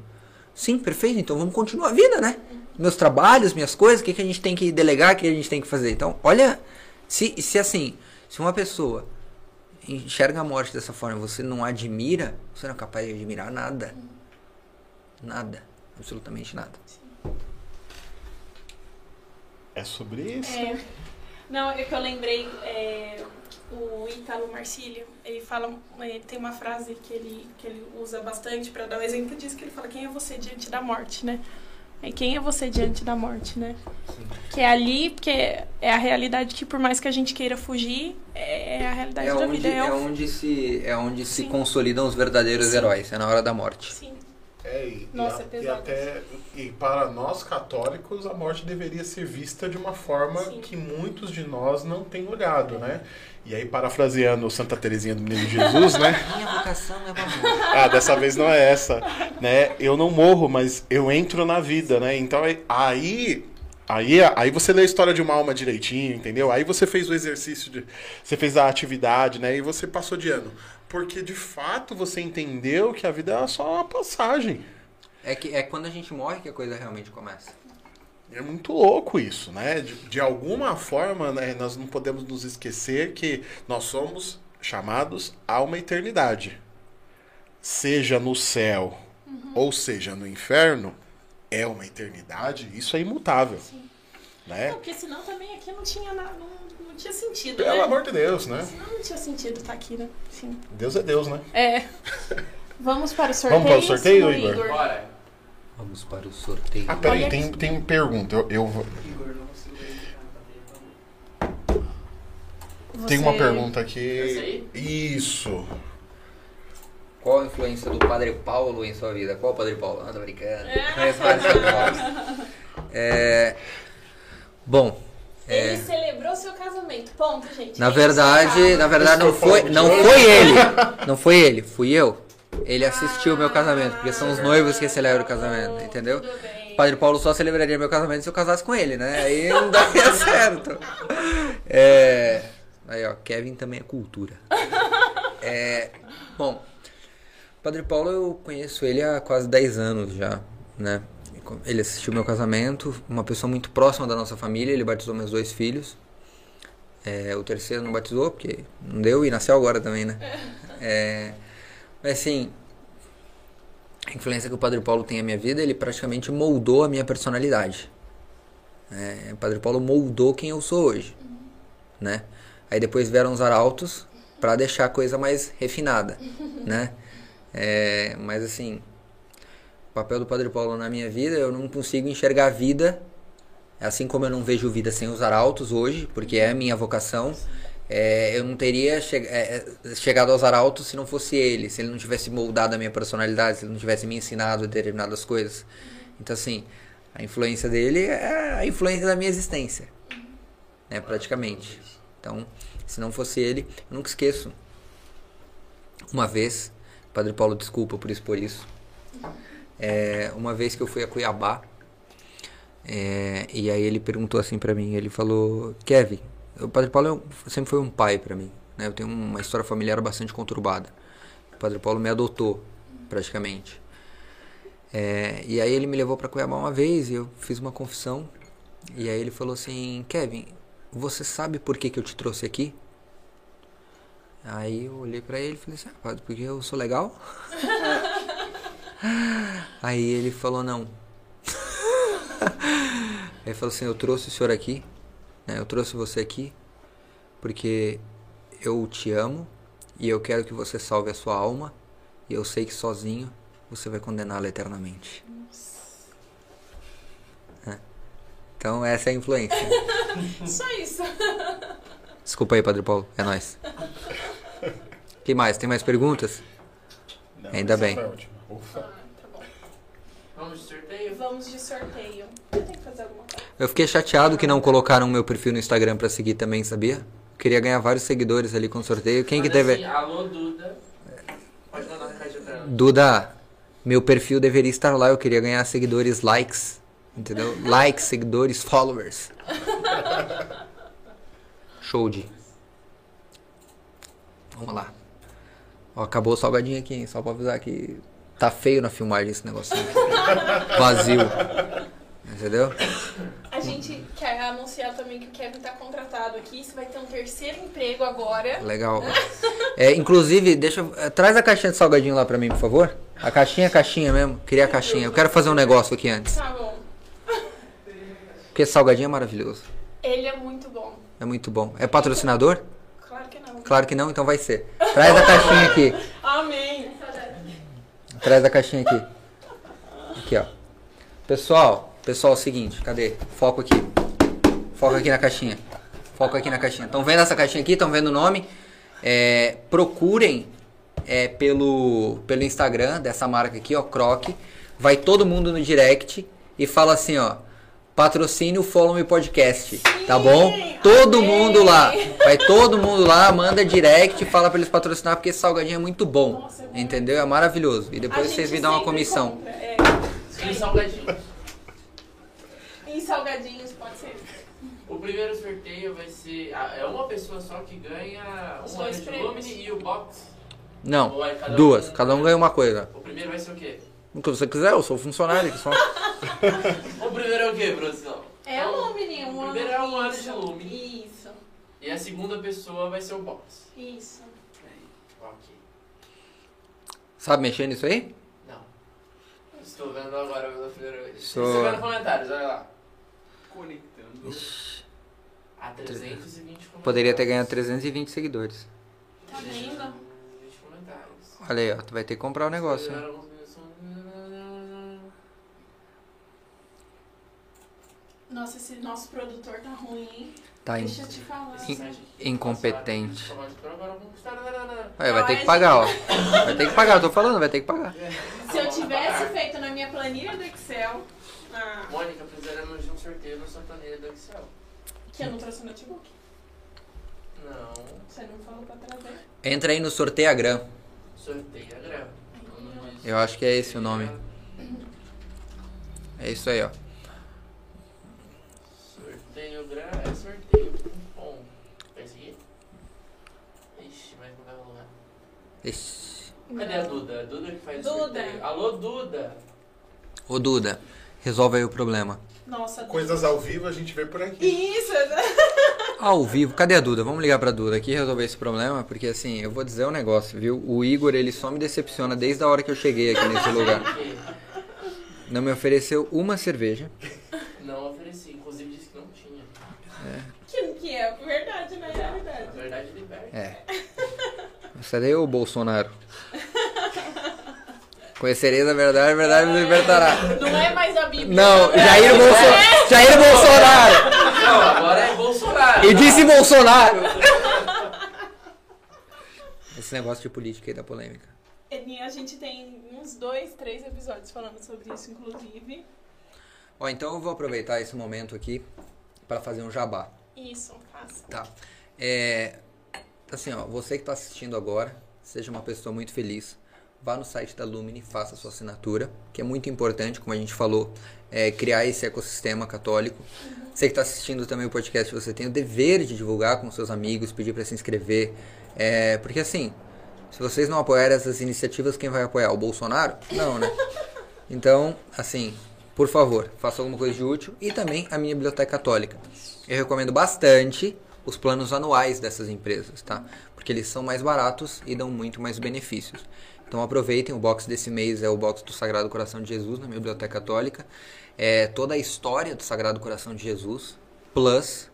[SPEAKER 4] Sim, perfeito, então vamos continuar a vida, né? Meus trabalhos, minhas coisas, o que, que a gente tem que delegar, o que a gente tem que fazer. Então, olha, se, se assim, se uma pessoa enxerga a morte dessa forma, você não admira, você não é capaz de admirar nada. Nada. Absolutamente nada.
[SPEAKER 2] É sobre isso.
[SPEAKER 3] É, não, é que eu lembrei, é, o Ítalo Marcílio, ele fala, ele tem uma frase que ele, que ele usa bastante para dar o um exemplo disso, que ele fala, quem é você diante da morte, né? É quem é você diante da morte, né? Sim. Que é ali, porque é a realidade que por mais que a gente queira fugir, é a realidade
[SPEAKER 4] é
[SPEAKER 3] da
[SPEAKER 4] onde,
[SPEAKER 3] vida. É,
[SPEAKER 4] é onde se, é onde se consolidam os verdadeiros Sim. heróis, é na hora da morte.
[SPEAKER 3] Sim.
[SPEAKER 2] É, e,
[SPEAKER 3] Nossa,
[SPEAKER 2] e,
[SPEAKER 3] é
[SPEAKER 2] e até e para nós católicos a morte deveria ser vista de uma forma
[SPEAKER 3] Sim.
[SPEAKER 2] que muitos de nós não têm olhado, né? E aí parafraseando Santa Teresinha do Menino Jesus, né?
[SPEAKER 4] Minha vocação é pra
[SPEAKER 2] Ah, dessa vez não é essa, né? Eu não morro, mas eu entro na vida, né? Então aí Aí, aí você lê a história de uma alma direitinho, entendeu? Aí você fez o exercício, de, você fez a atividade, né? E você passou de ano. Porque de fato você entendeu que a vida é só uma passagem.
[SPEAKER 4] É, que, é quando a gente morre que a coisa realmente começa.
[SPEAKER 2] É muito louco isso, né? De, de alguma forma, né, nós não podemos nos esquecer que nós somos chamados a uma eternidade. Seja no céu uhum. ou seja no inferno, é uma eternidade, isso é imutável.
[SPEAKER 3] Sim.
[SPEAKER 2] Né?
[SPEAKER 3] Não, porque senão também aqui não tinha nada, não, não tinha sentido,
[SPEAKER 2] Pelo
[SPEAKER 3] né?
[SPEAKER 2] amor de Deus, né?
[SPEAKER 3] Senão não tinha sentido estar aqui, né? Sim.
[SPEAKER 2] Deus é Deus, né?
[SPEAKER 3] É. Vamos para o sorteio.
[SPEAKER 2] Vamos para o sorteio,
[SPEAKER 3] senhor
[SPEAKER 2] Igor?
[SPEAKER 5] Bora.
[SPEAKER 4] Vamos para o sorteio.
[SPEAKER 2] Ah, peraí, tem, tem pergunta. Eu, eu vou-
[SPEAKER 5] Igor, não consigo ver.
[SPEAKER 2] tem uma
[SPEAKER 3] Você-
[SPEAKER 2] pergunta aqui.
[SPEAKER 5] aí?
[SPEAKER 2] Isso.
[SPEAKER 4] Qual a influência do Padre Paulo em sua vida? Qual o Padre Paulo? Ah, tô brincando. Padre Paulos. É... Bom, é...
[SPEAKER 3] Ele celebrou seu casamento. Ponto, gente.
[SPEAKER 4] Na
[SPEAKER 3] É
[SPEAKER 4] verdade, na verdade não
[SPEAKER 2] Esse foi
[SPEAKER 4] não foi ele. Não foi ele, fui eu. Ele assistiu o meu casamento, porque são os noivos que celebram o casamento, entendeu?
[SPEAKER 3] Tudo bem.
[SPEAKER 4] O Padre Paulo só celebraria meu casamento se eu casasse com ele, né? Aí não daria certo. É... Aí, ó, Kevin também é cultura. É... Bom, Padre Paulo eu conheço ele há quase 10 anos já, né? Ele assistiu meu casamento, uma pessoa muito próxima da nossa família, ele batizou meus dois filhos. É, o terceiro não batizou, porque não deu, e nasceu agora também, né? É, mas assim, a influência que o Padre Paulo tem na minha vida, ele praticamente moldou a minha personalidade. É, o Padre Paulo moldou quem eu sou hoje, né? Aí depois vieram os arautos para deixar a coisa mais refinada, né? É, mas assim, papel do Padre Paulo na minha vida, eu não consigo enxergar a vida, assim como eu não vejo vida sem os arautos hoje, porque é a minha vocação. É, eu não teria che é, chegado aos arautos se não fosse ele, se ele não tivesse moldado a minha personalidade, se ele não tivesse me ensinado determinadas coisas. Então, assim, a influência dele é a influência da minha existência, né, praticamente. Então, se não fosse ele, eu nunca esqueço. Uma vez, Padre Paulo, desculpa por expor isso. É, uma vez que eu fui a Cuiabá, é, e aí ele perguntou assim pra mim, ele falou, Kevin, o Padre Paulo é sempre foi um pai pra mim, né? Eu tenho uma história familiar bastante conturbada. O Padre Paulo me adotou, praticamente. É, e aí ele me levou pra Cuiabá uma vez e eu fiz uma confissão. E aí ele falou assim: Kevin, você sabe por que, que eu te trouxe aqui? Aí eu olhei pra ele e falei assim: ah, padre, porque eu sou legal? aí ele falou: não. ele falou assim: eu trouxe o senhor aqui, né, eu trouxe você aqui porque eu te amo e eu quero que você salve a sua alma e eu sei que sozinho você vai condená-la eternamente. É. Então essa é a influência.
[SPEAKER 3] Só isso.
[SPEAKER 4] Desculpa aí, Padre Paulo. É nóis. que mais? Tem mais perguntas?
[SPEAKER 2] Não,
[SPEAKER 4] Ainda bem.
[SPEAKER 2] Ufa.
[SPEAKER 3] Ah, tá bom.
[SPEAKER 5] Vamos de sorteio?
[SPEAKER 3] Vamos de sorteio. Eu tenho que fazer alguma coisa.
[SPEAKER 4] Eu fiquei chateado que não colocaram meu perfil no Instagram pra seguir também, sabia? Queria ganhar vários seguidores ali com o sorteio. Quem que
[SPEAKER 5] Manda
[SPEAKER 4] teve?
[SPEAKER 5] assim, Alô, Duda. Pode mandar na caixa pra ela.
[SPEAKER 4] Duda, meu perfil deveria estar lá. Eu queria ganhar seguidores, likes. Entendeu? Likes, seguidores, followers. Show de. Vamos lá. Ó, acabou o salgadinho aqui, hein? Só pra avisar que tá feio na filmagem esse negocinho. Vazio. Entendeu?
[SPEAKER 3] A gente quer anunciar também que o Kevin tá contratado aqui. Você vai ter um terceiro emprego agora.
[SPEAKER 4] Legal. É, inclusive, deixa. é, Traz a caixinha de salgadinho lá pra mim, por favor. A caixinha, a caixinha mesmo. Queria a caixinha. Eu quero fazer um negócio aqui antes.
[SPEAKER 3] Tá bom.
[SPEAKER 4] Porque salgadinho é maravilhoso.
[SPEAKER 3] Ele é muito bom.
[SPEAKER 4] É muito bom. É patrocinador?
[SPEAKER 3] Claro que não.
[SPEAKER 4] Claro que não, então vai ser. Traz a caixinha aqui.
[SPEAKER 3] Amém.
[SPEAKER 4] Traz a caixinha aqui. Aqui, ó. Pessoal, pessoal, é o seguinte, cadê? Foco aqui. Foco aqui na caixinha. Foco aqui na caixinha. Estão vendo essa caixinha aqui? Estão vendo o nome? É, procurem é, pelo, pelo Instagram dessa marca aqui, ó, Croc. Vai todo mundo no direct e fala assim, ó. Patrocínio Follow Me Podcast, tá bom? Todo
[SPEAKER 3] amém.
[SPEAKER 4] mundo lá. Vai todo mundo lá, manda direct, fala pra eles patrocinar, porque esse salgadinho é muito bom.
[SPEAKER 3] Nossa, é
[SPEAKER 4] entendeu? É maravilhoso. E depois vocês me dão uma comissão.
[SPEAKER 3] compra, É.
[SPEAKER 5] E salgadinho.
[SPEAKER 3] E salgadinhos, pode ser.
[SPEAKER 5] O primeiro sorteio vai ser. ah, É uma pessoa só que ganha um. Lumine e o box.
[SPEAKER 4] Não,
[SPEAKER 5] Ou é cada
[SPEAKER 4] duas.
[SPEAKER 5] um-
[SPEAKER 4] Cada um ganha uma coisa.
[SPEAKER 5] O primeiro vai ser o quê?
[SPEAKER 4] O que você quiser, eu sou funcionário aqui só.
[SPEAKER 5] O primeiro é o quê, produção?
[SPEAKER 3] É
[SPEAKER 5] Então,
[SPEAKER 3] um menino, um
[SPEAKER 5] O
[SPEAKER 3] ano.
[SPEAKER 5] primeiro é um ano de
[SPEAKER 3] isso,
[SPEAKER 5] Lumine.
[SPEAKER 3] Isso,
[SPEAKER 5] E a segunda pessoa vai ser o box.
[SPEAKER 3] isso.
[SPEAKER 5] Ok.
[SPEAKER 4] Sabe mexer nisso aí?
[SPEAKER 5] Não. Estou vendo agora pela primeira vez.
[SPEAKER 4] Sou-
[SPEAKER 5] Estou vendo comentários, olha lá.
[SPEAKER 6] Conectando.
[SPEAKER 5] A 320 comentários.
[SPEAKER 4] Poderia ter ganhado 320 seguidores.
[SPEAKER 3] Tá vendo?
[SPEAKER 5] 320 comentários.
[SPEAKER 4] Olha aí, ó. Tu vai ter que comprar o negócio, hein?
[SPEAKER 3] Nossa, esse nosso produtor tá ruim, hein?
[SPEAKER 4] Tá in-
[SPEAKER 3] Deixa eu te falar.
[SPEAKER 4] in- incompetente. Vai ter que pagar, ó. Vai ter que pagar, eu tô falando, vai ter que pagar.
[SPEAKER 3] Se eu tivesse feito na minha planilha do Excel, ah,
[SPEAKER 5] Mônica, precisaremos de um sorteio na sua planilha do Excel.
[SPEAKER 3] que eu não trouxe o notebook.
[SPEAKER 5] Não.
[SPEAKER 3] Você não falou pra trazer.
[SPEAKER 4] Entra aí no
[SPEAKER 5] a grama.
[SPEAKER 4] Eu acho que é esse o nome. É isso aí, ó.
[SPEAKER 5] Grama é sorteio. Vai seguir? Ixi, mas não vai rolar.
[SPEAKER 4] Ixi.
[SPEAKER 5] Cadê a Duda? A Duda que faz o
[SPEAKER 3] Duda.
[SPEAKER 5] sorteio. Alô, Duda.
[SPEAKER 4] Ô, Duda, resolve aí o problema.
[SPEAKER 3] Nossa,
[SPEAKER 2] Coisas ao vivo a gente vê por aqui.
[SPEAKER 3] Isso!
[SPEAKER 4] Ao vivo, cadê a Duda? Vamos ligar pra Duda aqui e resolver esse problema, porque assim, eu vou dizer um negócio, viu? O Igor, ele só me decepciona desde a hora que eu cheguei aqui nesse lugar.
[SPEAKER 5] Que
[SPEAKER 4] Não me ofereceu uma cerveja.
[SPEAKER 5] não ofereci. Inclusive disse que não tinha.
[SPEAKER 3] Que, é verdade, né? É verdade.
[SPEAKER 5] verdade, liberta.
[SPEAKER 4] É. Daí o Bolsonaro? Conhecereis a verdade, a verdade me libertará.
[SPEAKER 3] Não é mais a Bíblia.
[SPEAKER 4] Não,
[SPEAKER 3] é?
[SPEAKER 4] Jair, Bolso... Jair Bolsonaro!
[SPEAKER 5] Não, agora é Bolsonaro.
[SPEAKER 4] E disse Bolsonaro! Esse negócio de política aí da polêmica.
[SPEAKER 3] E A gente tem uns dois, três episódios falando sobre isso, inclusive.
[SPEAKER 4] Ó, então eu vou aproveitar esse momento aqui para fazer um jabá.
[SPEAKER 3] Isso, faça.
[SPEAKER 4] Tá. É, assim, ó, você que está assistindo agora, seja uma pessoa muito feliz, vá no site da Lumine, faça sua assinatura, que é muito importante, como a gente falou, é, criar esse ecossistema católico. Você que está assistindo também o podcast, você tem o dever de divulgar com seus amigos, pedir para se inscrever, é, porque assim, se vocês não apoiarem essas iniciativas, quem vai apoiar? O Bolsonaro? Não, né? Então, assim, por favor, faça alguma coisa de útil. E também a minha biblioteca católica. Eu recomendo bastante os planos anuais dessas empresas, tá? Porque eles são mais baratos e dão muito mais benefícios. Então aproveitem, o box desse mês é o box do Sagrado Coração de Jesus na minha biblioteca católica. É toda a história do Sagrado Coração de Jesus, plus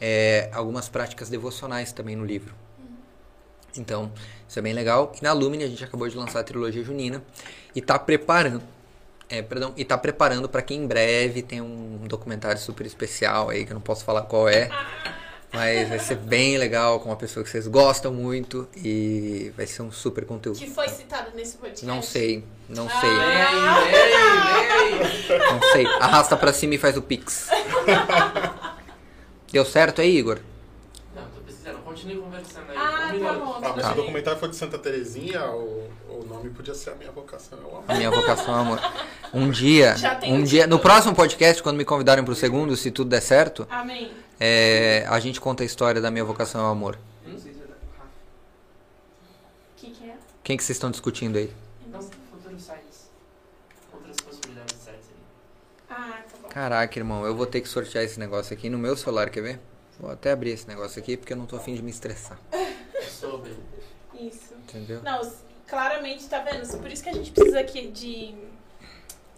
[SPEAKER 4] é, algumas práticas devocionais também no livro. Então, isso é bem legal. E na Lumine a gente acabou de lançar a trilogia junina e tá preparando, é, perdão, e tá preparando para que em breve tem um documentário super especial aí que eu não posso falar qual é. Mas vai ser bem legal com uma pessoa que vocês gostam muito e vai ser um super conteúdo.
[SPEAKER 3] Que foi citado nesse podcast.
[SPEAKER 4] Não sei, não
[SPEAKER 3] Ah.
[SPEAKER 4] sei,
[SPEAKER 5] aí, vem aí.
[SPEAKER 4] não sei. Arrasta pra cima e faz o pix. Deu certo aí, Igor?
[SPEAKER 5] Continue conversando aí.
[SPEAKER 3] Ah,
[SPEAKER 5] um
[SPEAKER 3] tá bom.
[SPEAKER 2] Ah, mas se
[SPEAKER 3] Tá.
[SPEAKER 2] o documentário for de Santa Terezinha, o, o nome podia ser A Minha Vocação é o Amor.
[SPEAKER 4] A minha vocação é amor. Um dia,
[SPEAKER 3] Já tem
[SPEAKER 4] um
[SPEAKER 3] o
[SPEAKER 4] dia, no próximo podcast, quando me convidarem pro segundo, se tudo der certo,
[SPEAKER 3] Amém.
[SPEAKER 4] é, a gente conta a história da minha vocação ao amor.
[SPEAKER 6] Não sei se é da Rafa.
[SPEAKER 3] O que, que é?
[SPEAKER 4] Quem que vocês estão discutindo aí?
[SPEAKER 5] Não, futuros sites. Outras possibilidades de sites ali.
[SPEAKER 3] Ah, tá bom.
[SPEAKER 4] Caraca, irmão, eu vou ter que sortear esse negócio aqui no meu celular, quer ver? Vou até abrir esse negócio aqui porque eu não tô afim de me estressar.
[SPEAKER 5] É Sobre.
[SPEAKER 3] Isso.
[SPEAKER 4] Entendeu?
[SPEAKER 3] Não, claramente, tá vendo? Por isso que a gente precisa aqui de.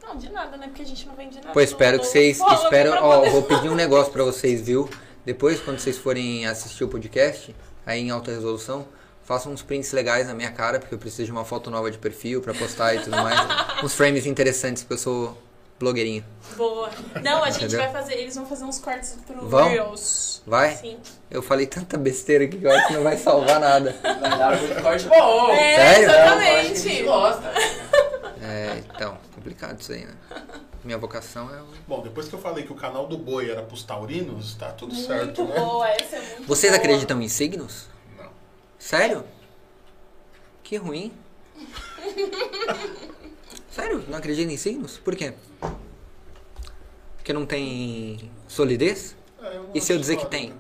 [SPEAKER 3] Não, de nada, né? Porque a gente não vende nada.
[SPEAKER 4] Pô, espero que vocês.
[SPEAKER 3] Rola
[SPEAKER 4] Espero,
[SPEAKER 3] pra
[SPEAKER 4] ó,
[SPEAKER 3] poder-
[SPEAKER 4] vou pedir um negócio pra vocês, viu? Depois, quando vocês forem assistir o podcast, aí em alta resolução, façam uns prints legais na minha cara, porque eu preciso de uma foto nova de perfil pra postar e tudo mais. uns frames interessantes, porque eu sou blogueirinho.
[SPEAKER 3] Boa. Não, a gente
[SPEAKER 4] Entendeu?
[SPEAKER 3] vai fazer. Eles vão fazer uns cortes pro
[SPEAKER 4] Vão?
[SPEAKER 3] Reels.
[SPEAKER 4] Vai?
[SPEAKER 3] Sim.
[SPEAKER 4] Eu falei tanta besteira aqui que eu acho que não vai salvar nada.
[SPEAKER 5] Vai dar muito corte bom.
[SPEAKER 3] É,
[SPEAKER 4] Sério?
[SPEAKER 5] É um corte que a gente
[SPEAKER 3] exatamente.
[SPEAKER 5] gosta.
[SPEAKER 4] É, então, complicado isso aí, né? Minha vocação é. o-
[SPEAKER 2] Bom, depois que eu falei que o canal do Boi era pros taurinos, tá tudo
[SPEAKER 3] Muito
[SPEAKER 2] certo, né?
[SPEAKER 3] boa, essa é muito
[SPEAKER 4] Vocês
[SPEAKER 3] boa.
[SPEAKER 4] acreditam em signos?
[SPEAKER 2] Não.
[SPEAKER 4] Sério? Que ruim. Sério? Não acredita em signos? Por quê? Porque não tem solidez?
[SPEAKER 2] É, não
[SPEAKER 4] E se eu dizer que tem?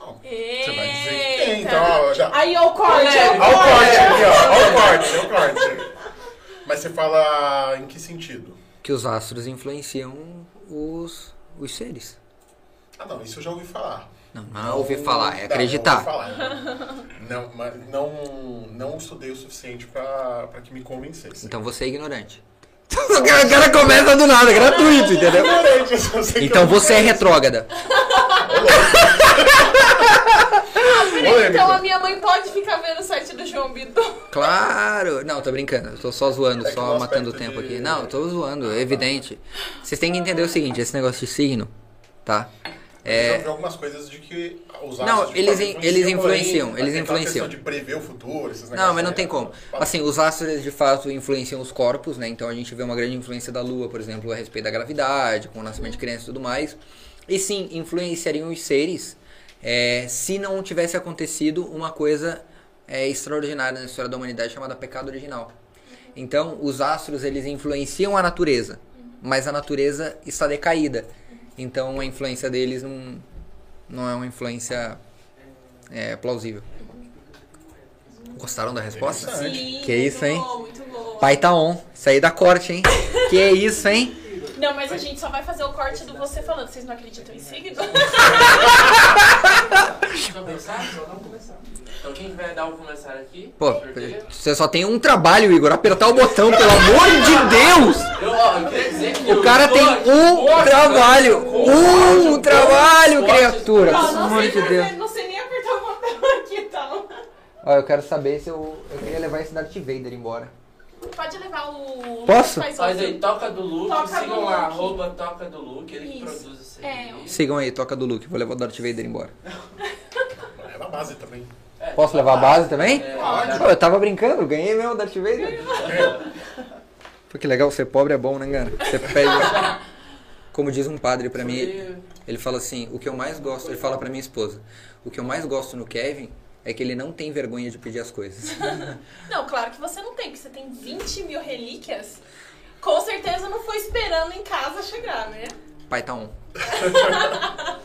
[SPEAKER 2] Não, Você vai dizer que tem,
[SPEAKER 3] Eita.
[SPEAKER 2] então, ó, já.
[SPEAKER 3] Aí, ó, o corte, ó,
[SPEAKER 5] Olha
[SPEAKER 3] o corte.
[SPEAKER 2] aqui, ó. Olha o corte, olha o corte. Mas você fala em que sentido?
[SPEAKER 4] Que os astros influenciam os, os seres.
[SPEAKER 2] Ah, não, isso eu já ouvi falar.
[SPEAKER 4] Não, não é ouvir falar, é
[SPEAKER 2] Não,
[SPEAKER 4] acreditar.
[SPEAKER 2] ouvi falar. Não, mas não, não estudei o suficiente pra, pra que me convencesse.
[SPEAKER 4] Então você é ignorante. O cara, começa do nada, gratuito, entendeu? Então você é retrógrada.
[SPEAKER 3] Então a minha mãe pode ficar vendo o site do João Bidu.
[SPEAKER 4] Claro! Não, tô brincando, eu tô só zoando,
[SPEAKER 2] É
[SPEAKER 4] só matando o tempo
[SPEAKER 2] de-
[SPEAKER 4] aqui. Não, eu tô zoando, é evidente. Vocês têm que entender o seguinte, esse negócio de signo, tá?
[SPEAKER 2] Eu
[SPEAKER 4] É,
[SPEAKER 2] ouvi algumas coisas de que os
[SPEAKER 4] Não, eles in- eles influenciam,
[SPEAKER 2] porém,
[SPEAKER 4] eles
[SPEAKER 2] aquela
[SPEAKER 4] influenciam.
[SPEAKER 2] de prever o futuro, esses
[SPEAKER 4] Não, mas não tem
[SPEAKER 2] né?
[SPEAKER 4] como. Assim, os astros eles, de fato influenciam os corpos, né? Então a gente vê uma grande influência da Lua, por exemplo, a respeito da gravidade, com o nascimento de crianças e tudo mais. E sim, influenciariam os seres é, se não tivesse acontecido uma coisa é, extraordinária na história da humanidade chamada pecado original. Então, os astros eles influenciam a natureza, mas a natureza está decaída. Então, a influência deles não, não é uma influência é, plausível. Gostaram da resposta?
[SPEAKER 3] Sim,
[SPEAKER 4] Que isso, hein? Pai tá on. Isso aí da corte, hein? que isso, hein?
[SPEAKER 3] Não, mas a gente só vai fazer o corte do você falando. Vocês não acreditam em signo?
[SPEAKER 5] Deixa eu começar? Então quem vai dar o começar aqui?
[SPEAKER 4] Pô, você só tem um trabalho, Igor. Apertar o botão, pelo amor de Deus!
[SPEAKER 5] Eu, ó, eu queria dizer que
[SPEAKER 4] O cara tem um trabalho. Um trabalho, criatura.
[SPEAKER 3] Não,
[SPEAKER 4] Pelo amor
[SPEAKER 3] sei,
[SPEAKER 4] de Deus.
[SPEAKER 3] não sei nem apertar o botão aqui, tá?
[SPEAKER 4] Ó, eu quero saber se eu. Eu queria levar esse Darth Vader embora.
[SPEAKER 3] Pode levar o.
[SPEAKER 4] Posso?
[SPEAKER 3] Faz
[SPEAKER 5] Faz aí, toca do Luke,
[SPEAKER 3] Toca
[SPEAKER 5] sigam
[SPEAKER 3] do
[SPEAKER 5] lá,
[SPEAKER 3] Luke.
[SPEAKER 5] arroba toca do Luke, ele que produz isso
[SPEAKER 3] É.
[SPEAKER 4] Sigam aí, toca do Luke. Vou levar o Darth Vader embora.
[SPEAKER 2] É na base também.
[SPEAKER 5] É,
[SPEAKER 4] Posso levar a base também?
[SPEAKER 5] É,
[SPEAKER 2] Pode.
[SPEAKER 4] Pô, eu tava brincando, ganhei mesmo o Darth Vader. Pô, que legal, ser pobre é bom, né, cara? Você pede. Como diz um padre pra mim, ele fala assim: o que eu mais gosto, ele fala pra minha esposa, o que eu mais gosto no Kevin é que ele não tem vergonha de pedir as coisas.
[SPEAKER 3] Não, claro que você não tem, porque você tem 20 mil relíquias. Com certeza não foi esperando em casa chegar, né?
[SPEAKER 4] Pai tá on.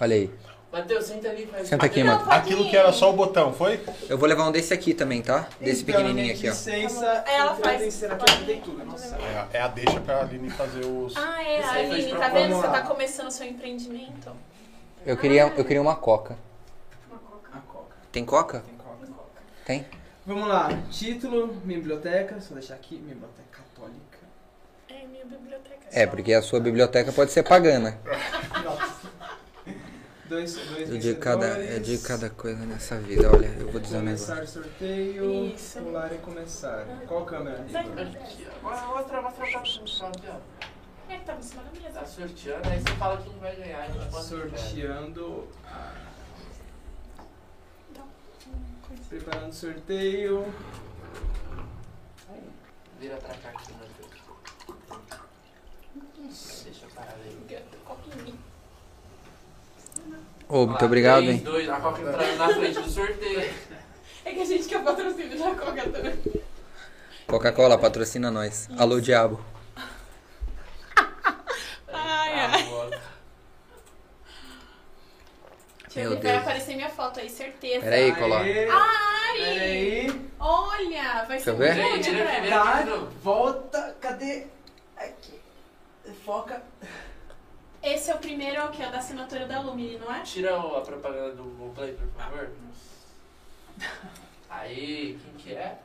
[SPEAKER 4] Olha aí.
[SPEAKER 5] Matheus, senta ali, faz.
[SPEAKER 4] Senta aqui,
[SPEAKER 3] pode
[SPEAKER 2] Aquilo que era só o botão, foi?
[SPEAKER 4] Eu vou levar um desse aqui também, tá? Desse
[SPEAKER 7] Então,
[SPEAKER 4] pequenininho
[SPEAKER 7] minha
[SPEAKER 4] aqui, ó.
[SPEAKER 7] licença,
[SPEAKER 3] ela faz-.
[SPEAKER 2] É, é a deixa pra Aline fazer os.
[SPEAKER 3] Ah, é, Aline, tá vendo? Você tá começando seu empreendimento.
[SPEAKER 4] Eu queria, eu queria uma coca. Tem coca?
[SPEAKER 7] Tem coca.
[SPEAKER 4] Tem?
[SPEAKER 7] Vamos lá. Título, minha biblioteca. Só deixar aqui, minha biblioteca católica.
[SPEAKER 3] É, minha biblioteca.
[SPEAKER 4] É, porque a sua biblioteca pode ser pagana.
[SPEAKER 7] Dois, dois
[SPEAKER 4] É de cada, é de cada coisa nessa vida, olha, eu vou dizer um negócio.
[SPEAKER 7] Começar sorteio.
[SPEAKER 3] Isso.
[SPEAKER 7] Pular e começar. Qual câmera?
[SPEAKER 5] Agora mostra, mostra pra.
[SPEAKER 3] É que tava em cima da mesa.
[SPEAKER 5] Tá sorteando, aí você fala quem vai ganhar. vai.
[SPEAKER 7] Sorteando. a- Preparando sorteio.
[SPEAKER 5] Vira pra cá aqui, Matheus. Deixa eu parar aí.
[SPEAKER 3] Copinho.
[SPEAKER 4] Ô, muito obrigado, hein?
[SPEAKER 5] dois, a Coca entrando na frente do sorteio.
[SPEAKER 3] É que a gente quer patrocínio da Coca também.
[SPEAKER 4] Coca-Cola patrocina nós. Alô, diabo.
[SPEAKER 3] Ai, ai.
[SPEAKER 5] bola.
[SPEAKER 3] Deixa eu
[SPEAKER 4] Meu
[SPEAKER 3] ver, vai
[SPEAKER 4] Deus.
[SPEAKER 3] aparecer minha foto aí, certeza.
[SPEAKER 4] Peraí, Cola.
[SPEAKER 7] Aê,
[SPEAKER 3] Ai!
[SPEAKER 7] Peraí.
[SPEAKER 3] Olha, vai ser
[SPEAKER 4] eu ver?
[SPEAKER 5] Vira, vira,
[SPEAKER 3] breve.
[SPEAKER 5] vira.
[SPEAKER 7] Tá, volta. Cadê? Aqui. Foca.
[SPEAKER 3] Esse é o primeiro, é o que? É o da assinatura da Lumini, não é?
[SPEAKER 5] Tira o- a propaganda do Google Play, por favor. Aí, quem que é?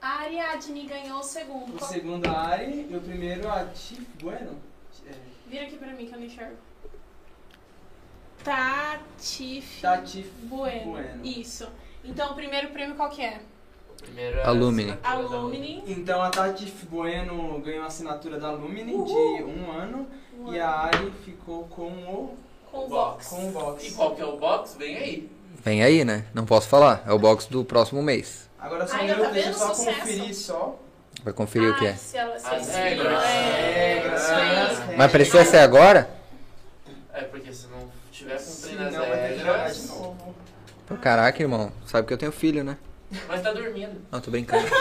[SPEAKER 3] A Ariadne ganhou o segundo.
[SPEAKER 7] O
[SPEAKER 3] Qual-
[SPEAKER 7] segundo a Ari e o primeiro a Tiff Bueno. É,
[SPEAKER 3] Vira aqui pra mim que eu não enxergo. Tatif
[SPEAKER 7] Tatif
[SPEAKER 3] bueno.
[SPEAKER 7] Bueno.
[SPEAKER 3] Isso. Então o primeiro prêmio qual que é?
[SPEAKER 5] É
[SPEAKER 4] Alumni.
[SPEAKER 3] Alumni.
[SPEAKER 7] Então a Tati Bueno ganhou a assinatura da
[SPEAKER 3] Uhul.
[SPEAKER 7] de um ano e a Ari ficou com o,
[SPEAKER 3] Com o
[SPEAKER 5] Box.
[SPEAKER 3] box.
[SPEAKER 7] com o box.
[SPEAKER 5] E qual que é o box? Vem aí.
[SPEAKER 4] Vem aí, né? Não posso falar. É o box do próximo mês.
[SPEAKER 7] Agora só
[SPEAKER 3] Ai,
[SPEAKER 7] um
[SPEAKER 3] tá
[SPEAKER 7] deixa eu só
[SPEAKER 3] Sucesso.
[SPEAKER 7] conferir só.
[SPEAKER 4] Vai conferir o que é.
[SPEAKER 3] Se ela, se
[SPEAKER 5] As regras.
[SPEAKER 3] é.
[SPEAKER 4] Mas precisa ser agora?
[SPEAKER 5] É, porque se não tiver
[SPEAKER 7] Se
[SPEAKER 5] cumprindo as regras.
[SPEAKER 7] novo.
[SPEAKER 4] Pô, caraca, irmão. Sabe que eu tenho filho, né?
[SPEAKER 5] Mas tá dormindo.
[SPEAKER 4] Não, tô brincando.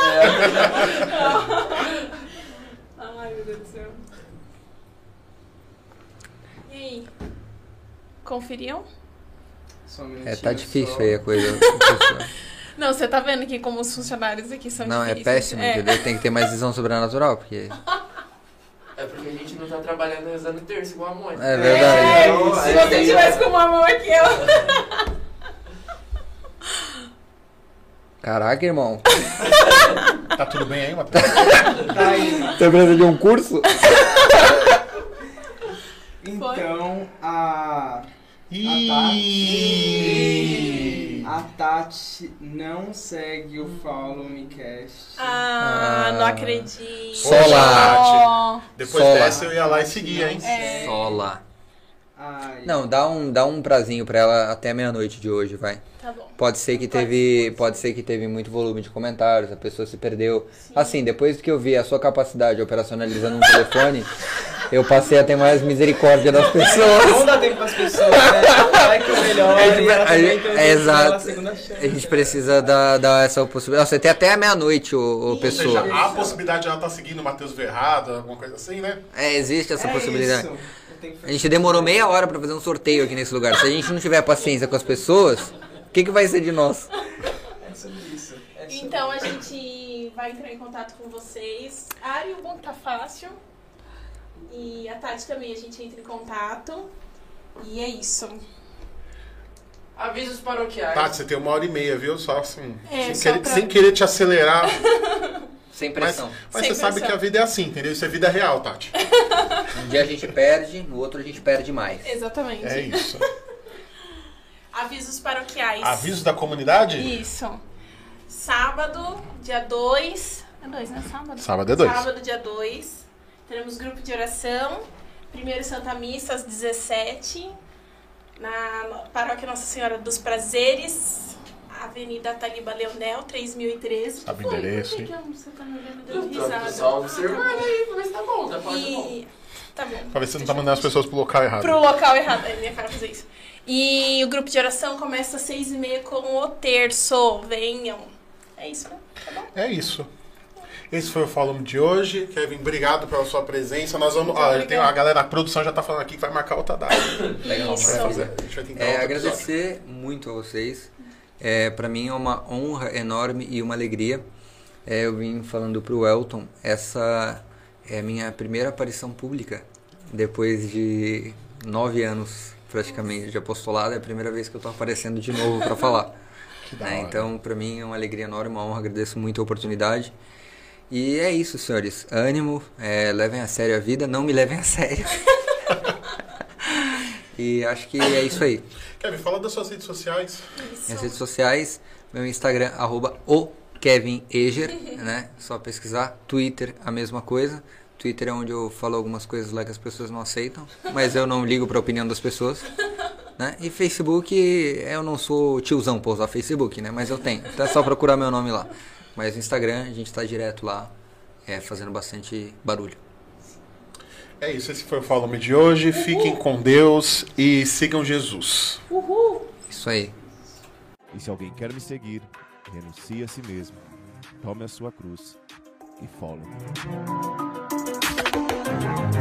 [SPEAKER 3] Ai, meu Deus do céu. E aí? Conferiam?
[SPEAKER 7] Só um
[SPEAKER 4] É, tá difícil
[SPEAKER 7] só.
[SPEAKER 4] aí a coisa.
[SPEAKER 3] Não, você tá vendo que como os funcionários aqui são
[SPEAKER 4] Não, é
[SPEAKER 3] difíceis.
[SPEAKER 4] péssimo, entendeu? Tem que ter mais visão sobrenatural, porque.
[SPEAKER 5] É porque a gente não tá trabalhando rezando terço igual a Mônica.
[SPEAKER 4] É verdade.
[SPEAKER 3] É,
[SPEAKER 7] Então,
[SPEAKER 3] se
[SPEAKER 7] aí-
[SPEAKER 3] você tivesse com uma mão aqui, ó.
[SPEAKER 4] Caraca, irmão.
[SPEAKER 2] Tá tudo bem aí, Matheus?
[SPEAKER 7] Tá aí.
[SPEAKER 4] Você precisa de um curso?
[SPEAKER 7] Então a. A Tati não segue o Follow Me Cast.
[SPEAKER 3] Ah,
[SPEAKER 4] Ah.
[SPEAKER 3] não acredito.
[SPEAKER 4] Sola.
[SPEAKER 2] Depois
[SPEAKER 4] Sola.
[SPEAKER 2] dessa eu ia lá e seguia, hein?
[SPEAKER 3] É.
[SPEAKER 4] Sola.
[SPEAKER 7] Ai.
[SPEAKER 4] Não, dá um, dá um prazinho pra ela até meia-noite de hoje, vai.
[SPEAKER 3] Tá bom.
[SPEAKER 4] Pode ser que teve, pode ser que teve muito volume de comentários, a pessoa se perdeu. Assim, depois que eu vi a sua capacidade operacionalizando um telefone, eu passei a ter mais misericórdia das pessoas.
[SPEAKER 7] Não dá tempo pras pessoas, né? Vai que o melhor.
[SPEAKER 4] A gente-
[SPEAKER 7] e ela
[SPEAKER 4] a gente-
[SPEAKER 7] o
[SPEAKER 4] é,
[SPEAKER 7] direito
[SPEAKER 4] exato. A gente precisa dar, dar essa possibilidade. Você tem até a meia-noite,
[SPEAKER 2] Ou seja,
[SPEAKER 4] pessoa.
[SPEAKER 2] há a possibilidade de ela estar seguindo o Matheus Verrado, alguma coisa assim, né?
[SPEAKER 4] É, existe essa
[SPEAKER 7] É
[SPEAKER 4] possibilidade.
[SPEAKER 7] isso.
[SPEAKER 4] A gente demorou meia hora pra fazer um sorteio aqui nesse lugar. Se a gente não tiver paciência com as pessoas, o que, que vai ser de nós?
[SPEAKER 7] É sobre isso. É sobre
[SPEAKER 3] Então a gente vai entrar em contato com vocês. Ari, o bom que tá fácil. E a Tati também, a gente entra em contato. E é isso.
[SPEAKER 5] Avisos paroquiais.
[SPEAKER 2] Tati, você tem uma hora e meia, viu? Só assim.
[SPEAKER 3] É,
[SPEAKER 2] sem,
[SPEAKER 3] só
[SPEAKER 2] querer,
[SPEAKER 3] pra-
[SPEAKER 2] sem querer te acelerar.
[SPEAKER 4] Sem
[SPEAKER 2] Mas,
[SPEAKER 4] pressão.
[SPEAKER 2] mas
[SPEAKER 3] Sem
[SPEAKER 2] você sabe
[SPEAKER 3] pressão.
[SPEAKER 2] que a vida é assim, entendeu? Isso é vida real, Tati.
[SPEAKER 4] Um dia a gente perde, no outro a gente perde mais.
[SPEAKER 3] Exatamente.
[SPEAKER 2] É isso.
[SPEAKER 3] Avisos paroquiais.
[SPEAKER 2] Aviso da comunidade?
[SPEAKER 3] Isso. Sábado, dia 2. É 2, né? Sábado?
[SPEAKER 2] Sábado é dois.
[SPEAKER 3] Sábado, dia 2. Teremos grupo de oração. Primeiro Santa Missa às 17. Na paróquia Nossa Senhora dos Prazeres. Avenida Taliba Leonel, 3013.
[SPEAKER 2] Sabe o
[SPEAKER 3] Foi?
[SPEAKER 2] endereço,
[SPEAKER 3] Por que que você tá me olhando dando risada? Ah,
[SPEAKER 5] observando aí, mas tá bom, tá bom.
[SPEAKER 3] E... Tá bom.
[SPEAKER 2] Pra ver se você não tá mandando as pessoas pro local errado.
[SPEAKER 3] Pro local errado. É minha cara fazer isso. E o grupo de oração começa às seis e meia com o terço. Venham. É isso, né? Tá bom?
[SPEAKER 2] É isso. Esse foi o Follow Me de hoje. Kevin, obrigado pela sua presença. Nós vamos. Ó, tem a galera, a produção já tá falando aqui que vai marcar outra data.
[SPEAKER 4] Legal,
[SPEAKER 3] Isso.
[SPEAKER 2] Vai fazer. A gente vai tentar
[SPEAKER 4] É,
[SPEAKER 2] outro episódio.
[SPEAKER 4] agradecer muito a vocês. É, para mim é uma honra enorme e uma alegria. É, eu vim falando pro Elton, essa é a minha primeira aparição pública depois de nove anos praticamente de apostolado. É a primeira vez que eu tô aparecendo de novo para falar.
[SPEAKER 2] Que da
[SPEAKER 4] né? Então, para mim é uma alegria enorme, uma honra. Agradeço muito a oportunidade. E é isso, senhores. Ânimo, é, levem a sério a vida, não me levem a sério. e acho que é isso aí.
[SPEAKER 2] Kevin, fala das suas redes sociais.
[SPEAKER 4] Minhas redes sociais, meu Instagram, arroba o Kevin Eger, né? Só pesquisar. Twitter, a mesma coisa. Twitter é onde eu falo algumas coisas lá que as pessoas não aceitam, mas eu não ligo pra opinião das pessoas. Né? E Facebook, eu não sou tiozão pra usar Facebook, né? Mas eu tenho. Então é só procurar meu nome lá. Mas no Instagram, a gente tá direto lá, é, fazendo bastante barulho.
[SPEAKER 2] É isso, esse foi o Follow Me de hoje. Fiquem com Deus e sigam Jesus.
[SPEAKER 3] Uhul!
[SPEAKER 4] Isso aí.
[SPEAKER 1] E se alguém quer me seguir, renuncie a si mesmo. Tome a sua cruz e follow. Thank you.